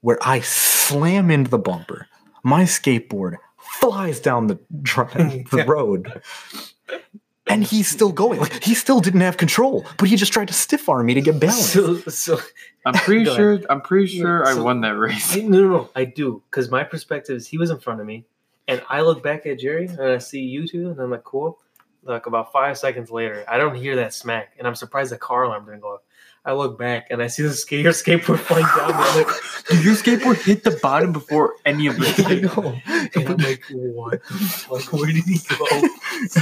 where I slam into the bumper. My skateboard flies down the, dri- the road. And he's still going. Like he still didn't have control, but he just tried to stiff arm me to get balance. So, so I'm pretty sure. I'm pretty sure I So- won that race. I, no, no, no, I do because my perspective is he was in front of me, and I look back at Jerry and I see you two, and I'm like, cool. Like about five seconds later, I don't hear that smack, and I'm surprised the car alarm didn't go off. I look back and I see the skater skateboard flying down. And I'm like, Dude, your skateboard hit the bottom before any of this. I know. and I'm like, what? the fuck? Where did he go?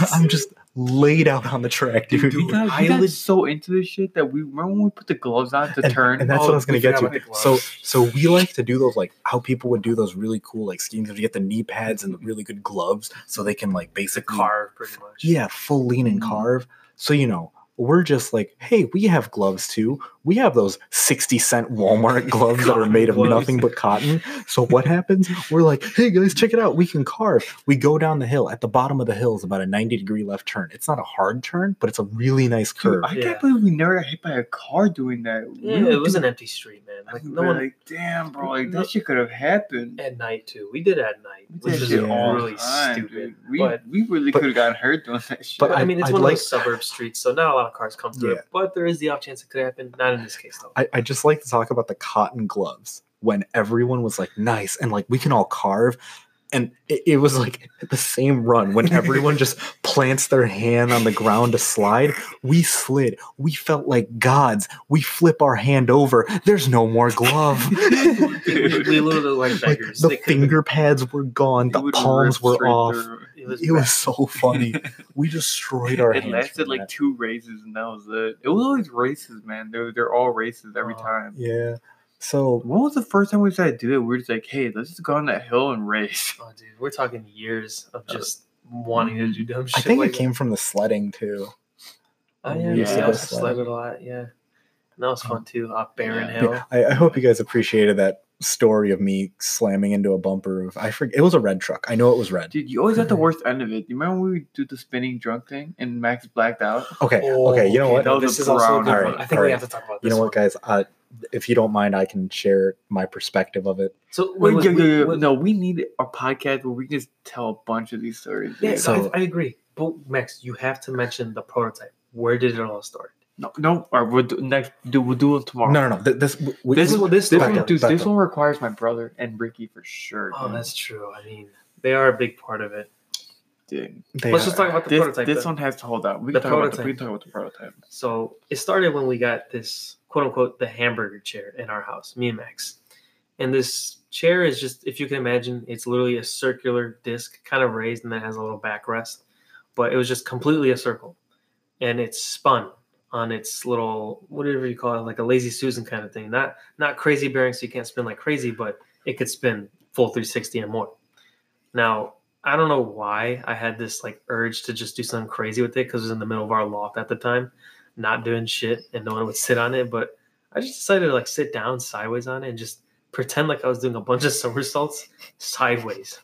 I'm just laid out on the track, dude. Dude, we got, I we got so into this shit that we remember when we put the gloves on to and, turn. and that's Oh, what I was gonna get to. So, so we like to do those like how people would do those really cool like schemes you get the knee pads and the really good gloves, so they can like The basically car, pretty much. yeah, full lean and Mhm. carve. So you know, we're just like, hey, we have gloves too. We have those sixty cent Walmart gloves that are made of gloves. nothing but cotton. So what happens? We're like, hey guys, check it out. We can carve. We go down the hill. At the bottom of the hill is about a ninety degree left turn. It's not a hard turn, but it's a really nice Dude, curve. I Yeah. can't believe we never got hit by a car doing that. Yeah, it was an empty street, man. Like no one like, damn, bro, like No- that shit could have happened. at night too. We did at night, We which did is Yeah. all really time, stupid. dude. We but we really could have gotten hurt doing that shit. but I, I- mean, it's I'd one like- of those suburb streets, so not a lot of cars come through. Yeah. But there is the off chance it could happen. Not in this case, though. I, I just like to talk about the cotton gloves when everyone was like nice and like we can all carve and it, was like the same run when everyone just plants their hand on the ground to slide we slid we felt like gods we flip our hand over there's no more glove we, we literally like like the finger pads were gone the palms were off through. It was, it was so funny we destroyed our It hands lasted like that. two races and that was it. It was always races, man. They're they're all races every Oh. time. yeah so When was the first time we decided to do it? We were just like, hey, let's just go on that hill and race. Oh, dude, we're talking years of uh, just wanting to do mm. dumb shit. i think like it came from the sledding too Oh, yeah, we yeah, used to I go sledded a lot. Yeah, and that was uh, fun too. Off Barren Yeah. Hill. Yeah, I, I hope you guys appreciated that story of me slamming into a bumper of I forget it was a red truck. I know it was red. Dude, you always got the worst end of it. You remember when we do the spinning drunk thing and Max blacked out? Okay, okay, you know what? That this is also a good one. Alright, I think we have to talk about this. You know what, guys? Uh, if you don't mind, I can share my perspective of it. So Wait, wait, wait, yeah, yeah. wait, No, we need a podcast where we can just tell a bunch of these stories. Yeah. So- I, I agree. But Max, you have to mention the prototype. Where did it all start? No, no. Or we'll do next. Do we'll do it tomorrow. No, no, no. th- This we, This, we- one, this, this, one, dude, this one requires my brother and Ricky for sure. Oh, dude. that's true. I mean, they are a big part of it. Dude. they Let's are- just talk about the This, prototype. this then. one has to hold out. We The can, talk about the, we can talk about the prototype. So it started when we got this quote unquote the hamburger chair in our house, me and Max. And this chair is just, if you can imagine, it's literally a circular disc, kind of raised, and then has a little backrest. But it was just completely a circle, and it's spun on its little whatever you call it, like a lazy Susan kind of thing. Not not crazy bearing, so you can't spin like crazy, but it could spin full 360 and more. Now I don't know why I had this like urge to just do something crazy with it because it was in the middle of our loft at the time, not doing shit, and no one would sit on it. But I just decided to like sit down sideways on it and just pretend like I was doing a bunch of somersaults sideways.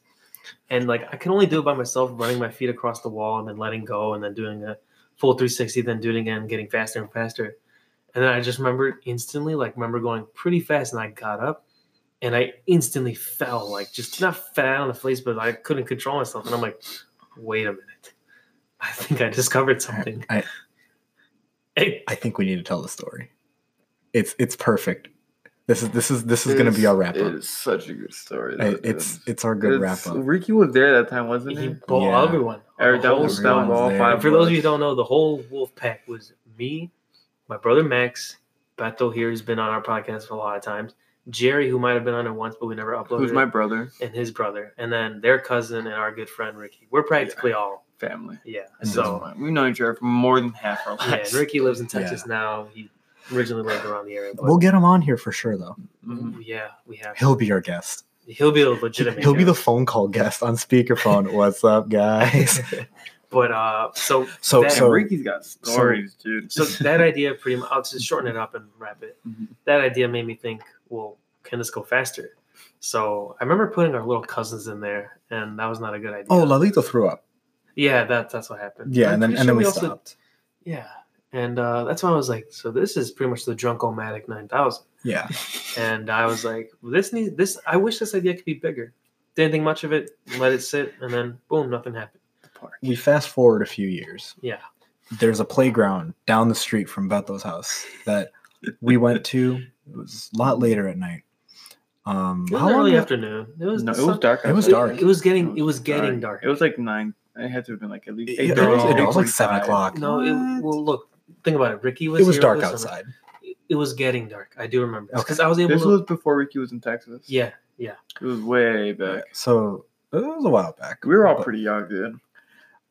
And like I can only do it by myself, running my feet across the wall and then letting go and then doing a full 360, then doing it again, getting faster and faster. And then I just remembered instantly, like remember going pretty fast and I got up and I instantly fell, like just not fell on the face, but I couldn't control myself. And I'm like, wait a minute. I think I discovered something. I- Hey, I think we need to tell the story. It's it's perfect. This is this is this is gonna be our wrap up. It's such a good story. I- It's it's our good wrap up. Ricky was there that time, wasn't he he? bought Yeah. everyone. Or The that was squad. that all there. five. For those of you who don't know, the whole wolf pack was me, my brother Max, Beto here, who's been on our podcast for a lot of times, Jerry, who might have been on it once, but we never uploaded who's it, my brother, and his brother, and then their cousin and our good friend Ricky. We're practically all, family. yeah. So, so we've known each other for more than half our yeah, lives. and Ricky lives in Texas now. He originally lived around the area, but We'll get him on here for sure though. Mhm. yeah, we have. He'll be our guest. He'll be a legitimate. He'll be the phone call guest on speakerphone. What's up, guys? but uh, so So That- so Ricky's got stories, dude. so that idea pretty much i'll just shorten it up and wrap it Mhm. that idea made me think well can this go faster so i remember putting our little cousins in there and that was not a good idea oh, Lalito threw up. yeah that, that's what happened Yeah, and then pretty and then sure we also- stopped. yeah and uh, that's why i was like so this is pretty much the drunkomatic 9000 Yeah. and i was like this needs this i wish this idea could be bigger didn't think much of it let it sit and then boom nothing happened We fast forward a few years. yeah There's a playground down the street from Beto's house that we went to. It was a lot later at night. Um, it was how long? early did- afternoon it was, no, it was dark. It was dark. it was getting it was getting dark It was like nine. It had to have been like at least. It, it 8:30, was, it was like seven o'clock. No, it, What? well, look, think about it. Ricky was. it was here dark over the summer. outside. It was getting dark. I do remember Okay. because I was able This to. was before Ricky was in Texas. yeah, yeah. It was way back. So it was a while back. We were all But, pretty young, dude.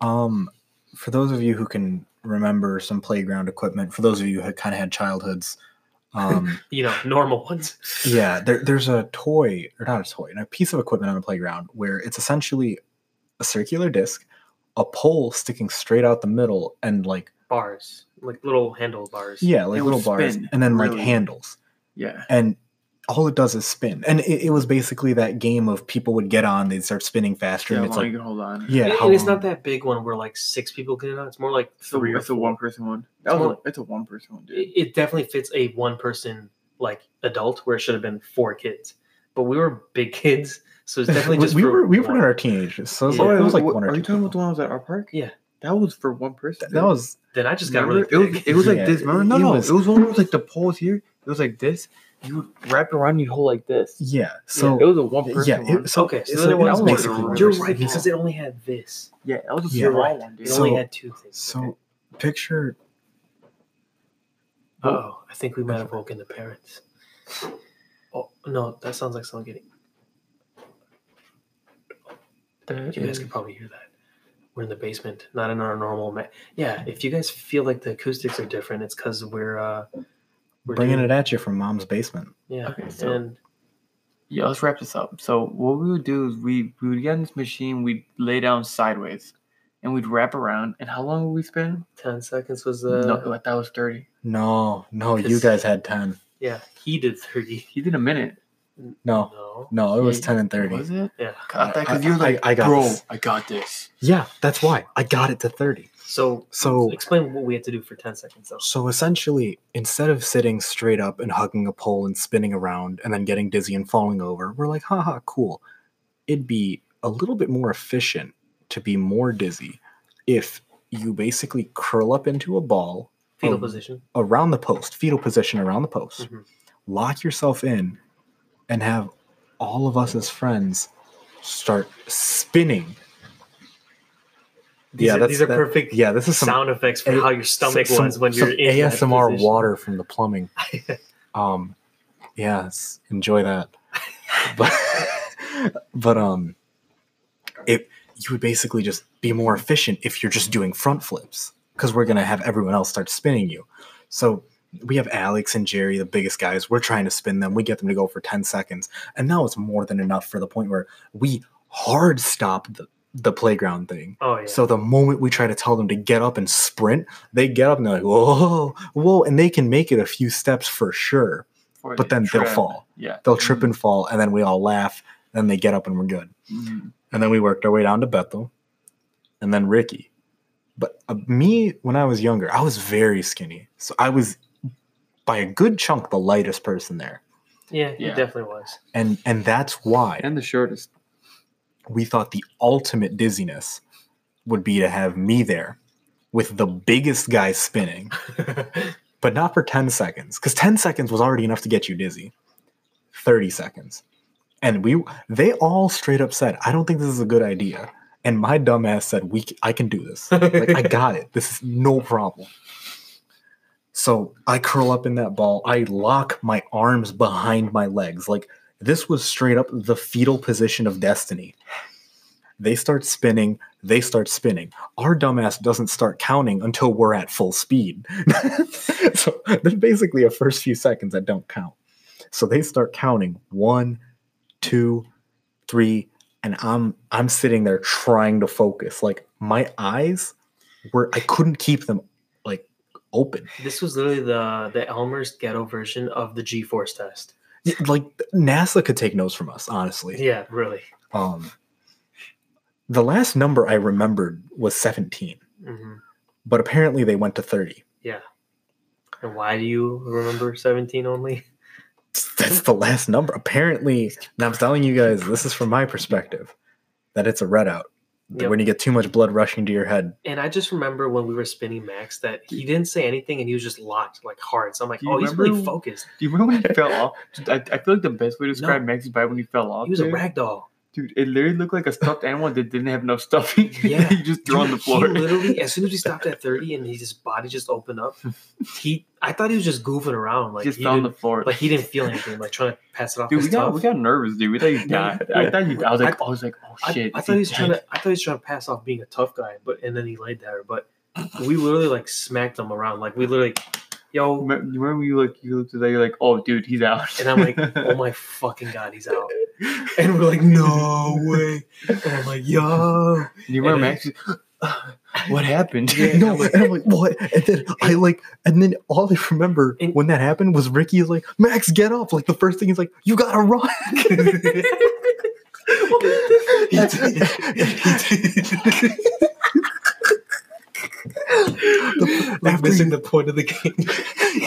Um, for those of you who can remember some playground equipment, for those of you who had kind of had childhoods, um, You know, normal ones. yeah, there, there's a toy or not a toy, a piece of equipment on the playground where it's essentially a circular disc, a pole sticking straight out the middle, and like Bars, like little handle bars. yeah, like It little bars, spin, and then like really. handles, Yeah. and all it does is spin. And it, it was basically that game of people would get on, they'd start spinning faster, Yeah, and it's long like you can hold on. yeah, and, how and it's not that big one where like six people get on. It's more like three or it's a one person one. That It's was more- a, it's a one person one, dude. It, it definitely fits a one person like adult where it should have been four kids, but we were big kids, so it's definitely just we for were we were one. in our teenagers, so it was, Yeah. like, it was like one or Are two. you talking about the one that was at our park? Yeah. That was for one person. That, that was Then I just got Remember? really it was, it was like Yeah, this. Remember? No, it no. was- it was one where like the poles here. It was like this. You would wrap it around. and You'd hold like this. yeah. So it was a one person yeah, it, so okay, so so then it it was was basically You're person. right because it only had this. yeah, that was a Yeah. Right. one, dude. It So- only had two things. So picture oh, I think we might have woken the parents. Oh no, that sounds like someone getting. You guys can probably hear that. We're in the basement, not in our normal. Ma- yeah, if you guys feel like the acoustics are different, it's because we're uh, we're bringing doing- it at you from mom's basement. Yeah, Okay, so- and Yeah, let's wrap this up. So what we would do is we we would get in this machine, we'd lay down sideways, and we'd wrap around. And how long would we spend? ten seconds was uh, no, I thought it was thirty. No, no, you Cause- guys had ten. yeah, he did thirty. He did a minute. No, No, no, it was ten and thirty. Was it? yeah. God, I- because you were I- like, I got bro, this." I got this. Yeah, that's why I got it to thirty. So So explain what we had to do for ten seconds though. so essentially, instead of sitting straight up and hugging a pole and spinning around and then getting dizzy and falling over, we're like, haha, cool. It'd be a little bit more efficient to be more dizzy if you basically curl up into a ball Fetal um, position. around the post, fetal position around the post. Mhm. Lock yourself in and have all of us as friends start spinning. These yeah, are, these are that- perfect Yeah, this is some sound effects for A- how your stomach some- was when you're in ASMR water from the plumbing. Um, yes, enjoy that. But but um, it you would basically just be more efficient if you're just doing front flips because we're gonna have everyone else start spinning you. So we have Alex and Jerry, the biggest guys. We're trying to spin them. We get them to go for ten seconds, and now it's more than enough for the point where we hard stop the the playground thing. Oh yeah. So the moment we try to tell them to get up and sprint, they get up and they're like, whoa, whoa, and they can make it a few steps for sure. Or But they then they'll fall. Yeah. They'll trip and fall, and then we all laugh, and they get up and we're good. Mhm. And then we worked our way down to Beto, and then Ricky. But uh, me, when I was younger, I was very skinny. So I was by a good chunk the lightest person there. yeah, Yeah. it definitely was. And and that's why And the shortest. we thought the ultimate dizziness would be to have me there with the biggest guy spinning, but not for 10 seconds, because 10 seconds was already enough to get you dizzy. 30 seconds. And we they all straight up said, I don't think this is a good idea. And my dumbass said, We c- I can do this. Like I got it. This is no problem. So I curl up in that ball. I lock my arms behind my legs. Like this was straight up the fetal position of destiny. They start spinning. They start spinning. Our dumbass doesn't start counting until we're at full speed. so there's basically a first few seconds that don't count. So they start counting one, two, three, and I'm I'm sitting there trying to focus. Like my eyes were I couldn't keep them open. this was literally the the Elmer's ghetto version of the G force test. Like NASA could take notes from us, honestly. Yeah, really. Um the last number I remembered was 17, hmm but apparently they went to 30. Yeah. And why do you remember 17 only? That's the last number. Apparently, and I'm telling you guys, this is from my perspective, that it's a red out. Yep. When you get too much blood rushing to your head. And I just remember when we were spinning Max that he didn't say anything and he was just locked like hard. So I'm like, Do you oh, he's really focused. Do you remember when he fell off? I, I feel like the best way to describe Max is by when he fell off. He was a dude. rag doll. Dude, it literally looked like a stuffed animal that didn't have enough stuffing. Yeah. he just threw on the floor. He literally, as soon as we stopped at 30 and his body just opened up, he I thought he was just goofing around. Like just he on the didn't, floor. like he didn't feel anything, like trying to pass it off. dude, we got tough. we got nervous, dude. We thought he died. Yeah. I thought he. I was like, I- I, was like, oh shit. I is thought he was dead? trying to. I thought he was trying to pass off being a tough guy, but and then he laid there. But we literally like smacked him around. Like we literally, yo, Remember you remember you like you looked at that, you're like, oh dude, he's out. and I'm like, oh my fucking god, he's out. And we're like, no way. And I'm like, yo. you remember Max? what happened? Yeah. no, and I'm like, what? And then I like, and then all I remember And- when that happened was Ricky is like, Max, get up. Like the first thing he's like, you gotta run. We're After missing you- the point of the game.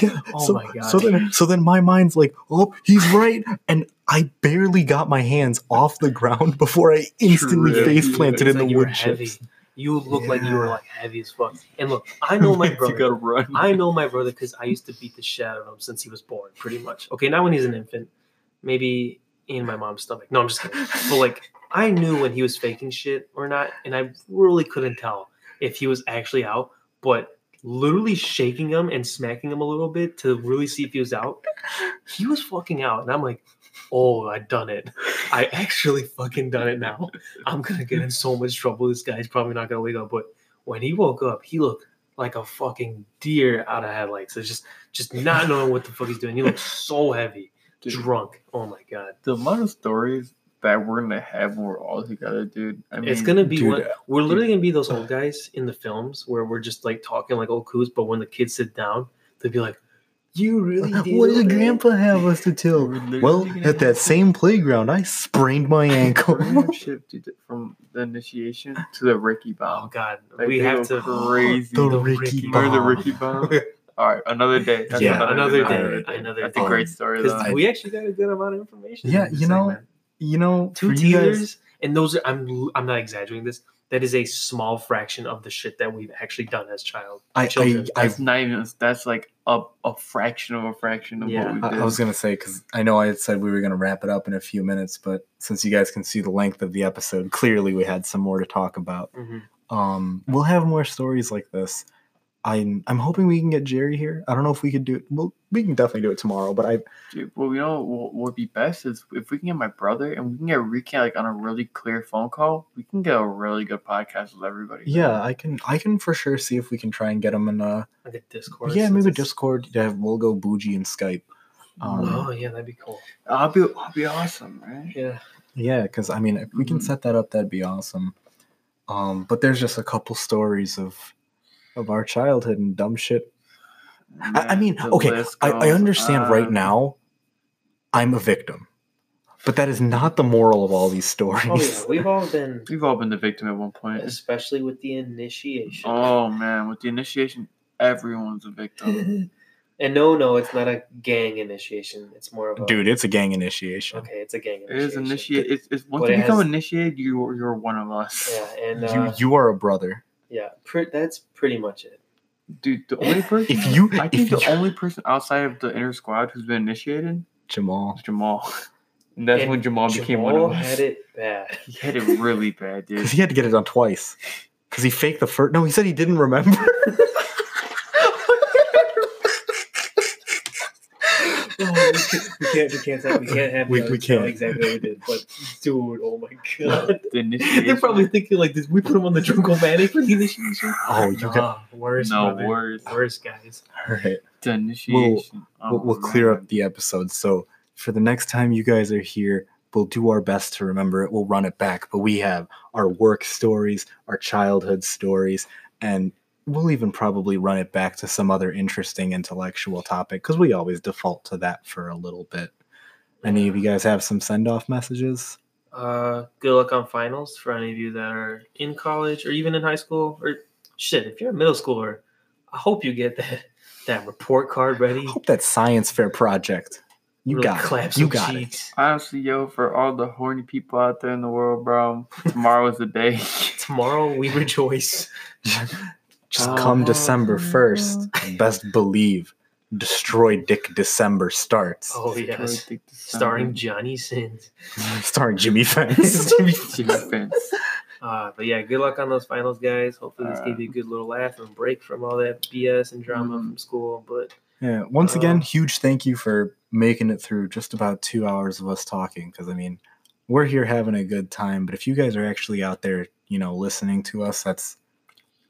Yeah, Oh so, my God. So then, so then my mind's like, oh, he's right, and I barely got my hands off the ground before I instantly True. face planted It's in like the wood heavy. chips. You look like you were like heavy as fuck. And look, I know my you brother. gotta run. I know my brother because I used to beat the shit out of him since he was born, pretty much. Okay, not when he's an infant, maybe in my mom's stomach. No, I'm just kidding. But like, I knew when he was faking shit or not, and I really couldn't tell if he was actually out. But literally shaking him and smacking him a little bit to really see if he was out, he was fucking out, and I'm like, oh, I done it. I actually fucking done it now. I'm gonna get in so much trouble. This guy's probably not gonna wake up, but when he woke up, he looked like a fucking deer out of headlights. It's just just not knowing what the fuck he's doing. He looked so heavy, Dude. drunk. Oh my god. the amount of stories that we're gonna have when we're all together, dude. I mean, it's gonna be dude, one, we're literally gonna be those old guys in the films where we're just like talking like old coos, but when the kids sit down, they'll be like, You really did What did that?" Grandpa have us to tell? Well, at have- that same playground, I sprained my ankle. We're gonna have shit, dude, from the initiation to the Ricky bomb. Oh god. Like, we have to crazy. The The Ricky Ricky Remember the bomb. Ricky bomb? All right, another day. That's Yeah, another day, another That's day. a great story. Um, because Though. we actually got a good amount of information. Yeah, in this you know, segment. You know, two for you guys- teasers, and those are I'm I'm not exaggerating this. that is a small fraction of the shit that we've actually done as child I, children. I, I, That's not even. That's like a, a fraction of a fraction of Yeah. what we I, did. I was gonna say because I know I had said we were gonna wrap it up in a few minutes, but since you guys can see the length of the episode, clearly we had some more to talk about. Mhm. Um, we'll have more stories like this. I'm I'm hoping we can get Jerry here. I don't know if we could do it. Well, we can definitely do it tomorrow. But I Dude, well, you know what would be best is if we can get my brother and we can get Ricky like on a really clear phone call, we can get a really good podcast with everybody. yeah, I can I can for sure see if we can try and get him in. Uh, like a Discord. yeah, maybe it's- Discord. Yeah, we'll go bougie and Skype. Um, oh yeah, that'd be cool. I'll be, I'll be awesome, right? Yeah. Yeah, because I mean, if we can Mhm. set that up, that'd be awesome. Um, but there's just a couple stories of of our childhood and dumb shit. I, I mean, okay, I, I goes understand right now. I'm a victim, but that is not the moral of all these stories. Oh yeah, we've all been, We've all been the victim at one point. especially with the initiation. Oh man, with the initiation, everyone's a victim. and no, no, it's not a gang initiation. It's more of a Dude, it's a gang initiation. Okay, it's a gang initiation. is initiate. It's, it's once But you it become has- initiated, you you're one of us. Yeah, and you uh, you are a brother. Yeah, pre- that's pretty much it. Dude, the only person If you- I think the you- only person outside of the inner squad who's been initiated Jamal. Jamal. And that's And when Jamal, became one of us. had it bad. He had it really bad, dude. Because he had to get it done twice. Because he faked the first. No, he said he didn't remember. We can't, we can't, have, we can't have We- we can't. exactly what we did. But dude, oh my god, The initiation. they're probably thinking like, did we put him on the Drunkomatic for the initiation? Oh, you got. Worse, no brother. words. worse, guys. All right. The initiation. We'll, Oh, we'll clear up the episode. So for the next time you guys are here, we'll do our best to remember it. We'll run it back. But we have our work stories, our childhood stories, and we'll even probably run it back to some other interesting intellectual topic because we always default to that for a little bit. Any of you guys have some send off messages? Uh, good luck on finals for any of you that are in college or even in high school or shit. If you're a middle schooler, I hope you get that that report card ready. I hope that science fair project. You Really got clap it. You got cheeks. Honestly, yo, for all the horny people out there in the world, bro, tomorrow is the day. Tomorrow we rejoice. it. Just come December 1st, best believe Destroy Dick December starts. Oh yes, starring Johnny Sins. Starring Jimmy Fence. Jimmy Fence. Uh, but yeah, good luck on those finals, guys. Hopefully this Uh, gave you a good little laugh and break from all that BS and drama Mhm. from school. But yeah, once again, Uh, huge thank you for making it through just about two hours of us talking. Because, I mean, we're here having a good time. But if you guys are actually out there, you know, listening to us, that's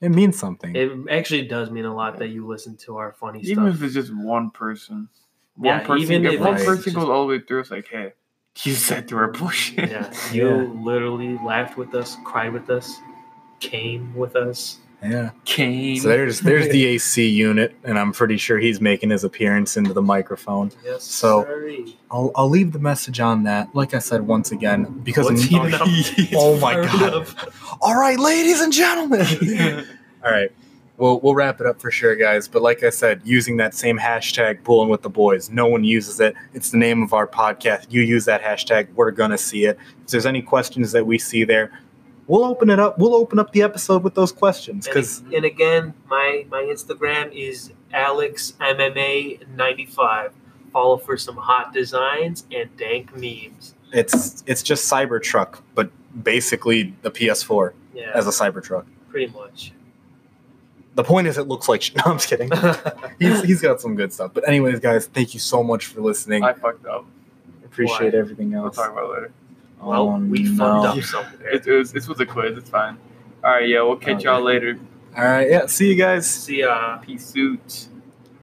it means something. it actually does mean a lot that you listen to our funny stuff. Even stuff. if it's just one person. One Yeah, person, even if if one it's person just- goes all the way through, it's like, hey, you said through our bullshit. yeah, you Yeah. literally laughed with us, cried with us, came with us. Yeah. Came. So there's there's the AC unit, and I'm pretty sure he's making his appearance into the microphone. Yes, So- sorry. I'll I'll leave the message on that. Like I said once again, because What's he oh my god! up. All right, ladies and gentlemen. All right. We'll, we'll wrap it up for sure, guys. But like I said, using that same hashtag, Bulling with the Boys. No one uses it. It's the name of our podcast. You use that hashtag, we're gonna see it. If there's any questions that we see there, we'll open it up. We'll open up the episode with those questions because And, and again, my my Instagram is AlexMMA95. Follow for some hot designs and dank memes. it's it's just Cybertruck, but basically the PS4 Yeah, as a Cybertruck. pretty much. The point is, it looks like. No, I'm just kidding. he's, he's got some good stuff. But anyways, guys, thank you so much for listening. I fucked up. Appreciate Why? everything else. We'll talk about it later. Well, Oh, we no. fucked up somewhere. It, it was, this was a quiz. It's fine. All right, yeah, we'll catch Okay. y'all later. All right, yeah. See you guys. See ya. Peace out.